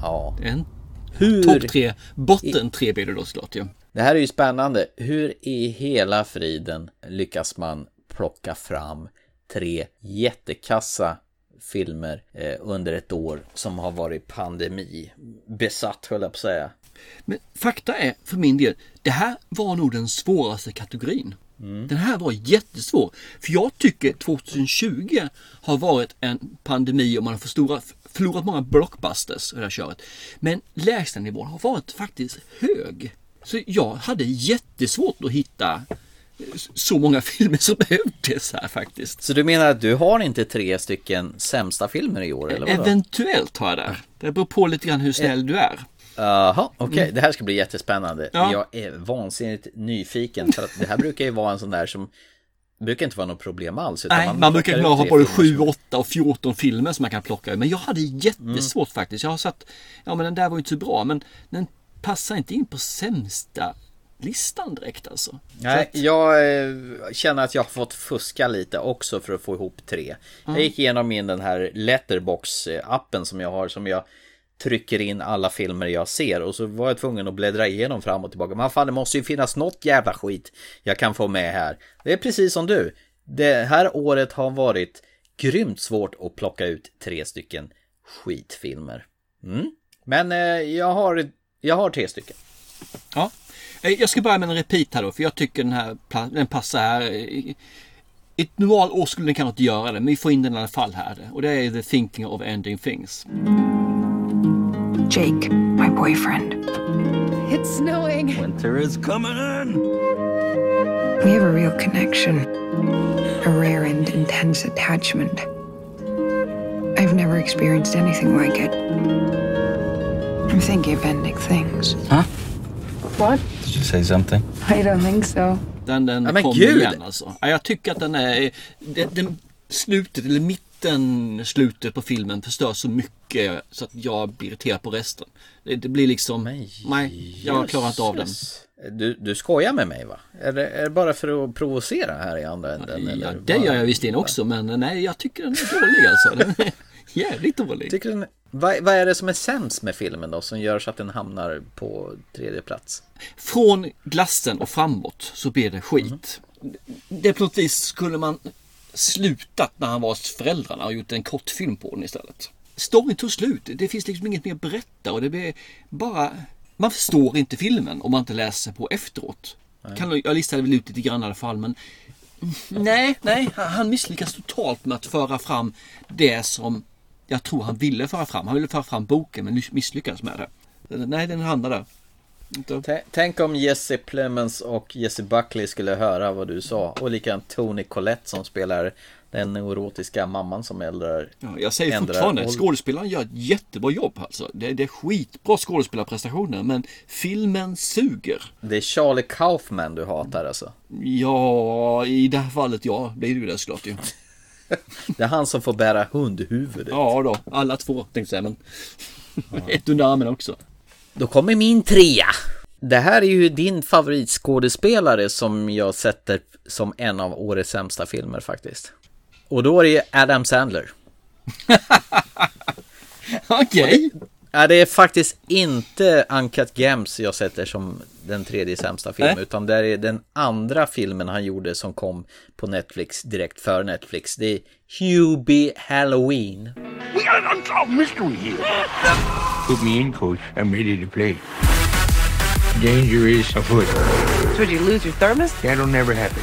Ja. En Hur- topp tre, botten tre blir det då såklart ju. Det här är ju spännande. Hur i hela friden lyckas man plocka fram tre jättekassa filmer eh, under ett år som har varit pandemi besatt höll jag på att säga. Men fakta är för min del, det här var nog den svåraste kategorin. Den här var jättesvår. För jag tycker 2020 har varit en pandemi och man har förstorat, förlorat många blockbusters i det här köret. Men lägstanivån har varit faktiskt hög. Så jag hade jättesvårt att hitta så många filmer som behövdes här faktiskt. Så du menar att du har inte tre stycken sämsta filmer i år eller vadå? Eventuellt har jag det. Det beror på lite grann hur snäll du är. Jaha, okej. Mm. Det här ska bli jättespännande. Ja. Jag är vansinnigt nyfiken för att det här brukar ju vara en sån där som brukar inte vara något problem alls. Nej, man, brukar kunna ut ha både filmer 7, 8 och 14 filmer som man kan plocka ur. Men jag hade jättesvårt faktiskt. Jag har satt, ja men den där var ju inte så bra, men den passar inte in på sämsta listan direkt alltså. Nej, jag eh, känner att jag har fått fuska lite också för att få ihop tre. Jag Mm. gick igenom min den här Letterbox-appen som jag har som jag trycker in alla filmer jag ser och så var jag tvungen att bläddra igenom fram och tillbaka. Men fan, det måste ju finnas något jävla skit jag kan få med här. Det är precis som du. Det här året har varit grymt svårt att plocka ut tre stycken skitfilmer. Mm. Men eh, jag, har, jag har tre stycken. Ja. Eh, Jag ska börja med en repeat här då, för jag tycker den här den passar här. I i ett normalår skulle den kanske inte göra det, men vi får in den i alla fall här. Och det är The Thinking of Ending Things. Jake, my boyfriend. It's snowing. Winter is coming in. We have a real connection, a rare and intense attachment. I've never experienced anything like it. I'm thinking of ending things. Huh? What? Did you say something? I don't think so. Den, den Ja, men kom gud! igen alltså. Ja, jag tycker att den är... Den, den slutet, eller mitten slutet på filmen förstör så mycket så att jag blir irriterad på resten. Det, det blir liksom... nej, jag klarar inte av den. Du, du skojar med mig va? Är det, är det bara för att provocera här i andra änden? Ja, eller det gör jag visst in också men nej, jag tycker den är dålig alltså. Jävligt dålig. Tycker den, vad, vad är det som är sämst med filmen då som gör så att den hamnar på tredje plats? Från glassen och framåt så blir det skit. Det på något vis skulle man slutat när han var hos föräldrarna och gjort en kortfilm på den istället. Storyn tog slut. Det finns liksom inget mer att berätta och det blir bara... Man förstår inte filmen om man inte läser på efteråt. Kan, jag listade väl ut lite grann i alla fall men Nej, nej, han misslyckas totalt med att föra fram det som jag tror han ville föra fram. Han ville föra fram boken men misslyckades med det. Nej, den hamnar där. Tänk om Jesse Plemons och Jesse Buckley skulle höra vad du sa. Och likadant Tony Collette som spelar den neurotiska mamman som äldrar. Ja, jag säger fortfarande, ålder. skådespelaren gör ett jättebra jobb alltså. Det, det är skitbra skådespelarprestationer men filmen suger. Det är Charlie Kaufman du hatar alltså. Ja, i det här fallet ja, det är ju det såklart ju. Det är han som får bära hundhuvudet. Ja då, alla två tänkte jag men ett under armen också. Då kommer min trea. Det här är ju din favoritskådespelare som jag sätter som en av årets sämsta filmer faktiskt. Och då är det ju Adam Sandler. Okej. Ja, det är faktiskt inte Uncut Gems jag sätter som den tredje sämsta filmen, Nej. utan det är den andra filmen han gjorde som kom på Netflix direkt före Netflix. Det är Hubie Halloween. We got an unsolved mystery here. Put me in, coach. I'm ready to play. Danger is afoot. So would you lose your thermos? That'll never happen.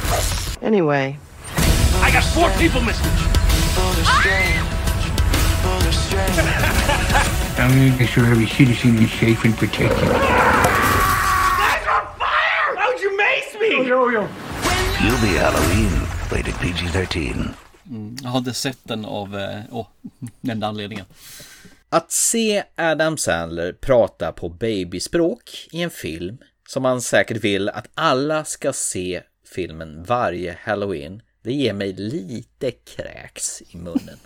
Anyway. I got four people missing. I'm gonna make sure every citizen is safe and protected. How'd you mace me? Yo, yo, You'll be Halloween, rated PG-13. Mm, jag har inte sett den av eh, åh, nämnda anledningen. Att se Adam Sandler prata på babyspråk i en film som man säkert vill att alla ska se filmen varje halloween, det ger mig lite kräks i munnen.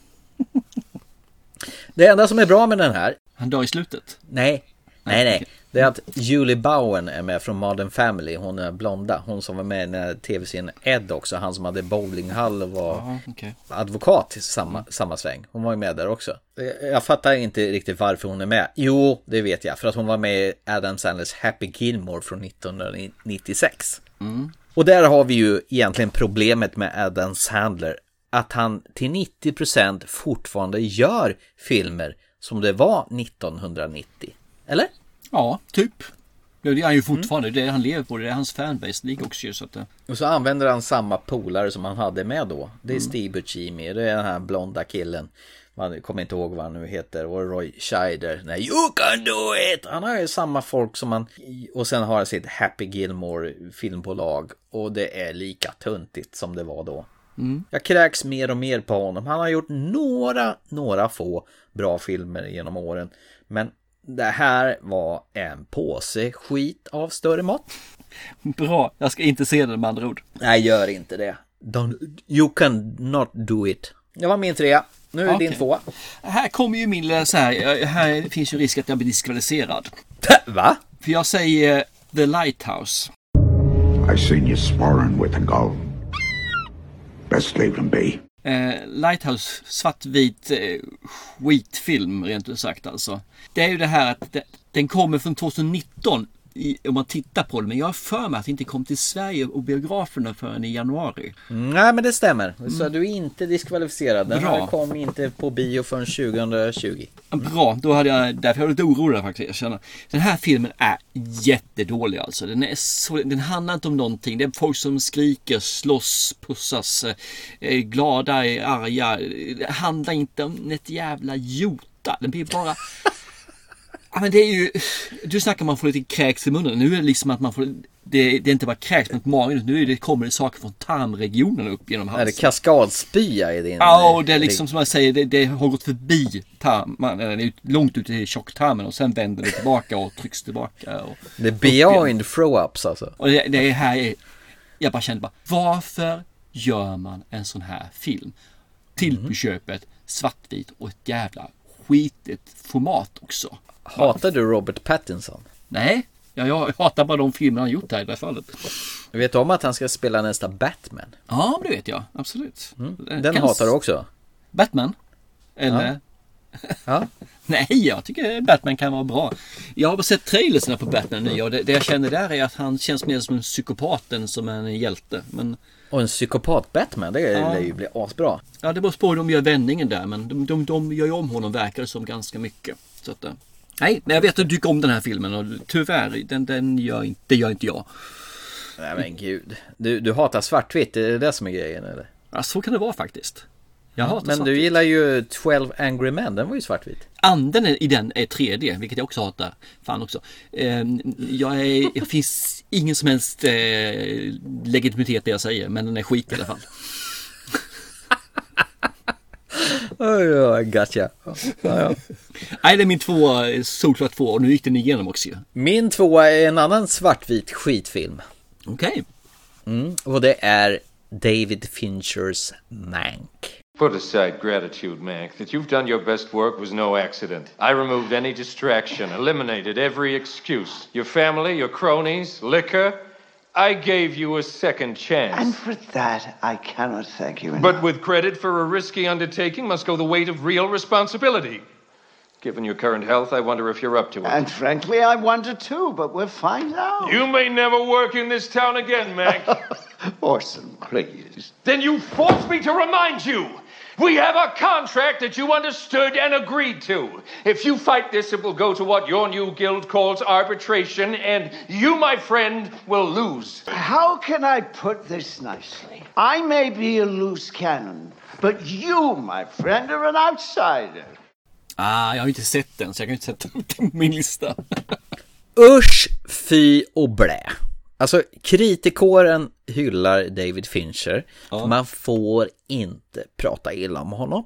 Det enda som är bra med den här... Han dör i slutet? Nej, nej, nej. Det är att Julie Bowen är med från Modern Family. Hon är blonda. Hon som var med i den här tv-serien Ed också. Han som hade bowlinghall och var okej. advokat i samma, samma sväng. Hon var ju med där också. Jag- Jag fattar inte riktigt varför hon är med. Jo, det vet jag. För att hon var med i Adam Sandlers Happy Gilmore från 1996. Mm. Och där har vi ju egentligen problemet med Adam Sandler. Att han till 90% fortfarande gör filmer som det var 1990. Eller? Ja, typ. Det är han ju fortfarande. Det är det han lever på. Det är hans fanbase ligger också ju så att eh, det... Och så använder han samma polare som han hade med då. Det är Mm. Steve Buscemi, det är den här blonda killen. Man kommer inte ihåg vad han nu heter. Och Roy Scheider. Nej, you can do it! Han har ju samma folk som han... Och sen har han sitt Happy Gilmore filmbolag. Och det är lika tuntigt som det var då. Mm. Jag kräks mer och mer på honom. Han har gjort några, några få bra filmer genom åren. Men det här var en påse skit av större mått. Bra, jag ska inte se den med andra ord. Nej, gör inte det. Don't, you can not do it. Det var min trea. Nu är det din Okej. tvåa. Här kommer ju min så här, här finns ju risk att jag blir diskvalificerad. Va? För jag säger The Lighthouse. I seen you sparring with a gull. Best leave them be. Eh, Lighthouse, svartvit eh, skitfilm rent ut sagt alltså. Det är ju det här att det, den kommer från 2019 i, om man tittar på den. Men jag har för mig att det inte kom till Sverige och biograferna förrän i januari. Nej, men det stämmer. Så du är inte diskvalificerad. Den Bra. här kom inte på bio förrän 2020. Bra, då hade jag, därför jag lite orolig faktiskt. Jag känner. Den här filmen är jättedålig alltså. Den, är så, den handlar inte om någonting. Det är folk som skriker, slåss, pussas, eh, är glada, är arga. Det handlar inte om ett jävla jota. Den blir bara... Ja, men det är ju, du snackar om att man får lite kräks i munnen. Nu är det liksom att man får, det, det är inte bara kräks mot magen. Nu är det, kommer det saker från tarmregionen upp genom halsen. Är det kaskadspya i din? Ja, och det är liksom som jag säger, det, det har gått förbi tarmen, eller långt ut i tjocktarmen och sen vänder det tillbaka och trycks tillbaka. Och, Det är beyond throw-ups alltså. och det, det här är, jag bara kände bara, varför gör man en sån här film? Till Mm. på köpet, svartvit och ett jävla skitigt format också. Hatar du Robert Pattinson? Nej, jag, jag hatar bara de filmer han gjort här i det här fallet. Du vet om att han ska spela nästa Batman? Ja, det vet jag. Absolut. Eh, Den kan- hatar du också? Batman? Eller? Ja. Nej, jag tycker Batman kan vara bra. Jag har sett trailerserna på Batman nya och det, det jag känner där är att han känns mer som en psykopat än som en hjälte. Men Och en psykopat-Batman, det Ja. lär ju bli asbra. ja, det beror på hur de gör vändningen där, men de, de, de gör ju om honom verkar det som ganska mycket. Så att, eh, nej, men jag vet att du tycker om den här filmen och tyvärr, den, den gör, inte- det gör inte jag. Nej men gud. Du, du hatar svartvitt, är det det som är grejen eller? Ja, så kan det vara faktiskt. Jag hatar Men svartvitt. du gillar ju 12 Angry Men, den var ju svartvit. Anden i den är 3D, vilket jag också hatar. Fan också. Eh, jag är, det finns ingen som helst eh, legitimitet i det jag säger, men den är skit i alla fall. Oj, oj, gotcha. Ja, ja. Nej, det är min två, eh, solklart två och nu gick den igenom också ju. Min tvåa är en annan svartvit skitfilm. Okej. Mm, och det är David Finchers Mank. Put aside gratitude, Mac. That you've done your best work was no accident. I removed any distraction, eliminated every excuse. Your family, your cronies, liquor. I gave you a second chance. And for that, I cannot thank you enough. But with credit for a risky undertaking must go the weight of real responsibility. Given your current health, I wonder if you're up to it. And frankly, I wonder too, but we'll find out. You may never work in this town again, Mac. Orson, please. then you force me to remind you. We have a contract that you understood and agreed to. If you fight this, it will go to what your new guild calls arbitration, and you, my friend, will lose. How can I put this nicely? I may be a loose cannon, but you, my friend, are an outsider. Ah, jag har ju inte sett den, så jag kan inte sätta upp den på min lista. Usch, fy och blä. Alltså kritikåren hyllar David Fincher. Man får inte prata illa om honom.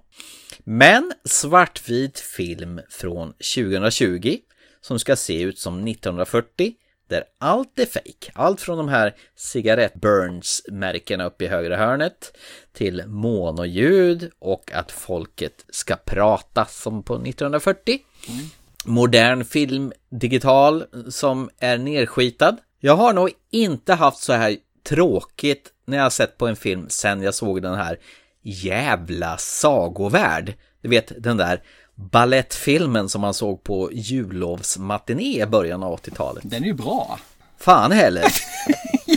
Men svartvit film från 2020 som ska se ut som 1940 där allt är fake. Allt från de här cigarettburns-märkena uppe i högra hörnet till monoljud och att folket ska prata som på 1940 modern film digital som är nerskitad. Jag har nog inte haft så här tråkigt när jag har sett på en film sen jag såg den här jävla sagovärld. Du vet den där ballettfilmen som man såg på jullovsmatiné i början av 80-talet. Den är ju bra. Fan heller.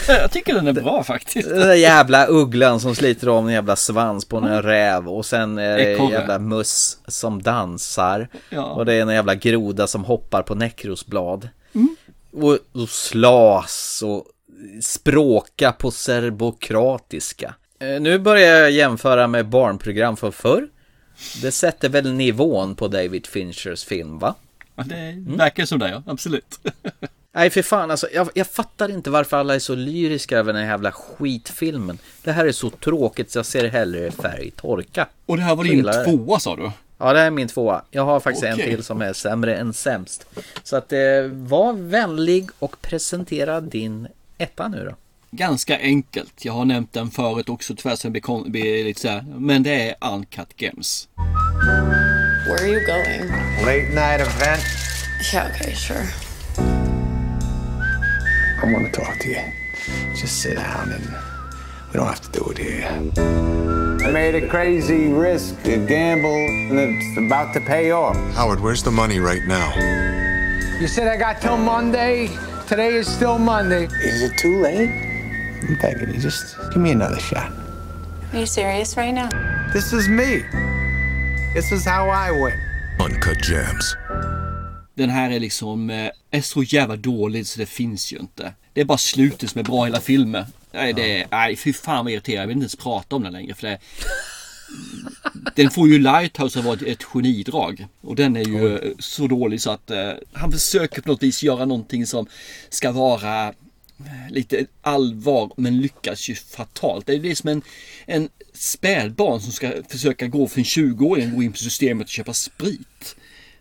Ja, jag tycker den är bra faktiskt. Den där jävla ugglan som sliter om en jävla svans på en räv och sen är det Ekorre. jävla muss som dansar. Ja. Och det är en jävla groda som hoppar på näckrosblad. Och, och slas och språka på serbokratiska. Eh, Nu börjar jag jämföra med barnprogram för förr. Det sätter väl nivån på David Finchers film va? Ja, det verkar som det, ja. Absolut. Nej för fan alltså, jag, jag fattar inte varför alla är så lyriska över den här jävla skitfilmen. Det här är så tråkigt så jag ser hellre färg torka. Och det här var din tvåa sa du? Ja, det är min tvåa. Jag har faktiskt en Okej. till som är sämre än sämst. Så att eh, var vänlig och presentera din etta nu då. Ganska enkelt. Jag har nämnt den förut också tyvärr jag blir, lite så här. Men det är Uncut Gems. Where are you going? Late night event. Yeah, okay, sure. I want to talk to you. Just sit down and we don't have to do it here. I made a crazy risk, a gamble, and it's about to pay off. Howard, where's the money right now? You said I got till Monday. Today is still Monday. Is it too late? I'm begging you, just give me another shot. Are you serious right now? This is me. This is how I win. Uncut Gems. Den här är liksom eh, är så jävla dålig så det finns ju inte. Det är bara slutet som är bra i hela filmen. Nej, det nej fy fan vad irriterande. Jag vill inte ens prata om den längre för det Den får ju Lighthouse att vara ett, genidrag. Och den är ju eh, så dålig så att eh, han försöker på något vis göra någonting som ska vara eh, lite allvar men lyckas ju fatalt. Det är det som en, en spädbarn som ska försöka gå för en 20-åring gå in på systemet och köpa sprit.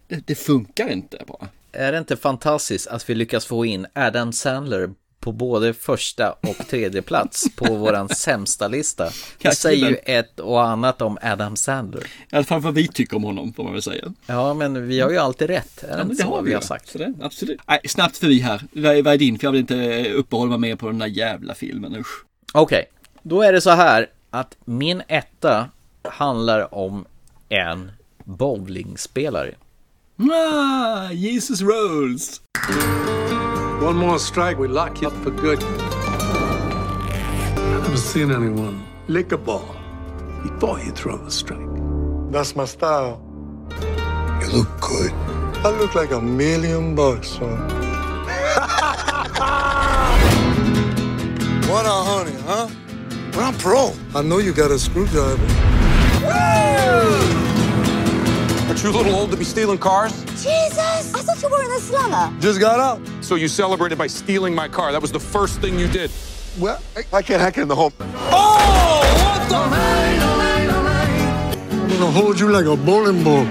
Det, det funkar inte bara. Är det inte fantastiskt att vi lyckas få in Adam Sandler på både första och tredje plats på våran sämsta lista? Det säger ju ett och annat om Adam Sandler. I alla fall vad vi tycker om honom får man väl säga. Ja, men vi har ju alltid rätt. Är det Ja, det så har vi vi har sagt? Det, absolut. Nej, snabbt förbi här. Vad är, din? För jag vill inte uppehålla mig mer på den där jävla filmen. Usch. Okej, då är det så här att min etta handlar om en bowlingspelare. Ah, Jesus Rolls! One more strike, we lock you up for good. I've never seen anyone lick a ball before you throw a strike. That's my style. You look good. I look like a million bucks, son. what a honey, huh? But I'm pro. I know you got a screwdriver. Aren't you a little old to be stealing cars? Jesus! I thought you were in a slumber. Just got out. So you celebrated by stealing my car. That was the first thing you did. Well, I, I can't hack it in the home. Oh, what the? I'm gonna hold you like a bowling ball.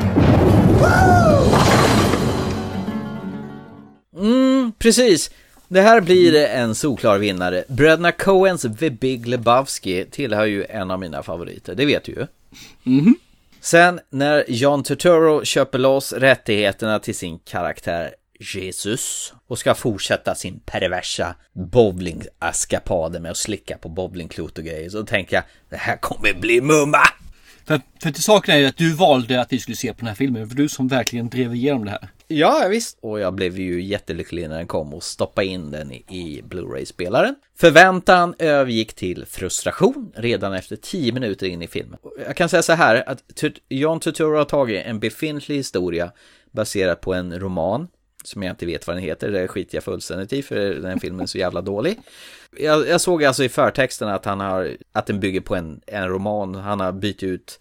Mm, precis. Det här blir en solklar vinnare. Bröderna Coens The Big Lebowski tillhör ju en av mina favoriter, det vet du ju. Sen när John Turturro köper loss rättigheterna till sin karaktär Jesus och ska fortsätta sin perversa bowlingaskapader med att slicka på bowlingklot och grejer så tänker jag det här kommer bli mumma! För, för till saken är ju att du valde att vi skulle se på den här filmen. För du som verkligen drev igenom det här. Ja, visst. Och jag blev ju jättelycklig när den kom och stoppa in den i, Blu-ray-spelaren. Förväntan övergick till frustration redan efter tio minuter in i filmen. Jag kan säga så här att John Turturro har tagit en befintlig historia baserad på en roman som jag inte vet vad den heter, det skiter jag fullständigt i för den filmen är så jävla dålig. Jag, jag såg alltså i förtexten att han har, att den bygger på en, en roman, han har bytt ut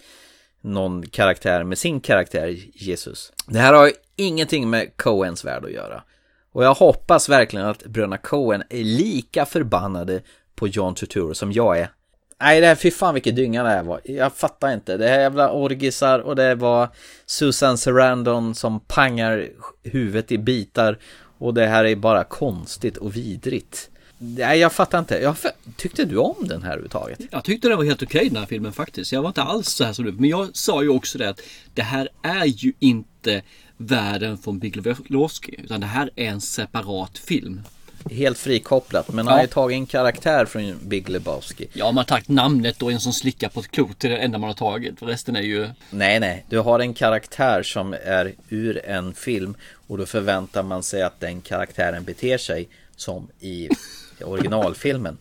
någon karaktär med sin karaktär Jesus. Det här har ju ingenting med Coens värld att göra. Och jag hoppas verkligen att bröderna Coen är lika förbannade på John Turturro som jag är. Nej, det här, fy fan vilket dynga det här var. Jag fattar inte. Det här jävla orgisar och det var Susan Sarandon som pangar huvudet i bitar. Och det här är bara konstigt och vidrigt. Nej, jag fattar inte. Jag, tyckte du om den här överhuvudtaget? Jag tyckte det var helt okej den här filmen faktiskt. Jag var inte alls så här som du. Men jag sa ju också det att det här är ju inte världen från Big Lebowski. Utan det här är en separat film. Helt frikopplat, men Ja. har ju tagit en karaktär från Big Lebowski. Ja, man har tagit namnet och en som slickar på ett klot. Är det enda man har tagit. Resten är ju... Nej, nej, du har en karaktär som är ur en film och då förväntar man sig att den karaktären beter sig som i originalfilmen.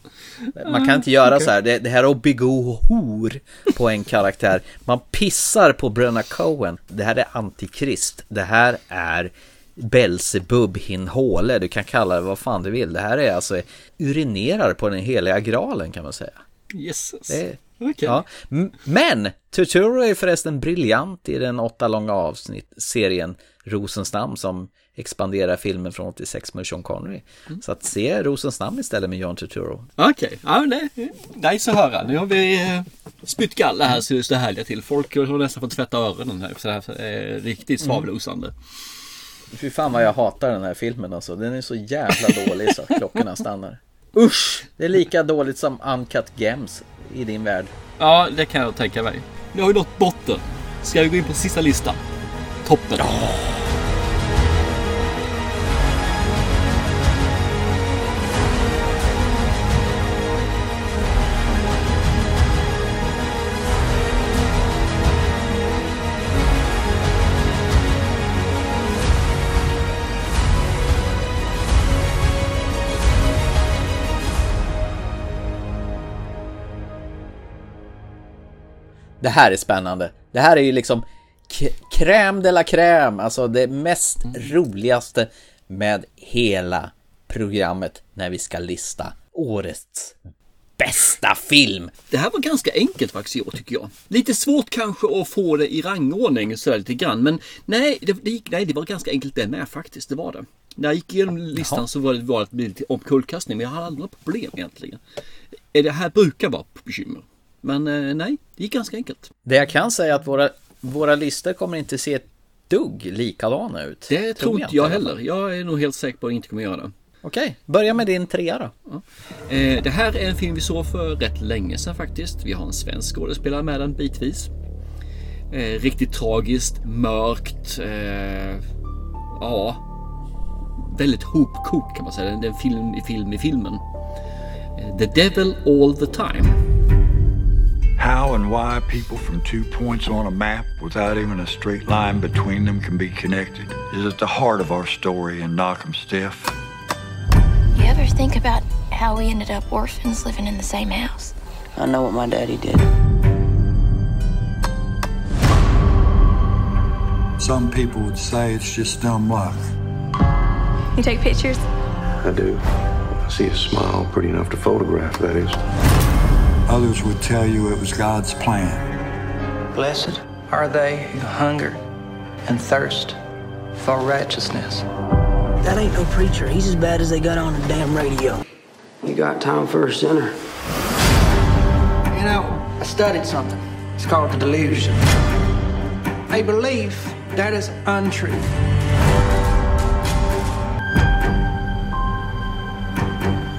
Man kan inte göra Okej. så här, det, det här är att begå hor på en karaktär. Man pissar på bröderna Coen. Det här är antikrist. Det här är Belsebub hinhåle. Du kan kalla det vad fan du vill. Det här är alltså urinerar på den heliga graalen kan man säga. Jesus. Det, Okej. ja. Men Turturro är förresten briljant i den åtta långa avsnitt serien Rosens namn som expanderar filmen från 86 med Sean Connery. Så att se Rosens namn istället med John Turturro. Okej, ja men det nice att höra. Nu har vi eh, spytt galla här så det står härliga till. Folk har nästan fått tvätta öronen här. Så det här är riktigt svavelosande. Fy fan vad jag hatar den här filmen alltså. Den är så jävla dålig så att klockorna stannar. Usch! Det är lika dåligt som Uncut Gems i din värld. Ja, det kan jag tänka mig. Nu har vi nått botten. Ska vi gå in på sista listan? Toppen. Det här är spännande. Det här är ju liksom crème de la crème, alltså det mest roligaste med hela programmet när vi ska lista årets bästa film. Det här var ganska enkelt faktiskt i år tycker jag. Lite svårt kanske att få det i rangordning sådär lite grann. Men nej det, det, gick, nej, det var ganska enkelt det med faktiskt. Det var det. När jag gick igenom listan Jaha. så var det, bli lite omkullkastning. Men jag hade aldrig några problem egentligen. Det här brukar vara bekymmer. Men eh, nej, det gick ganska enkelt. Det jag kan säga är att våra, våra listor kommer inte se ett dugg likadana ut. Det tror inte jag fall. heller. Jag är nog helt säker på att jag inte kommer göra det. Okej, börja med din trea då. Eh, det här är en film vi såg för rätt länge sedan faktiskt. Vi har en svensk skådespelare med den bitvis. Eh, riktigt tragiskt, mörkt. Eh, ja, väldigt hopkok kan man säga. Det är en film i film i filmen. Eh, The Devil All the Time. How and why people from two points on a map without even a straight line between them can be connected is at the heart of our story in Knock 'em Stiff. You ever think about how we ended up orphans living in the same house? I know what my daddy did. Some people would say it's just dumb luck. You take pictures? I do. I see a smile pretty enough to photograph, that is. Others would tell you it was God's plan. Blessed are they who hunger and thirst for righteousness. That ain't no preacher. He's as bad as they got on the damn radio. You got time for a sinner? You know, I studied something. It's called the delusion. A belief that is untrue.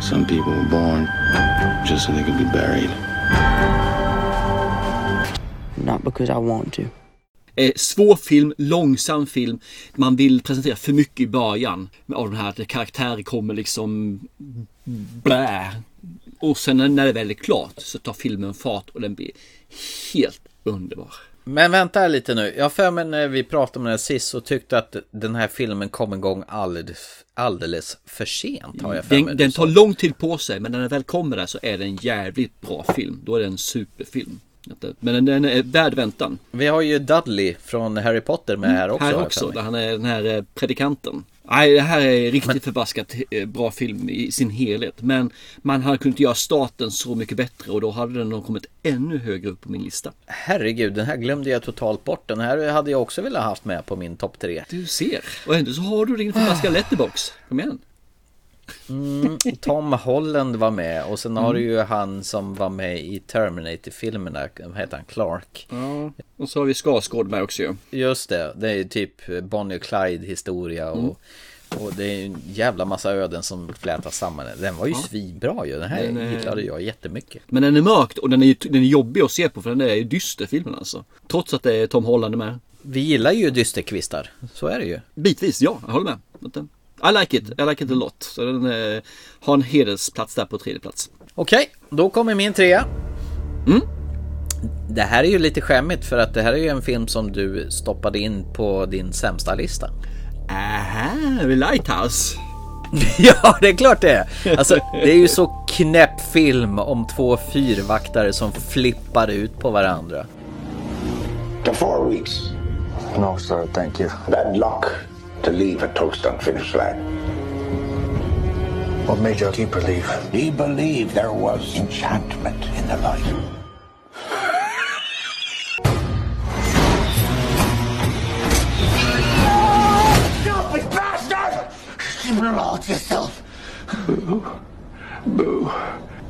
Some people were born just so they could be buried. Not because I want to. Eh, svår film, långsam film. Man vill presentera för mycket i början. Av den här att karaktärer kommer liksom blä. Och sen när det väl är klart så tar filmen fart och den blir helt underbar. Men vänta lite nu. Jag för mig när vi pratade om den här sist så tyckte att den här filmen kom igång alldeles, alldeles för sent. Har jag för mig. Den, den tar lång tid på sig men när den väl kommer där så är det en jävligt bra film. Då är det en superfilm. Men den, är värd väntan. Vi har ju Dudley från Harry Potter med här också. Här också, där han är den här eh, predikanten. Nej, det här är riktigt förbaskat eh, bra film i sin helhet. Men man hade kunnat göra starten så mycket bättre och då hade den nog kommit ännu högre upp på min lista. Herregud, den här glömde jag totalt bort. Den här hade jag också velat haft med på min topp tre. Du ser. Och ändå så har du din förbaskade letterbox. Kom igen. Mm, Tom Holland var med och sen har Mm. du ju han som var med i Terminator-filmerna, vad heter han, Clark? Ja, och så har vi Skarsgård med också ju. Just det, det är ju typ Bonnie och Clyde historia och, Mm. och det är en jävla massa öden som flätas samman. Den var ju Ja. svinbra ju, den här Den är- gillade jag jättemycket. Men den är mörkt och den är, den är jobbig att se på för den är ju dyster filmen alltså. Trots att det är Tom Holland med. Vi gillar ju dysterkvistar, så är det ju. Bitvis, ja, jag håller med. I like it, I like it a lot. Så den eh, har en hedersplats där på tredje plats. Okej, då kommer min trea. Mm. Det här är ju lite skämmigt för att det här är ju en film som du stoppade in på din sämsta lista. Aha, Lighthouse. ja, det är klart det är. Alltså, det är ju så knäpp film om två fyrvaktare som flippar ut på varandra. To four weeks. No, sir, thank you. Bad luck to leave a toast unfinished lad. What made your keeper leave? He believed there was enchantment in the light. Stupid bastard! Reload yourself. Boo. Boo.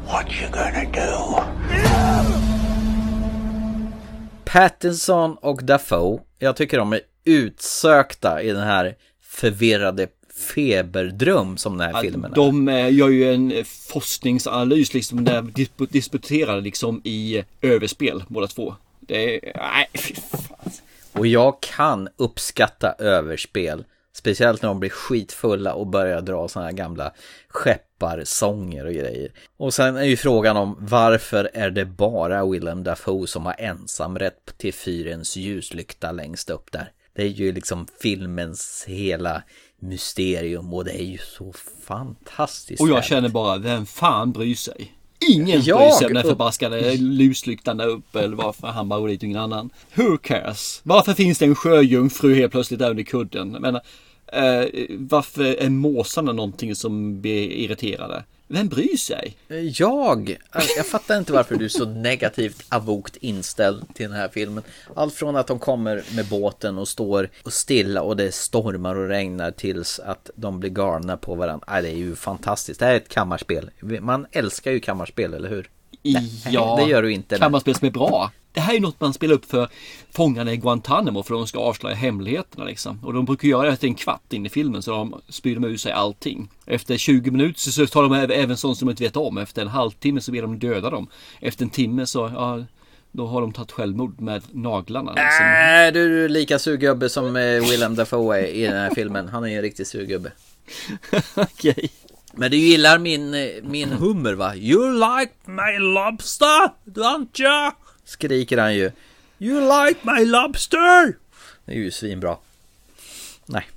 What you gonna do? Pattinson och Dafoe, jag tycker de är utsökta i den här förvirrade feberdröm som den här filmen är. De eh, gör ju en eh, forskningsanalys liksom där disp- disputerar liksom i överspel båda två. Det är, nej fy fan. Och jag kan uppskatta överspel. Speciellt när de blir skitfulla och börjar dra sådana här gamla skepparsånger och grejer. Och sen är ju frågan om varför är det bara Willem Dafoe som har ensamrätt till fyrens ljuslykta längst upp där. Det är ju liksom filmens hela mysterium och det är ju så fantastiskt. Och jag känner bara, vem fan bryr sig? Ingen Jag bryr sig om den upp- förbaskade luslyktan där uppe eller varför han bara går dit och ingen annan. Who cares? Varför finns det en sjöjungfru helt plötsligt där under kudden? Jag menar, Eh, varför är måsarna någonting som blir irriterade? Vem bryr sig? Eh, jag? Alltså, jag fattar inte varför du är så negativt avokt inställd till den här filmen. Allt från att de kommer med båten och står och stilla och det stormar och regnar tills att de blir galna på varandra. Nej, äh, det är ju fantastiskt. Det här är ett kammarspel. Man älskar ju kammarspel, eller hur? Ja, det gör du inte. Kammarspel som är bra. Det här är något man spelar upp för fångarna i Guantanamo för de ska avslöja hemligheterna liksom. Och de brukar göra det efter en kvart in i filmen så de spyr de ur sig allting. Efter 20 minuter så tar de även sånt som de inte vet om. Efter en halvtimme så vill de döda dem. Efter en timme så, ja, då har de tagit självmord med naglarna. Liksom. Äh, du är lika surgubbe som eh, Willem Dafoe i den här filmen. Han är en riktig surgubbe. Okej. Men du gillar min, eh, min hummer va? You like my lobster, don't you? Skriker han ju. You like my lobster! Det är ju svinbra. Nej.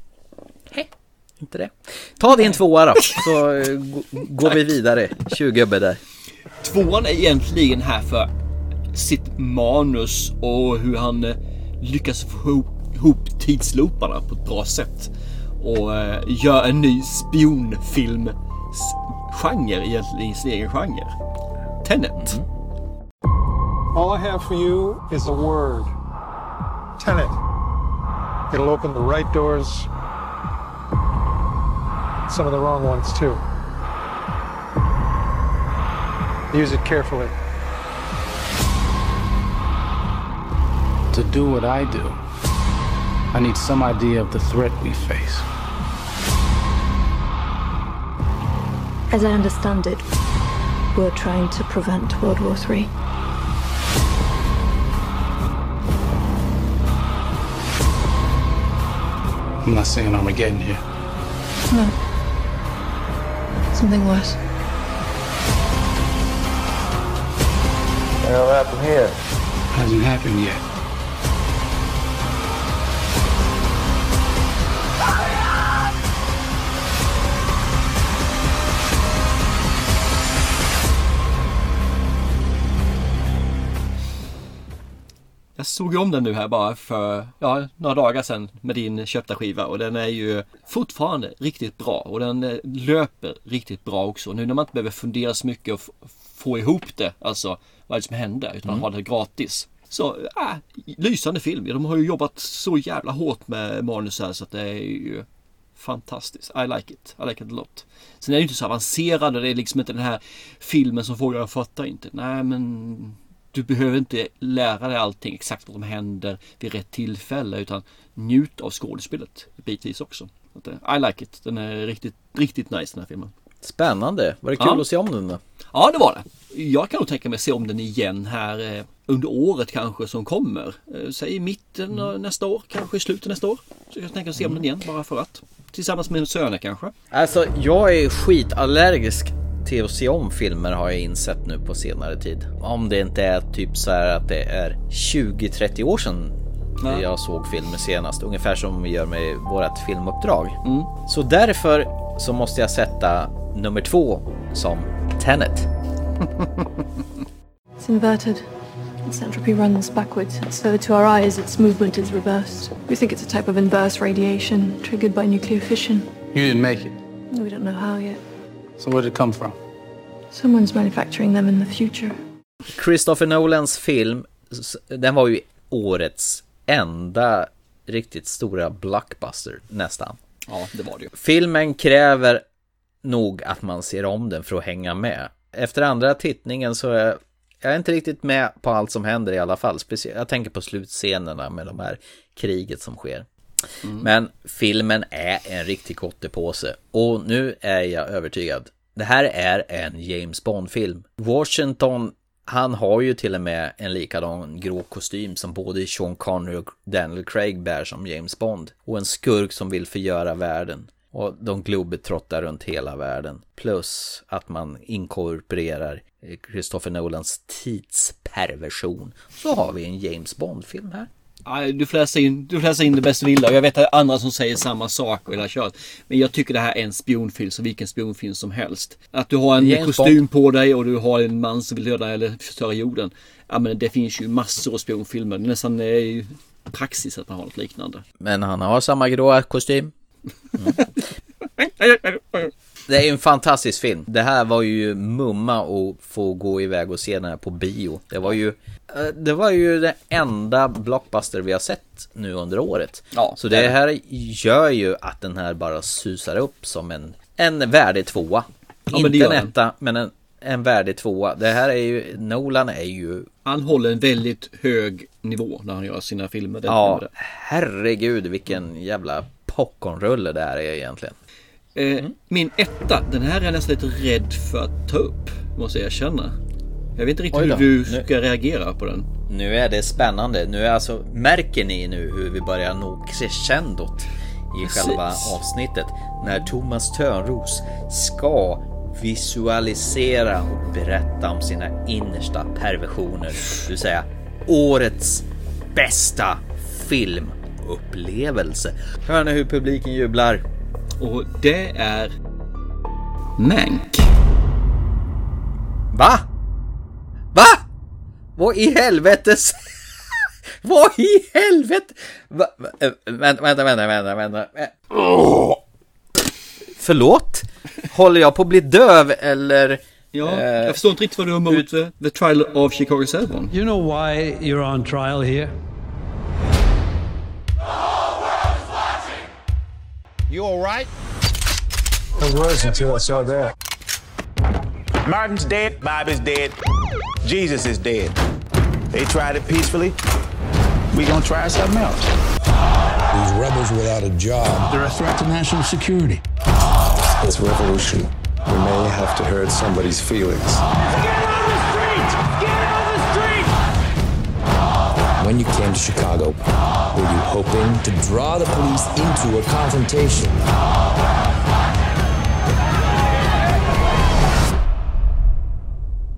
Hej. Inte det. Ta din tvåa då, så uh, går vi vidare. 20 gubbe där. Tvåan är egentligen här för sitt manus och hur han uh, lyckas få ihop tidslooparna på ett bra sätt. Och gör en ny spionfilm genre egentligen i sin egen genre. Tenet. Mm. All I have for you is a word. Tenet. It'll open the right doors, some of the wrong ones too. Use it carefully. To do what I do, I need some idea of the threat we face. As I understand it, we're trying to prevent World War III. I'm not saying Armageddon here. No. Something worse. What'll happen here? Hasn't happened yet. Jag såg om den nu här bara för ja, några dagar sedan med din köpta skiva och den är ju fortfarande riktigt bra och den eh, löper riktigt bra också. Nu när man inte behöver fundera så mycket och få ihop det, alltså vad är det som händer, utan mm. ha det gratis. Så, äh, lysande film. De har ju jobbat så jävla hårt med manus här så att det är ju fantastiskt. I like it. I like it a lot. Sen är det ju inte så avancerad och det är liksom inte den här filmen som får jag fattar inte. Nej men du behöver inte lära dig allting exakt vad som händer vid rätt tillfälle utan njut av skådespelet bitvis också. I like it. Den är riktigt, riktigt nice den här filmen. Spännande. Var det kul ja. att se om den då? Ja, det var det. Jag kan nog tänka mig att se om den igen här eh, under året kanske som kommer. Eh, säg i mitten mm. nästa år, kanske i slutet nästa år. Så jag tänker se om den igen bara för att. Tillsammans med söner kanske. Alltså, jag är skitallergisk till att se om filmer har jag insett nu på senare tid. Om det inte är typ så här att det är 20-30 år sedan Nej. jag såg filmer senast. Ungefär som vi gör med vårt filmuppdrag. Mm. Så därför så måste jag sätta nummer två som Tenet. It's inverted. Its entropy runs backwards, so to our eyes its movement is reversed. We think it's a type of inverse radiation triggered by nuclear fission. You didn't make it? We don't know how yet. So where did it come from? Someone's manufacturing them in the future. Christopher Nolans film, den var ju årets enda riktigt stora blockbuster nästan. Ja, det var det ju. Filmen kräver nog att man ser om den för att hänga med. Efter andra tittningen så är jag är inte riktigt med på allt som händer i alla fall. Speciellt, jag tänker på slutscenerna med de här kriget som sker. Mm. Men filmen är en riktig kottepåse. Och nu är jag övertygad. Det här är en James Bond-film. Washington, han har ju till och med en likadan grå kostym som både Sean Connery och Daniel Craig bär som James Bond. Och en skurk som vill förgöra världen. Och de globetrottar runt hela världen. Plus att man inkorporerar eh, Christopher Nolans tidsperversion. Så har vi en James Bond-film här. Du får läsa in, du får läsa in det bäst du vill. Och jag vet att andra som säger samma sak och hela köret. Men jag tycker det här är en spionfilm som vilken spionfilm som helst. Att du har en kostym på dig och du har en man som vill döda eller förstöra jorden. Ja men det finns ju massor av spionfilmer. Det nästan är ju praxis att man har något liknande. Men han har samma gråa kostym. Det är ju en fantastisk film. Det här var ju mumma att få gå iväg och se den här på bio. Det var ju, det var ju den enda blockbuster vi har sett nu under året. Ja, Så det är det det. här gör ju att den här bara susar upp som en, en värdig tvåa. det Inte en etta, men en, en värdig tvåa. Det här är ju, Nolan är ju Han håller en väldigt hög nivå när han gör sina filmer. Det Ja, det. herregud vilken jävla popcornrulle det här är egentligen. Eh, Min etta, den här är jag nästan lite rädd för att ta upp. Måste jag erkänna. Jag vet inte riktigt hur du Nu- ska reagera på den. Nu är det spännande. Nu är alltså, märker ni nu hur vi börjar nå crescendot i Precis. själva avsnittet? När Thomas Törnros ska visualisera och berätta om sina innersta perversioner. Det vill säga årets bästa filmupplevelse. Hör ni hur publiken jublar? Och det är Mank. Va? Vad i helvetes? Vad i helvete? Va? Va? äh, Vänta, vänta, vänta, vänta, vänta. Åh! Förlåt? Håller jag på att bli döv eller? Ja, Eh, jag förstår inte riktigt vad du har emot eh, The Trial of Chicago 7. You know why you're on trial here? You all right? I was until I saw that. Martin's dead. Bobby's dead. Jesus is dead. They tried it peacefully. We gonna try something else. These rebels without a job. They're a threat to national security. This revolution, we may have to hurt somebody's feelings. Get on the street! Get on the street! When you came to Chicago, were you hoping to draw the police into a confrontation?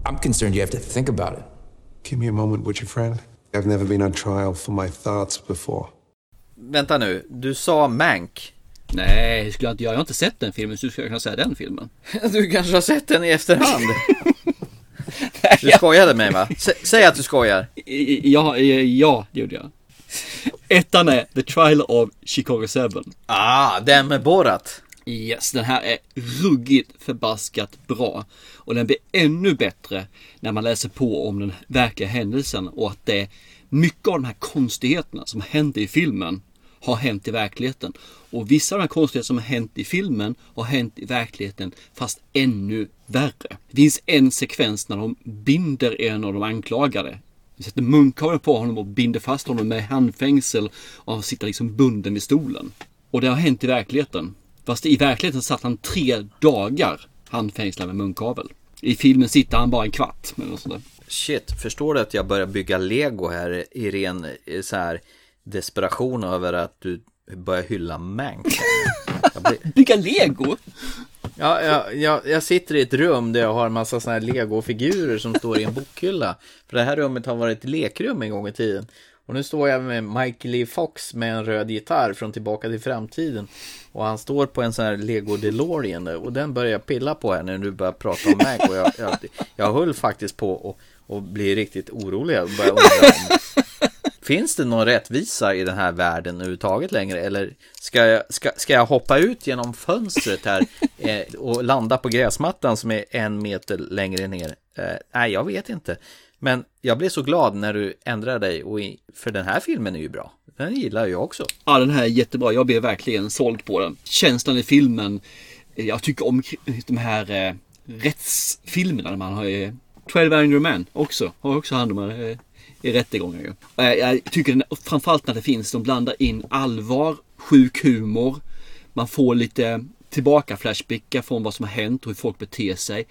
I'm concerned you have to think about it. Give me a moment, would you, friend? I've never been on trial for my thoughts before. Vänta nu, du sa Mank. Nej, det skulle jag inte göra. Jag har inte sett den filmen så du ska kunna säga den filmen. Du kanske har sett den i efterhand? Du skojade med mig va? Sä- Säg att du skojar. Ja, ja, ja, det gjorde jag. Ettan är The Trial of Chicago 7. Ah, den med Borat. Yes, den här är ruggigt förbaskat bra. Och den blir ännu bättre när man läser på om den verkliga händelsen och att det är mycket av de här konstigheterna som hände i filmen har hänt i verkligheten. Och vissa av de här konstigheterna som har hänt i filmen har hänt i verkligheten fast ännu värre. Det finns en sekvens när de binder en av de anklagade. De sätter munkavle på honom och binder fast honom med handfängsel och han sitter liksom bunden vid stolen. Och det har hänt i verkligheten. Fast i verkligheten satt han tre dagar handfängslad med munkavel. I filmen sitter han bara en kvart. Eller något sånt där. Shit, förstår du att jag börjar bygga lego här i ren eh, så här desperation över att du börjar hylla Mank? Blir- Bygga lego? Ja, jag, jag, jag sitter i ett rum där jag har en massa sådana här legofigurer som står i en bokhylla. För det här rummet har varit ett lekrum en gång i tiden. Och nu står jag med Mike Lee Fox med en röd gitarr från Tillbaka till framtiden. Och han står på en sån här Lego DeLorean och den börjar jag pilla på här när du börjar prata om Mac. Och jag, jag, jag höll faktiskt på att och bli riktigt orolig. Jag började undra om, Finns det någon rättvisa i den här världen överhuvudtaget längre? Eller ska jag, ska, ska jag hoppa ut genom fönstret här eh, och landa på gräsmattan som är en meter längre ner? Eh, nej, jag vet inte. Men jag blev så glad när du ändrade dig, och i, för den här filmen är ju bra. Den gillar jag också. Ja, den här är jättebra. Jag blev verkligen såld på den. Känslan i filmen. Eh, jag tycker om de här eh, rättsfilmerna. Man har eh, 12 Angry Men också. Har också hand om eh, i rättegångar ju. Eh, Jag tycker den, framförallt när det finns, de blandar in allvar, sjuk humor. Man får lite tillbaka flashbackar från vad som har hänt och hur folk beter sig.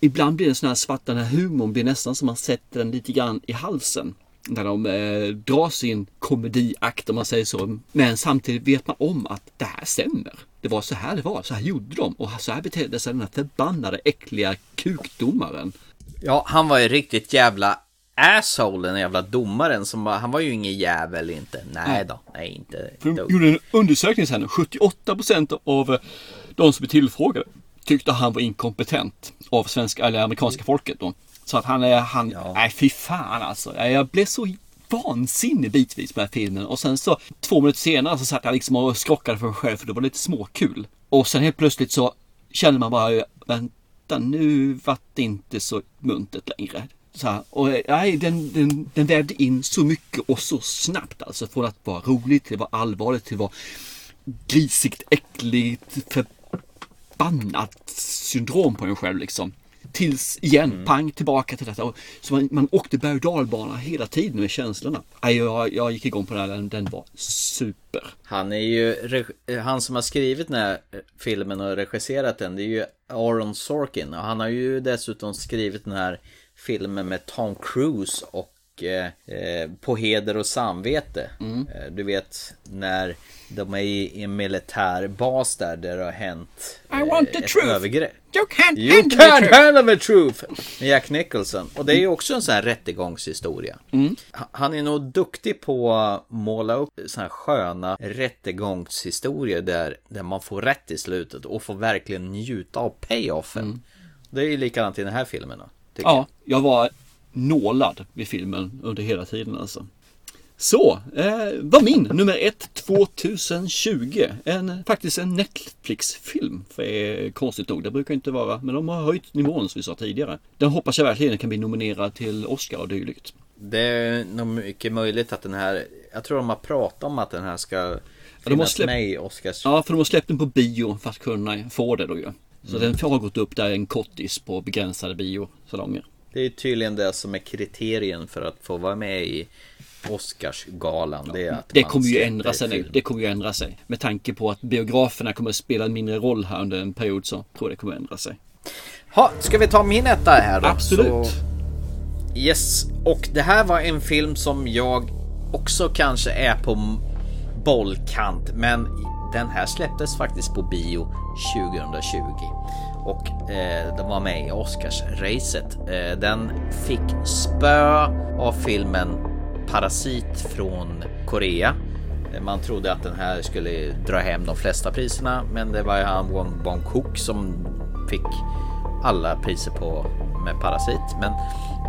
Ibland blir den sån här svart, den här humorn blir nästan som man sätter den lite grann i halsen. När de eh, drar sin komediakt om man säger så. Men samtidigt vet man om att det här stämmer. Det var så här det var, så här gjorde de och så här betedde sig den här förbannade äckliga kukdomaren. Ja, han var ju riktigt jävla asshole, den jävla domaren som var, han var ju ingen jävel inte. Nej då, nej inte. För de gjorde en undersökning sen. 78% av eh, de som är tillfrågade tyckte han var inkompetent av svenska eller amerikanska folket då. Så att han är, han, nej fy fan alltså. Jag blev så vansinnig bitvis på den här filmen. Och sen så två minuter senare så satt jag liksom och skrockade för mig själv för det var lite småkul. Och sen helt plötsligt så känner man bara, vänta nu vart det inte så muntert längre. Så här, och nej, den, den, den vävde in så mycket och så snabbt alltså. Från att vara roligt till att vara allvarligt till att vara grisigt, äckligt, förbannat syndrom på en själv liksom. Tills igen, Mm. pang tillbaka till detta. Så man, man åkte berg dalbana hela tiden med känslorna. Jag, jag gick igång på den här, den, den var super. Han är ju, reg- han som har skrivit den här filmen och regisserat den, det är ju Aaron Sorkin. Och han har ju dessutom skrivit den här filmen med Tom Cruise och eh, eh, På heder och samvete. Eh, du vet när de är i en militärbas där, där det har hänt I want the ett truth. övergrepp. You can't You handle the can't truth. handle the truth! Med Jack Nicholson. Och det är ju också en sån här rättegångshistoria. Mm. Ha- Han är nog duktig på att måla upp såna här sköna rättegångshistorier där, där man får rätt i slutet och får verkligen njuta av payoffen. Det är ju likadant i den här filmen då, Ja, jag var nålad vid filmen under hela tiden alltså. Så, eh, var min nummer ett 2020. En, faktiskt en Netflix-film. För eh, konstigt nog, det brukar inte vara. Men de har höjt nivån som vi sa tidigare. Den hoppas jag verkligen kan bli nominerad till Oscar och dylikt. Det är nog mycket möjligt att den här, jag tror de har pratat om att den här ska de har finnas släppt- med i Oscars. Ja, för de har släppt den på bio för att kunna få det då ju. Så Mm. den har gått upp där en kortis på begränsade biosalonger. Det är tydligen det som är kriterien för att få vara med i Oscarsgalan. Det är att Det kommer ju ändra sig nu. Det kommer ju ändra sig. Med tanke på att biograferna kommer att spela en mindre roll här under en period så tror jag det kommer att ändra sig. Ha, ska vi ta min etta här då? Absolut. Så... Yes, och det här var en film som jag också kanske är på bollkant, men den här släpptes faktiskt på bio 2020 och eh, den var med i Oscarsracet. Eh, den fick spö av filmen Parasit från Korea. Man trodde att den här skulle dra hem de flesta priserna, men det var ju han Wong Bong-Kook som fick alla priser på med Parasit. Men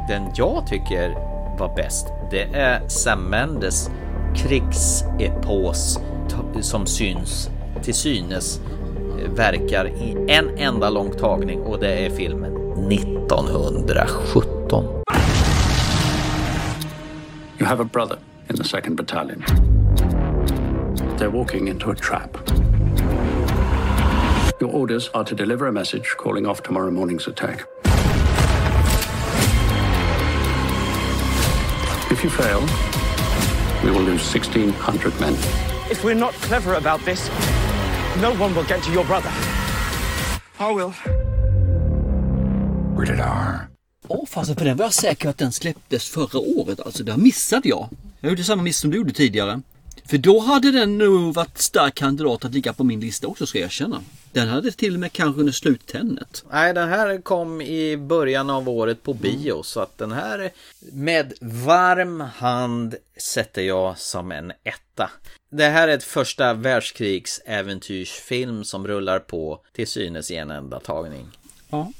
den jag tycker var bäst, det är Sam Mendes krigsepos som syns till synes verkar i en enda lång tagning och det är filmen 1917. You have a brother in the 2nd Battalion. They're walking into a trap. Your orders are to deliver a message calling off tomorrow morning's attack. If you fail, we will lose 1,600 men. If we're not clever about this, no one will get to your brother. I will. Rated R. Åh fasen, för den var jag säker på att den släpptes förra året. Alltså, det missade jag. Jag gjorde samma miss som du gjorde tidigare. För då hade den nog varit stark kandidat att ligga på min lista också, ska jag erkänna. Den hade till och med kanske under sluttennet. Nej, den här kom i början av året på bio så att den här med varm hand sätter jag som en etta. Det här är ett första världskrigsäventyrsfilm som rullar på till synes i en enda tagning. Ja.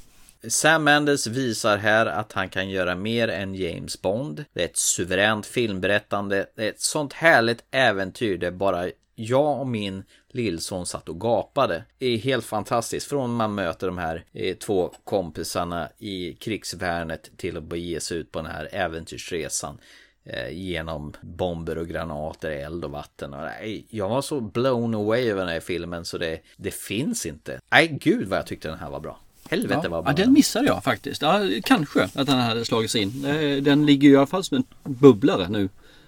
Sam Mendes visar här att han kan göra mer än James Bond. Det är ett suveränt filmberättande. Det är ett sånt härligt äventyr där bara jag och min lillson satt och gapade. Det är helt fantastiskt. Från man möter de här eh, två kompisarna i krigsvärnet till att bege sig ut på den här äventyrsresan eh, genom bomber och granater, eld och vatten. Och, jag var så blown away över den här filmen så det, det finns inte. Nej, gud vad jag tyckte den här var bra. Helvete Ja, vad bra. ja, den missade jag faktiskt. Ja, kanske att den hade slagits in. Eh, Den ligger ju i alla fall som en bubblare nu.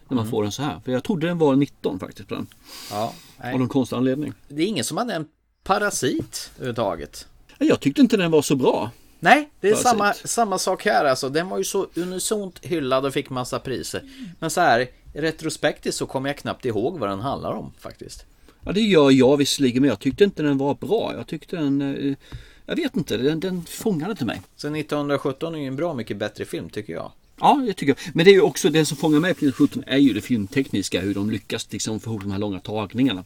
När man Mm. får den så här. För jag trodde den var 19 faktiskt på den. Ja, nej. Av någon konstig anledning. Det är ingen som har nämnt Parasit överhuvudtaget. Jag tyckte inte den var så bra. Nej, det är Parasit. samma, samma sak här alltså. Den var ju så unisont hyllad och fick massa priser. Men så här, retrospektivt så kommer jag knappt ihåg vad den handlar om faktiskt. Ja det gör jag visserligen men jag tyckte inte den var bra. Jag tyckte den... Jag vet inte, den, den fångade inte mig. Så 1917 är ju en bra mycket bättre film tycker jag. Ja, det tycker jag. Men det är ju också det som fångar mig på 1917 är ju det filmtekniska. Hur de lyckas liksom få ihop de här långa tagningarna.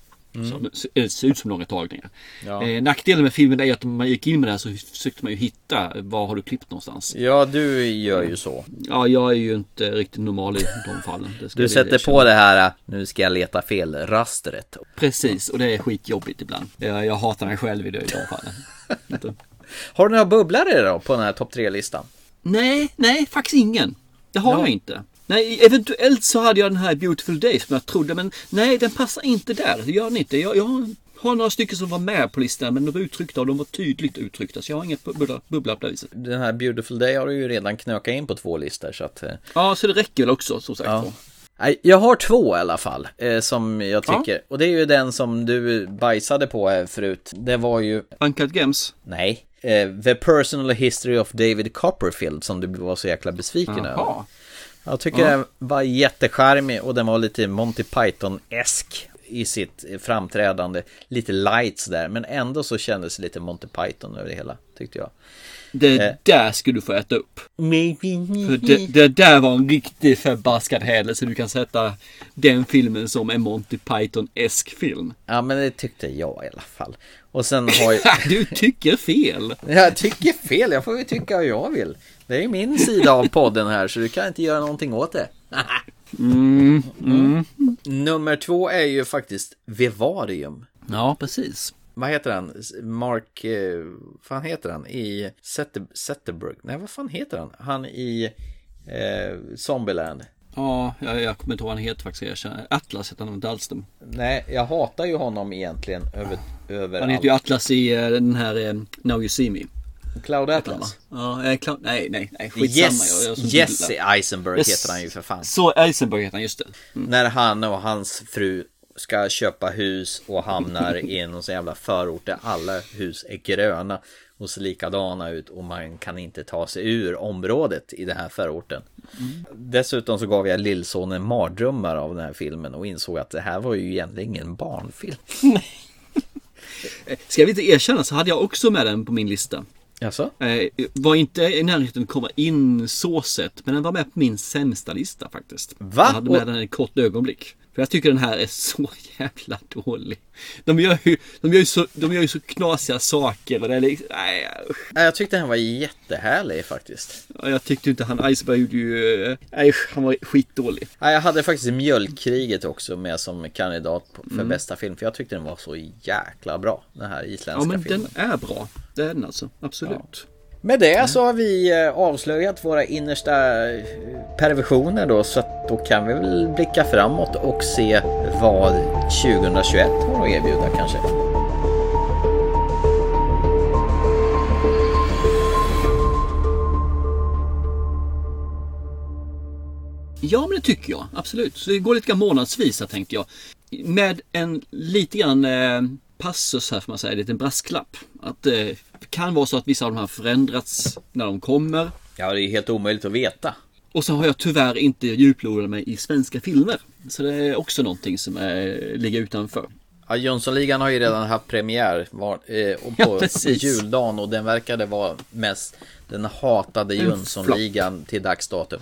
Så det- det ser ut som långa tagningar. Ja. Eh, nackdelen med filmen är att om man gick in med det här så försökte man ju hitta var har du klippt någonstans. Ja, du gör ju så. Ja, jag är ju inte riktigt normal i de fallen. Du sätter på det här, nu ska jag leta fel, rastret. Precis, och det är skitjobbigt ibland. Jag, jag hatar mig själv i de fallen. Har du några bubblare då på den här topp tre-listan? nej, nej, faktiskt ingen. Det har Ja. jag inte. Nej, eventuellt så hade jag den här Beautiful Day som jag trodde, men nej, den passar inte där. Det gör den inte. Jag, jag har några stycken som var med på listan, men de var uttryckta och de var tydligt uttryckta. Så jag har inget bubbla, bubbla på det viset. Den här Beautiful Day har du ju redan knökat in på två listor så att... eh, Ja, så det räcker väl också, som sagt. Ja. Jag har två i alla fall, eh, som jag Ja. tycker. Och det är ju den som du bajsade på här förut. Det var ju... Uncut Gems? Nej. Eh, The Personal History of David Copperfield som du var så jäkla besviken Jaha. över. Jag tycker Ja. den var jättecharmig och den var lite Monty Python-esk i sitt framträdande. Lite lights där, men ändå så kändes det lite Monty Python över det hela, tyckte jag. Det Eh. där skulle du få äta upp. För det, det där var en riktig förbaskad hädelse. Du kan sätta den filmen som en Monty Python-esk film. Ja, men det tyckte jag i alla fall. Och sen har jag... du tycker fel. Jag tycker fel, jag får ju tycka vad jag vill. Det är min sida av podden här, så du kan inte göra någonting åt det. Mm, mm. Nummer två är ju faktiskt Vivarium. Ja, precis. Vad heter han? Mark... Eh, vad fan heter han? I Zetter- Zetterberg? Nej, vad fan heter han? Han i eh, Zombieland. Ja, jag, jag kommer inte ihåg vad han heter faktiskt. Jag känner. Atlas heter han inte alls. Nej, jag hatar ju honom egentligen över, över Han heter ju Atlas i eh, den här eh, Now You See Me. Cloud Atlas. Ja, eh, Cloud, nej, nej, nej, skitsamma. Yes, Jag- jag Jesse. Eisenberg Yes. heter han ju för fan. Så Eisenberg heter han, just det. Mm. När han och hans fru ska köpa hus och hamnar i någon sån jävla förort där alla hus är gröna och ser likadana ut och man kan inte ta sig ur området i den här förorten. Dessutom så gav jag lillsonen mardrömmar av den här filmen och insåg att det här var ju egentligen ingen barnfilm. Eh, Ska jag inte erkänna så hade jag också med den på min lista. Jaså? Eh, var inte i närheten att komma in så sett, men den var med på min sämsta lista faktiskt. Va? Jag hade med den i ett kort ögonblick. För jag tycker den här är så jävla dålig. De gör ju, de gör ju, så, de gör ju så knasiga saker och det är liksom, nej, Jag tyckte den var jättehärlig faktiskt. Ja, Jag tyckte inte han Iceberg gjorde ju, eh, nej han var skitdålig. Nej, Jag hade faktiskt Mjölkkriget också med som kandidat för Mm. bästa film. För jag tyckte den var så jäkla bra. Den här isländska Ja men filmen. den är bra. Det är den alltså, absolut. Med det så har vi eh, avslöjat våra innersta eh, perversioner då så att då kan vi väl blicka framåt och se vad 2021 har att erbjuda kanske. Ja, men det tycker jag. Absolut. Så det går lite grann månadsvis här tänkte jag. Med en lite grann eh, passus här får man säga, en liten brasklapp. Att det kan vara så att vissa av de här förändrats när de kommer. Ja, det är helt omöjligt att veta. Och så har jag tyvärr inte djuplodat mig i svenska filmer. Så det är också någonting som är, ligger utanför. Ja, Jönssonligan har ju redan haft premiär var, eh, Ja, på, precis. juldagen och den verkade vara mest den hatade Jönssonligan till dags datum.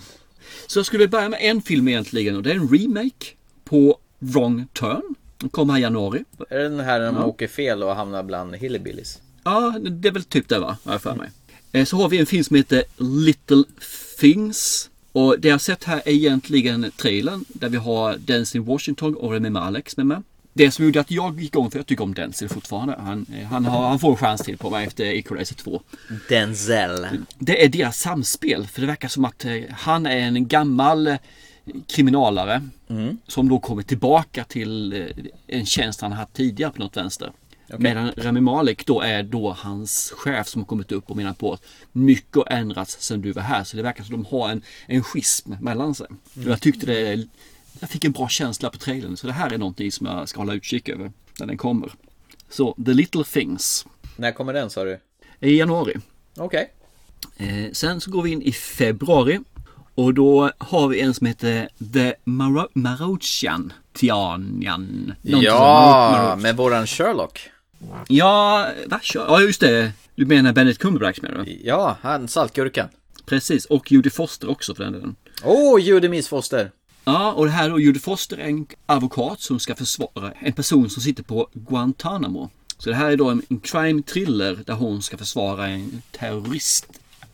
Så jag skulle börja med en film egentligen och det är en remake på Wrong Turn. Den kom här i januari. Är det den här när de Ja. åker fel och hamnar bland hillbillies? Ja, det är väl typ det va? Har jag för mig. Eh, Så har vi en film som heter Little Things. Och det jag har sett här är egentligen trailern där vi har Denzel Washington och Remy Malek med med. Det som gjorde att jag gick igång, för jag tycker om Denzel fortfarande. Han, eh, han, har, han får en chans till på mig efter Equalizer 2. Denzel. Det är deras samspel. För det verkar som att eh, han är en gammal kriminalare. Mm. Som då kommer tillbaka till en tjänst han haft tidigare på något vänster. Okej. Medan Rami Malek då är då hans chef som har kommit upp och menar på att mycket har ändrats sedan du var här. Så det verkar som att de har en, en schism mellan sig. Mm. Jag tyckte det, jag fick en bra känsla på trailern. Så det här är någonting som jag ska hålla utkik över när den kommer. Så The Little Things. När kommer den sa du? I januari. Okej. Eh, sen så går vi in i februari. Och då har vi en som heter The Maro- Marochan Tianian. Ja, med våran Sherlock. Ja, va? Ja, just det. Du menar Benedict Cumberbatch menar du? Ja, han saltgurkan. Precis, och Judy Foster också för den delen. Åh, oh, Judy Miss Foster. Ja, och det här då Judy Foster är en advokat som ska försvara en person som sitter på Guantanamo. Så det här är då en, en crime thriller där hon ska försvara en terrorist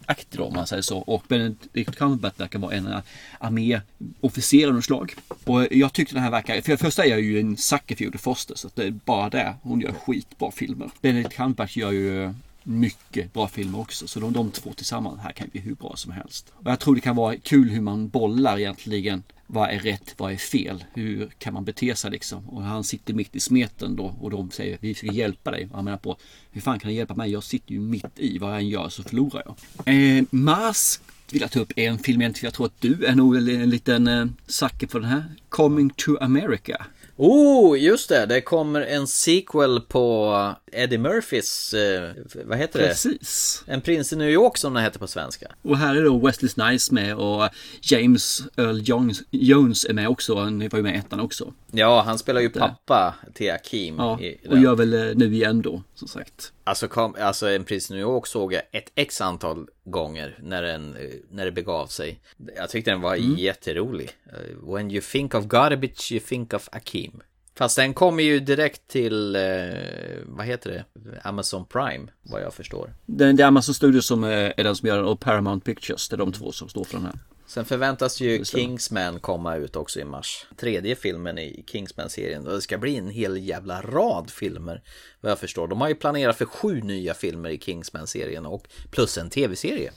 aktig då, om man säger så. Och Benedict Cumberbatch verkar vara en arméofficer av något slag. Och jag tyckte den här verkar, för det första är jag ju en sucker för Judy Foster så att det är bara det. Hon gör skitbra filmer. Benedict Cumberbatch gör ju mycket bra filmer också. Så de, de två tillsammans här kan bli hur bra som helst. Och jag tror det kan vara kul hur man bollar egentligen. Vad är rätt? Vad är fel? Hur kan man bete sig liksom? Och han sitter mitt i smeten då och de säger vi ska hjälpa dig. Och han menar på hur fan kan du hjälpa mig? Jag sitter ju mitt i. Vad jag än gör så förlorar jag. Eh, Mars vill jag ta upp en film egentligen. Jag tror att du är nog en liten eh, sucker för den här. Coming to America. Oh, just det. Det kommer en sequel på Eddie Murphys, eh, vad heter det? Precis. En prins i New York som den heter på svenska. Och här är då Wesley Snipes med och James Earl Jones, Jones är med också. Han var ju med i ettan också. Ja, han spelar ju pappa till Akeem. Ja, och gör väl eh, nu igen då, som sagt. Alltså, kom, alltså en prins New York såg jag ett x antal gånger när, den, eh, när det begav sig. Jag tyckte den var mm. jätterolig. Uh, when you think of garbage you think of Akeem. Fast den kommer ju direkt till, eh, vad heter det, Amazon Prime, vad jag förstår. Det, det är Amazon Studios som är, är den som gör den och Paramount Pictures, det är de två som står för den här. Sen förväntas ju Kingsman komma ut också i mars. Tredje filmen i Kingsman-serien. Och det ska bli en hel jävla rad filmer. Vad jag förstår. De har ju planerat för sju nya filmer i Kingsman-serien och plus en tv-serie.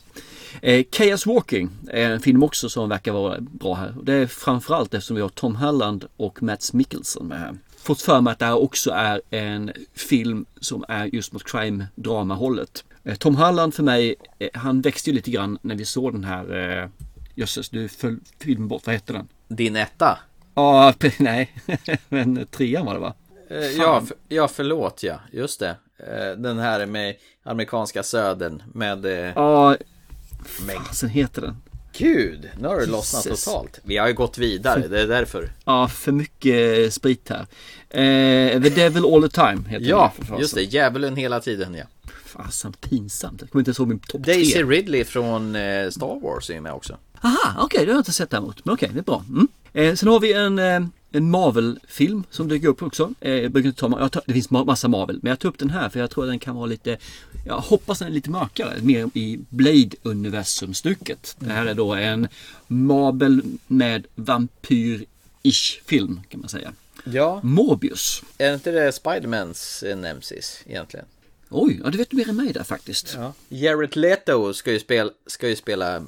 Eh, Chaos Walking är en film också som verkar vara bra här. Det är framförallt eftersom vi har Tom Holland och Mats Mikkelsen med här. Fått för mig att det här också är en film som är just mot crime-drama hållet. Eh, Tom Holland för mig, eh, han växte ju lite grann när vi såg den här eh, Jösses, du föll filmen bort. Vad hette den? Din etta? Ja, nej. Men trean var det va? Eh, ja, för, ja, förlåt ja. Just det. Eh, den här med amerikanska södern med... Eh, ja, fasen heter den? Gud, nu har det lossnat totalt. Vi har ju gått vidare, det är därför. Ja, för mycket sprit här. Eh, The Devil All The Time heter Ja, den just det. Djävulen hela tiden, ja. Fasen pinsamt. Jag kommer inte ihåg min topp tre. Daisy Ridley från Star Wars är med också. Aha, okej, okay, det har jag inte sett däremot. Men okej, okay, det är bra. Mm. Eh, sen har vi en, eh, en Marvel-film som dyker upp också. Eh, jag brukar inte ta, jag tar, det finns massa Marvel, men jag tar upp den här för jag tror att den kan vara lite, jag hoppas den är lite mörkare, mer i Blade-universum-stycket. Det här är då en Marvel med vampyr-ish film kan man säga. Ja. Morbius. Är inte det Spidermans nemesis egentligen? Oj, ja du vet mer än mig där faktiskt. Ja. Jared Leto ska ju spela, ska ju spela eh,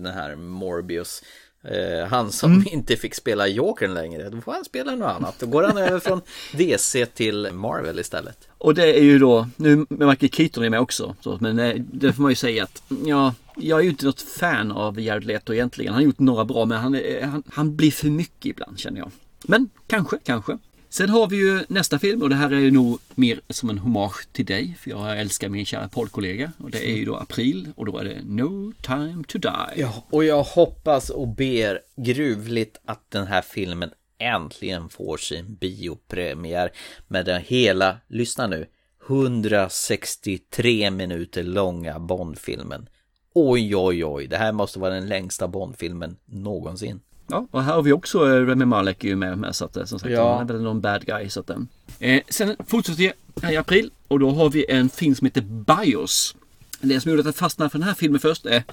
den här Morbius. Eh, han som mm. inte fick spela Jokern längre, då får han spela något annat. Då går han över från DC till Marvel istället. Och det är ju då, nu med Michael Keaton är med också, så, men eh, det får man ju säga att ja, jag är ju inte något fan av Jared Leto egentligen. Han har gjort några bra, men han, han, han blir för mycket ibland känner jag. Men kanske, kanske. Sen har vi ju nästa film och det här är ju nog mer som en hommage till dig. För jag älskar min kära poddkollega. Och det är ju då april och då är det No time to die. Ja, och jag hoppas och ber gruvligt att den här filmen äntligen får sin biopremiär. Med den hela, lyssna nu, 163 minuter långa Bondfilmen. Oj, oj, oj, det här måste vara den längsta Bondfilmen någonsin. Ja, och här har vi också eh, Remy Malek är ju med, med så att eh, som sagt ja. han är väl någon bad guy så att eh, Sen fortsätter vi här i april och då har vi en film som heter Bios. Det som gjorde att jag fastnade för den här filmen först är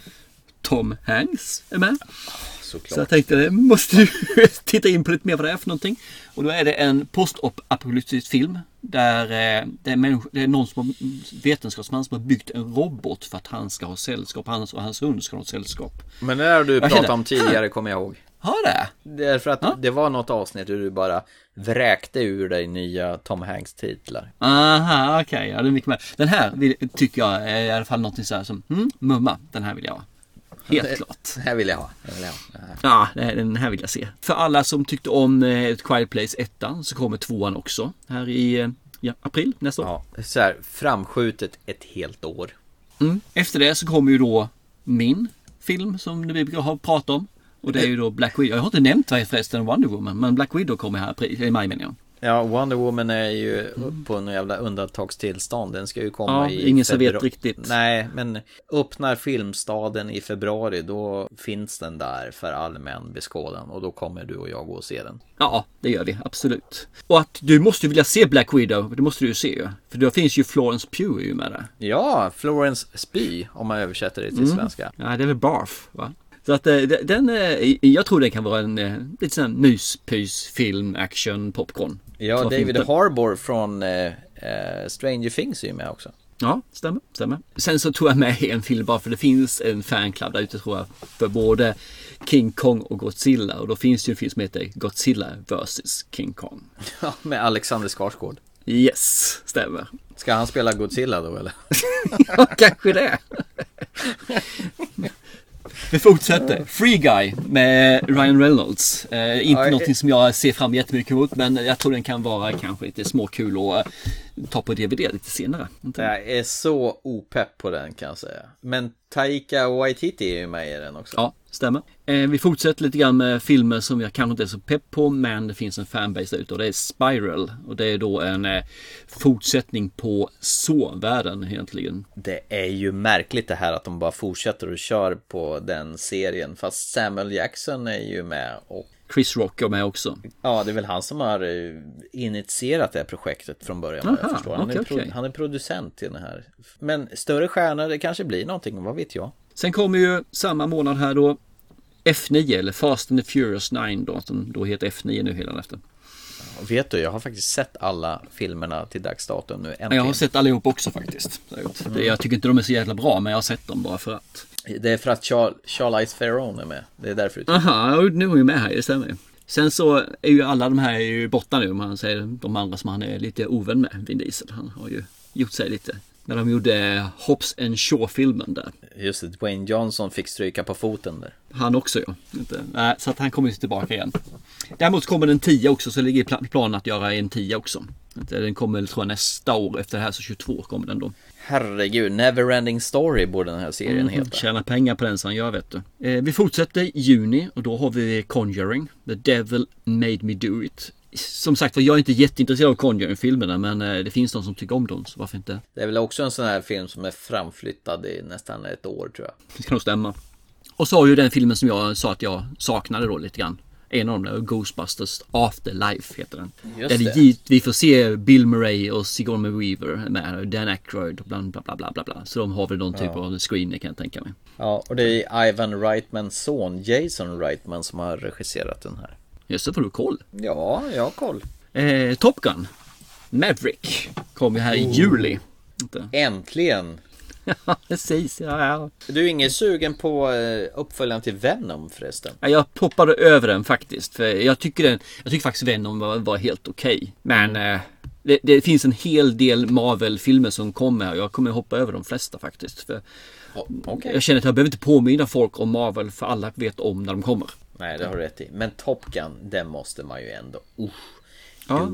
Tom Hanks är med. Såklart. Så jag tänkte, det måste du titta in på lite mer vad det är för någonting. Och då är det en postapokalyptisk film. Där eh, det är, det är någon som har, vetenskapsman som har byggt en robot för att han ska ha sällskap. Han och hans hund ska ha sällskap. Men det där du pratade om tidigare kommer jag ihåg. Har det? Därför att ja. det var något avsnitt där du bara vräkte ur dig nya Tom Hanks titlar. Aha, okej. Okay. Ja, det är mycket mer. Den här vill, tycker jag är i alla fall något så här som, mm, mumma, den här vill jag ha. Helt klart. Den här vill jag ha. Den vill jag ha. Ja, den här vill jag se. För alla som tyckte om eh, Quiet Place 1 så kommer tvåan också här i eh, ja, april nästa år. Ja, så här framskjutet ett helt år. Mm. Efter det så kommer ju då min film som vi brukar ha pratat om. Och det är ju då Black Widow. Jag har inte nämnt förresten Wonder Woman, men Black Widow kommer här i maj menar jag. Ja, Wonder Woman är ju på en jävla undantagstillstånd. Den ska ju komma Ja, i ingen som vet riktigt. Nej, men öppnar filmstaden i februari då finns den där för allmän beskådan och då kommer du och jag gå och se den. Ja, det gör vi absolut. Och att du måste vilja se Black Widow, det måste du ju se ju. För då finns ju Florence Pugh ju med där. Ja, Florence Spy om man översätter det till Mm. svenska. Ja, det är väl Barf, va? Så att eh, de- den, eh, jag tror den kan vara en eh, lite sån här myspys, film, action, popcorn. Ja, David Harbour från eh, Stranger Things är ju med också. Ja, stämmer, stämmer. Sen så tog jag med en film bara för det finns en fanclub där ute tror jag. För både King Kong och Godzilla. Och då finns det ju en film som heter Godzilla vs King Kong. Ja, med Alexander Skarsgård. Yes, stämmer. Ska han spela Godzilla då eller? Ja, kanske det. Vi fortsätter. Free Guy med Ryan Reynolds. Eh, inte Ja, någonting som jag ser fram jättemycket emot men jag tror den kan vara kanske lite småkul att eh, ta på DVD lite senare. Jag är så opepp på den kan jag säga. Men Taika Waititi är ju med i den också. Ja, stämmer. Eh, vi fortsätter lite grann med filmer som jag kanske inte är så pepp på men det finns en fanbase där ute och det är Spiral. Och det är då en eh, fortsättning på Så-världen egentligen. Det är ju märkligt det här att de bara fortsätter och kör på den serien. Fast Samuel Jackson är ju med och Chris Rock är med också. Ja, det är väl han som har eh, initierat det här projektet från början. vad jag Aha, förstår. Han, okej, är okej. han är producent till den här. Men större stjärnor, det kanske blir någonting, vad vet jag? Sen kommer ju samma månad här då F9 eller Fast and the Furious 9 då som då heter F9 nu hela efter. Och vet du, jag har faktiskt sett alla filmerna till dags datum nu. Äntligen. Jag har sett allihop också faktiskt. Jag tycker inte de är så jävla bra men jag har sett dem bara för att. Det är för att Char- Charlize Theron är med. Det är därför du Aha, ja, nu är hon med här, det stämmer ju. Sen så är ju alla de här är ju borta nu om man säger de andra som han är lite ovän med, Vin Diesel. Han har ju gjort sig lite. När de gjorde Hobbs and Shaw-filmen där. Just det, Dwayne Johnson fick stryka på foten där. Han också ja. Inte, nej, så att han kommer ju tillbaka igen. Däremot kommer den 10 också så ligger planen att göra en 10 också. Inte, Den kommer tror jag nästa år efter det här så 22 kommer den då. Herregud, Neverending Story borde den här serien Mm, heta. Tjäna pengar på den som gör vet du. Eh, vi fortsätter juni och då har vi Conjuring. The Devil Made Me Do It. Som sagt var, jag är inte jätteintresserad av Conjuring-filmerna men eh, det finns de som tycker om dem så varför inte? Det är väl också en sån här film som är framflyttad i nästan ett år tror jag. Det ska nog stämma. Och så har ju den filmen som jag sa att jag saknade då lite grann. En av dem Ghostbusters Afterlife heter den. Just Där det. givet- vi får se Bill Murray och Sigourney Weaver med Dan Aykroyd och bla bla bla bla bla bla. Så de har väl någon typ Ja. av screener kan jag tänka mig. Ja, och det är Ivan Reitmans son, Jason Reitman, som har regisserat den här. Det, får du koll. Ja, jag har koll. Eh, Top Gun. Maverick. Kommer här i Oh. juli. Inte. Äntligen! Ja, precis. Ja, ja. Du är ingen sugen på eh, uppföljaren till Venom förresten? Ja, Jag poppade över den faktiskt. För jag tycker, den, jag tycker faktiskt Venom var, var helt okej. Men eh, det, det finns en hel del Marvel-filmer som kommer. och Jag kommer hoppa över de flesta faktiskt. För okej. Jag känner att jag behöver inte påminna folk om Marvel för alla vet om när de kommer. Nej, det har du rätt i. Men Top Gun, den måste man ju ändå... Usch. Ja.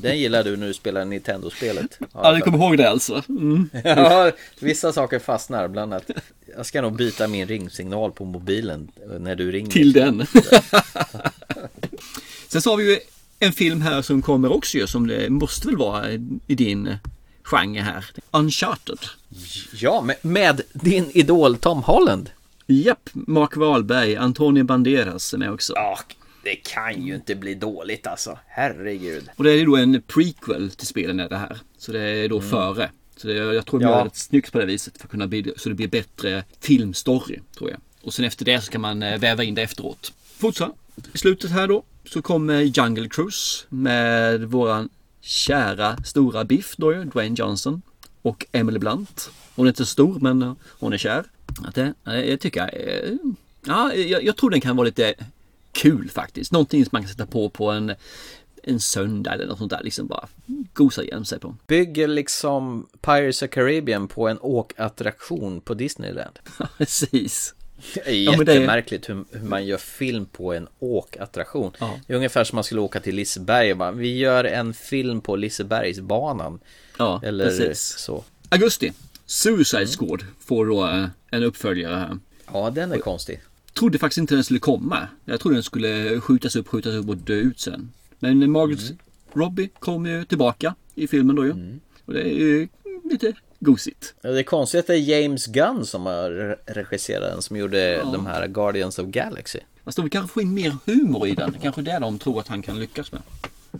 Den gillar du när du spelar Nintendo-spelet. Ja, du kommer ihåg det alltså? Mm. Ja, vissa saker fastnar, bland annat. Jag ska nog byta min ringsignal på mobilen när du ringer. Till den. Sen så har vi ju en film här som kommer också ju, som det måste väl vara i din genre här. Uncharted. Ja, med, med din idol Tom Holland. Japp, Mark Wahlberg, Antonio Banderas är med också. Ja, det kan ju inte bli dåligt alltså. Herregud. Och det är ju då en prequel till spelen är det här. Så det är då före. Så det, jag tror de Ja. gör det snyggt på det viset för att kunna bli, så det blir bättre filmstory tror jag. Och sen efter det så kan man eh, väva in det efteråt. Fortsatt. I slutet här då så kommer Jungle Cruise med våran kära stora Biff då ju, Dwayne Johnson. Och Emily Blunt. Hon är inte stor men hon är kär. Att det, jag tycker, eh, ja, jag, jag tror den kan vara lite kul faktiskt. Någonting som man kan sätta på på en, en söndag eller något sånt där. Liksom bara gosa igen sig på. Bygger liksom Pirates of Caribbean på en åkattraktion på Disneyland. Precis. Det är Ja, jättemärkligt hur, hur man gör film på en åkattraktion. Det är ungefär som man skulle åka till Liseberg och bara, vi gör en film på Lisebergsbanan. Ja, Eller precis. så. Augusti. Suicide Squad får då eh, en uppföljare här. Ja, den är konstig. trodde faktiskt inte den skulle komma. Jag trodde den skulle skjutas upp, skjutas upp och dö ut sen. Men Margaret Mm. Robbie kom ju tillbaka i filmen då ju. Och det är ju lite gosigt. Ja, Det är konstigt att det är James Gunn som har re- regisserat den, som gjorde de här Guardians of Galaxy. Fast de vill kanske få in mer humor i den. Kanske det de tror att han kan lyckas med.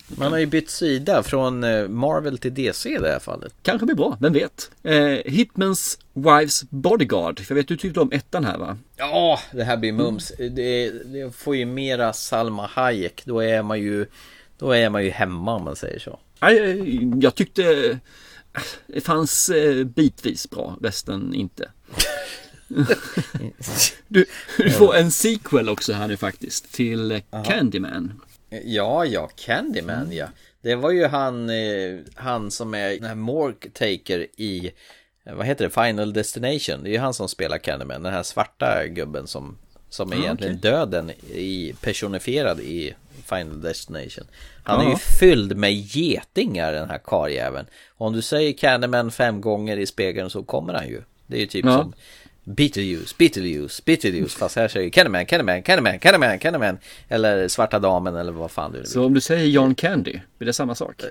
Man har ju bytt sida från eh, Marvel till DC i det här fallet. Kanske blir bra, vem vet? Eh, Hitmans Wives Bodyguard. För jag vet du tyckte om ettan här va? Ja, det här blir mums. Det, det får ju mera Salma Hayek. Då är man ju, då är man ju hemma om man säger så. Nej, eh, jag tyckte eh, det fanns bitvis bra, resten inte. du, du får en sequel också här nu faktiskt till eh, Candyman. Ja, ja, Candyman ja. Det var ju han, eh, han som är den här Mork Taker i, eh, vad heter det, Final Destination. Det är ju han som spelar Candyman, den här svarta gubben som, som är Ah, egentligen okej. döden i, personifierad i Final Destination. Han är Ja. ju fylld med getingar den här karljäveln. Om du säger Candyman fem gånger i spegeln så kommer han ju. Det är ju typ Ja. som Beetlejuice, Beetlejuice, Beetlejuice Fast här säger Candyman, Candyman, Candyman, Candyman, Candyman Eller Svarta Damen eller vad fan du vill Så om du säger John Candy, blir det samma sak?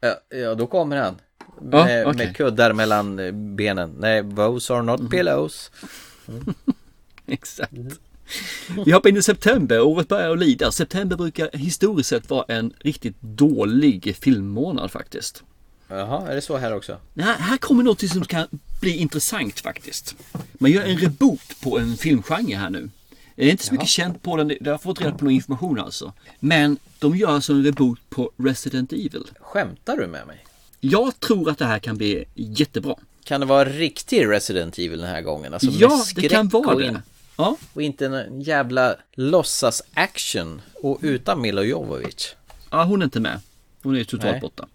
Ja, ja då kommer han med, okej. med kuddar mellan eh, benen Nej, those are not pillows Exakt. Vi hoppar in i september, året börjar att lida. September brukar historiskt sett vara en riktigt dålig filmmånad faktiskt. Jaha, är det så här också? Nej, här kommer något som kan bli intressant faktiskt. Man gör en reboot på en filmgenre här nu. Det är inte så mycket känt på den, det har jag fått reda på någon information alltså. Men de gör alltså en reboot på Resident Evil. Skämtar du med mig? Jag tror att det här kan bli jättebra. Kan det vara riktig Resident Evil den här gången? Alltså Ja, det kan vara och det. Ja. Och inte en jävla låtsas action och utan Milo Jovovich ja, hon är inte med. Hon är totalt Nej. borta.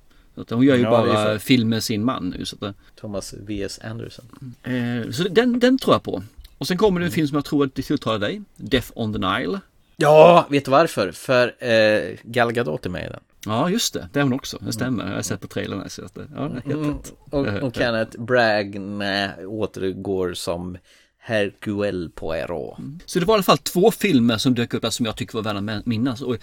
Att hon gör ju Ja, bara film med sin man nu. Så, att, Thomas V.S. Anderson eh, så den, den tror jag på. Och sen kommer det en film som jag tror att det tilltalar dig. Death on the Nile. Ja, vet du varför? För eh, Gal Gadot är med i den Ja, just det. Det är hon också. Det stämmer. Jag har sett på trailern. Så att, det- ja, helt Mm, rätt. och, Eh, och Kenneth Bragg återgår som Hercule Poirot. Så det var i alla fall två filmer som dök upp här som jag tycker var värda att minnas. Och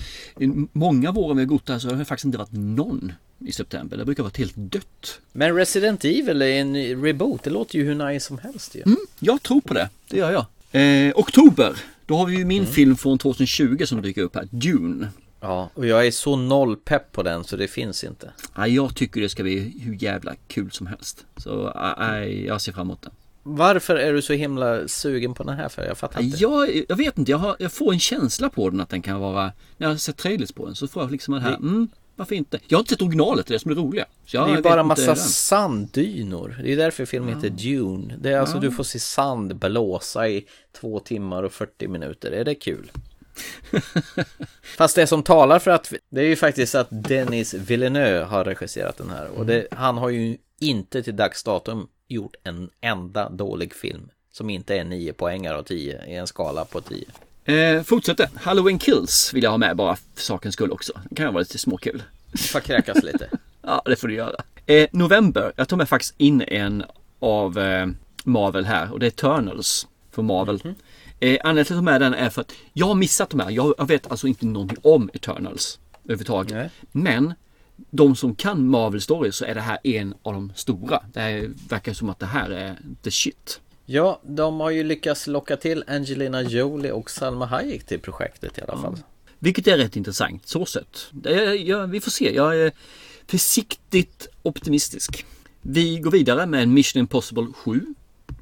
många av åren vi har gått där så har det faktiskt inte varit någon i september. Det brukar vara helt dött. Men Resident Evil är en reboot, det låter ju hur nice som helst ju. Mm, jag tror på det. Det gör jag. Eh, oktober. Då har vi ju min film från 2020 som dyker upp här. Dune. Ja, och jag är så noll pepp på den så det finns inte. Ja, jag tycker det ska bli hur jävla kul som helst. Så äh, jag ser fram emot det. Varför är du så himla sugen på den här för? Jag fattar inte. Jag, jag vet inte, jag, har, jag får en känsla på den att den kan vara, när jag har sett trailers på den så får jag liksom det här, mm, varför inte? Jag har inte sett originalet, det är det som är roliga. Det är ju bara massa den. sanddynor. Det är därför filmen heter Dune. Det är alltså Ja. du får se sand blåsa i två timmar och 40 minuter. Är det kul? Fast det som talar för att det är ju faktiskt att Denis Villeneuve har regisserat den här och det, han har ju inte till dags datum gjort en enda dålig film som inte är 9 poängar av 10 i en skala på 10. Eh, fortsätter. Halloween Kills vill jag ha med bara för sakens skull också. Det kan vara lite småkul. Får kräkas lite. ja, det får du göra. Eh, november. Jag tar med faktiskt in en av eh, Marvel här och det är Eternals från Marvel. Mhm. Eh, anledningen till att jag med den är för att jag har missat de här. Jag, jag vet alltså inte någonting om Eternals överhuvudtaget. Men de som kan Marvel Stories så är det här en av de stora. Det här verkar som att det här är the shit. Ja, de har ju lyckats locka till Angelina Jolie och Salma Hayek till projektet i alla fall. Vilket är rätt intressant så sett. Är- Jag, vi får se. Jag är försiktigt optimistisk. Vi går vidare med Mission Impossible 7.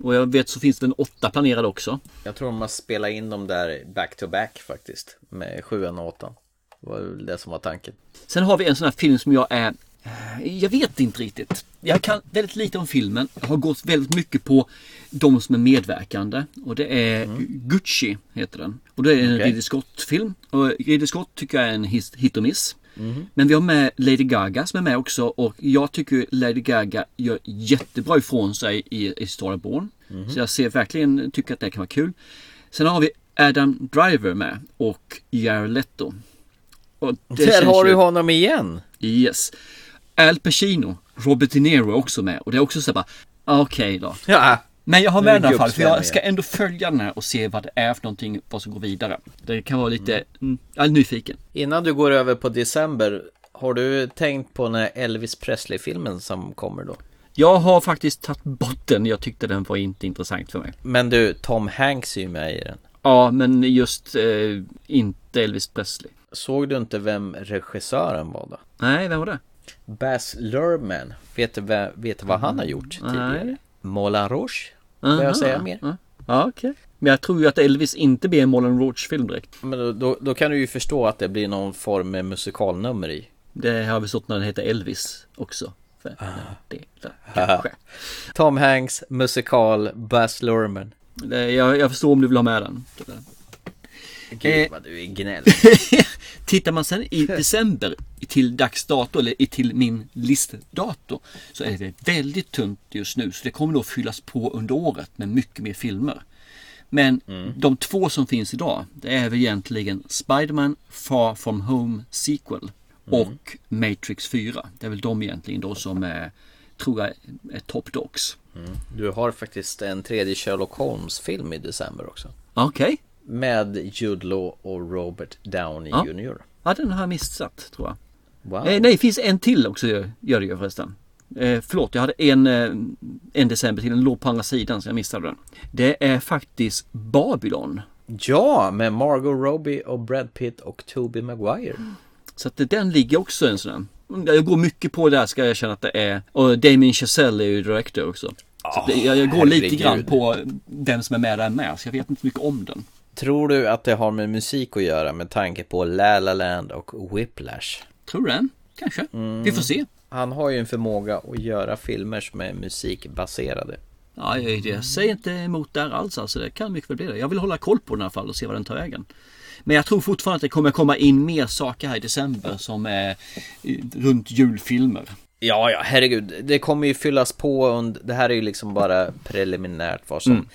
Och jag vet så finns det en 8 planerad också. Jag tror de har spelat in dem där back to back faktiskt. Med 7 och 8. Det var väl det som var tanken. Sen har vi en sån här film som jag är eh, jag vet inte riktigt. Jag kan väldigt lite om filmen. Jag har gått väldigt mycket på de som är medverkande. Och det är Gucci heter den. Och det är en Okej. Ridley Scott-film. Och Ridley Scott tycker jag är en hit och miss. Mhm. Men vi har med Lady Gaga som är med också och jag tycker Lady Gaga gör jättebra ifrån sig i, i Starborn. Mhm. Så jag ser verkligen, tycker att det kan vara kul. Sen har vi Adam Driver med och Jared Leto. Där har du honom igen! Yes. Al Pacino, Robert De Niro är också med och det är också så bara, ah, okej då. Ja. Men jag har med den i alla fall, för jag ska ändå följa den här och se vad det är för någonting, vad som går vidare. Det kan vara lite, mm. jag är nyfiken. Innan du går över på december, har du tänkt på den här Elvis Presley-filmen som kommer då? Jag har faktiskt tagit bort den, jag tyckte den var inte intressant för mig. Men du, Tom Hanks är ju med i den. Ja, men just eh, inte Elvis Presley. Såg du inte vem regissören var då? Nej, vem var det? Baz Luhrmann. Vet du, vä- vet du vad han har gjort tidigare? Nej. Moulin Rouge. Får jag säga mer? Ja, Ja, okej. Men jag tror ju att Elvis inte blir en Moulin Rouge-film direkt. Men då, då, då kan du ju förstå att det blir någon form med musikalnummer i. Det har vi stått när den heter Elvis också. För det, det, Haha. Tom Hanks, musikal, Baz Luhrmann. jag, jag förstår om du vill ha med den. Gud vad du är gnällig. Tittar man sen i december till dags dato eller till min listdator så är det väldigt tunt just nu så det kommer nog fyllas på under året med mycket mer filmer. Men de två som finns idag det är väl egentligen Spiderman Far From Home Sequel och Matrix 4. Det är väl de egentligen då som är, tror jag är top dogs. Du har faktiskt en tredje Sherlock Holmes-film i december också. Okej. Med Jude Law och Robert Downey Ja. Jr. Ja, den har jag missat tror jag. Wow. Eh, nej, det finns en till också gör det ju förresten. Eh, förlåt, jag hade en, eh, en december till, den låg på andra sidan så jag missade den. Det är faktiskt Babylon. Ja, med Margot Robbie och Brad Pitt och Tobey Maguire. Så att den ligger också en sån där. Jag går mycket på det här ska jag erkänna att det är. Och Damien Chazelle är ju director också. Så att det, jag, jag går lite herregud. grann på vem som är med där med. Så jag vet inte mycket om den. Tror du att det har med musik att göra med tanke på La La Land och Whiplash? Tror du det? Kanske. Vi får se. Han har ju en förmåga att göra filmer som är musikbaserade. Ja, jag, jag säger inte emot där alls alltså. Det kan mycket väl bli det. Jag vill hålla koll på den i alla fall och se vad den tar vägen. Men jag tror fortfarande att det kommer komma in mer saker här i december som är eh, runt julfilmer. Ja, ja, herregud. Det kommer ju fyllas på under, det här är ju liksom bara preliminärt vad som Mm.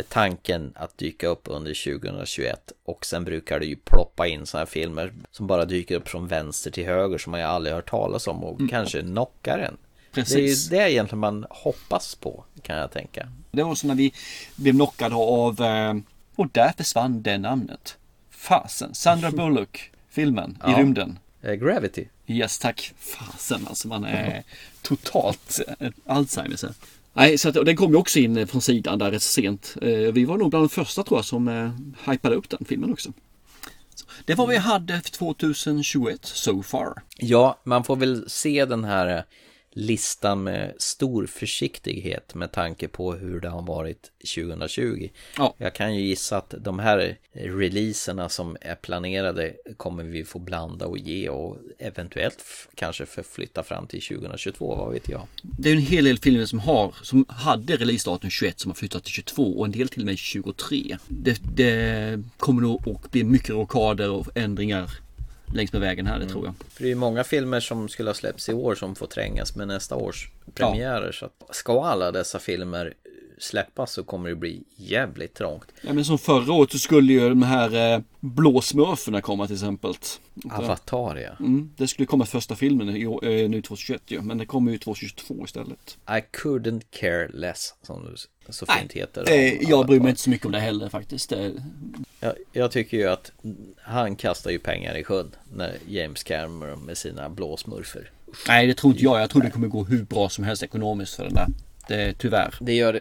Är tanken att dyka upp under 2021. Och sen brukar det ju ploppa in sådana här filmer som bara dyker upp från vänster till höger som man ju aldrig hört talas om och kanske knockar en. Mm. Precis. Det är ju det egentligen man hoppas på, kan jag tänka. Det var så när vi blev knockade av eh, och där försvann det namnet. Fasen, Sandra Bullock filmen Ja. i rymden. Eh, Gravity. Yes tack. Fasen alltså man är totalt eh, Alzheimers. här. Nej, så att, och den kom ju också in eh, från sidan där rätt sent. Eh, Vi var nog bland de första tror jag som eh, hypade upp den filmen också. Så, det var vad vi hade för 2021 so far. Ja, man får väl se den här eh, listan med stor försiktighet med tanke på hur det har varit 2020. Ja. Jag kan ju gissa att de här releaserna som är planerade kommer vi få blanda och ge och eventuellt kanske förflytta fram till 2022, vad vet jag. Det är en hel del filmer som har, som hade releasedatum 21 som har flyttat till 22 och en del till och med 23. Det, det kommer nog att bli mycket rockader och ändringar längs med vägen här, det tror jag. För det är ju många filmer som skulle ha släppts i år som får trängas med nästa års premiärer. Så att ska alla dessa filmer släppas så kommer det bli jävligt trångt. Ja men som förra året så skulle ju de här eh, blå smurfarna komma till exempel. Avatar ja. Mm, det skulle komma första filmen i, eh, nu 2021 ju, men det kommer ju 2022 istället. I couldn't care less som det så fint heter. Eh, jag bryr mig inte så mycket om det heller faktiskt. Jag, jag tycker ju att han kastar ju pengar i sjön när James Cameron med sina blåsmurfer. nej det tror inte jag. Jag tror det kommer gå hur bra som helst ekonomiskt för den där. Det, tyvärr. Det gör det,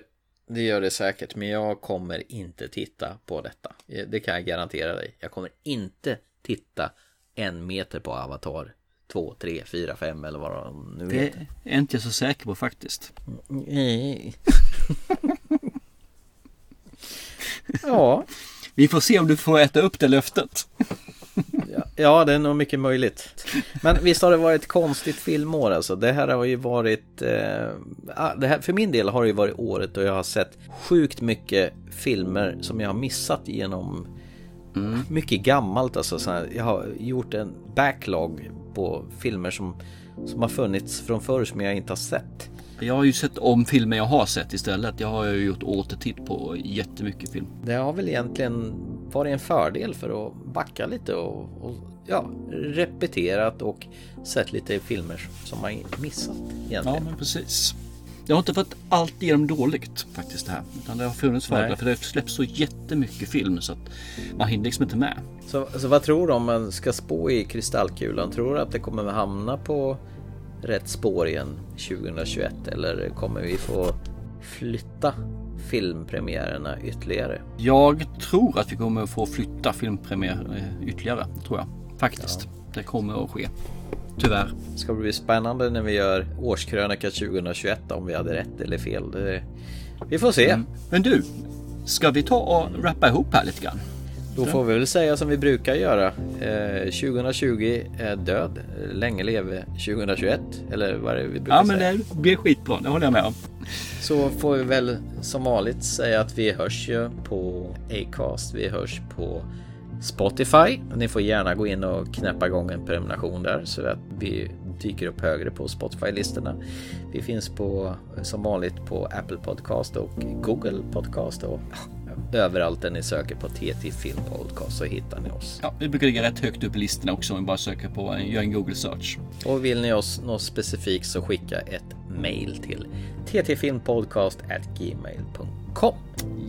det gör det säkert, men jag kommer inte titta på detta. Det kan jag garantera dig. Jag kommer inte titta en meter på Avatar 2, 3, 4, 5 eller vad de nu Det heter. är inte jag så säker på faktiskt. Nej. ja. Vi får se om du får äta upp det löftet. Ja, det är nog mycket möjligt. Men visst har det varit ett konstigt filmår alltså. Det här har ju varit... Eh, ah, det här, för min del har det ju varit året då jag har sett sjukt mycket filmer som jag har missat genom mycket gammalt alltså. Så här, jag har gjort en backlog på filmer som, som har funnits från förr som jag inte har sett. Jag har ju sett om filmer jag har sett istället. Jag har ju gjort återtitt på jättemycket film. Det har väl egentligen varit en fördel för att backa lite och, och ja, repeterat och sett lite filmer som man missat egentligen. Ja, men precis. Det har inte varit alltigenom dåligt faktiskt det här. Utan det har funnits fördelar för det släpps så jättemycket film så att man hinner liksom inte med. Så, så vad tror du om man ska spå i kristallkulan? Tror du att det kommer hamna på rätt spår igen 2021? Eller kommer vi få flytta filmpremiärerna ytterligare? Jag tror att vi kommer få flytta filmpremiär eh, ytterligare. Tror jag. Faktiskt. Det kommer att ske. Tyvärr. Ska det bli spännande när vi gör årskrönika 2021 om vi hade rätt eller fel? Det, vi får se. Mm. Men du, ska vi ta och rappa ihop här lite grann? Då får vi väl säga som vi brukar göra. Eh, 2020 är död. Länge leve 2021. Eller vad är det vi brukar Ja, men säga? det blir skitbra. Det håller jag med om. Så får vi väl som vanligt säga att vi hörs ju på Acast. Vi hörs på Spotify. Ni får gärna gå in och knäppa igång en prenumeration där så att vi dyker upp högre på Spotify-listorna. Vi finns på som vanligt på Apple Podcast och Google Podcast och överallt där ni söker på TT Film Podcast så hittar ni oss. Ja, vi brukar ligga rätt högt upp i listorna också om vi bara söker på, gör en Google search. Och vill ni oss något specifikt så skicka ett mail till ttfilmpodcast@gmail.com.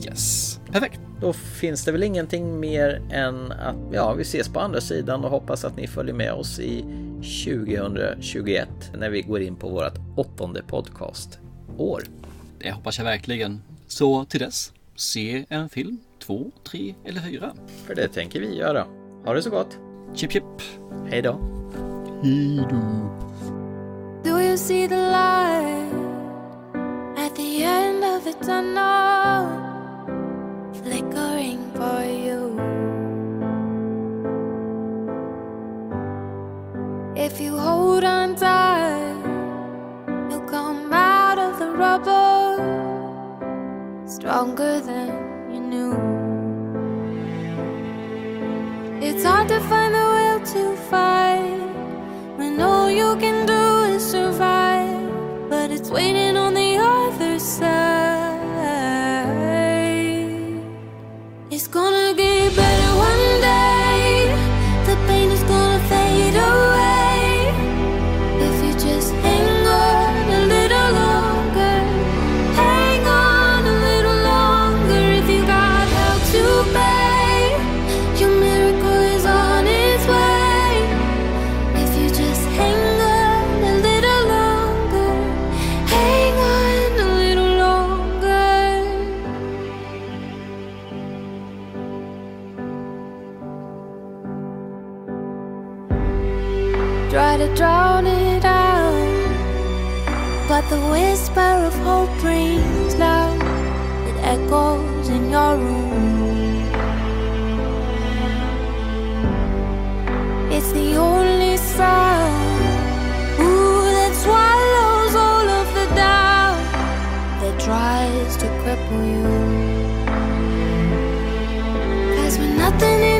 Yes, perfekt. Då finns det väl ingenting mer än att ja, vi ses på andra sidan och hoppas att ni följer med oss i 2021 när vi går in på vårt åttonde podcastår. Det hoppas jag verkligen. Så till dess, se en film, två, tre eller fyra. För det tänker vi göra. Ha det så gott! Chip chip! Hej då! Hej då! Do you see the light at the end of the tunnel? Flickering for you. If you hold on tight, you'll come out of the rubble stronger than you knew. It's hard to find the will to fight when all you can do is survive, but it's waiting on the other side. It's gonna get better whisper of hope rings loud. It echoes in your room. It's the only sound ooh, that swallows all of the doubt that tries to cripple you. Cause when nothing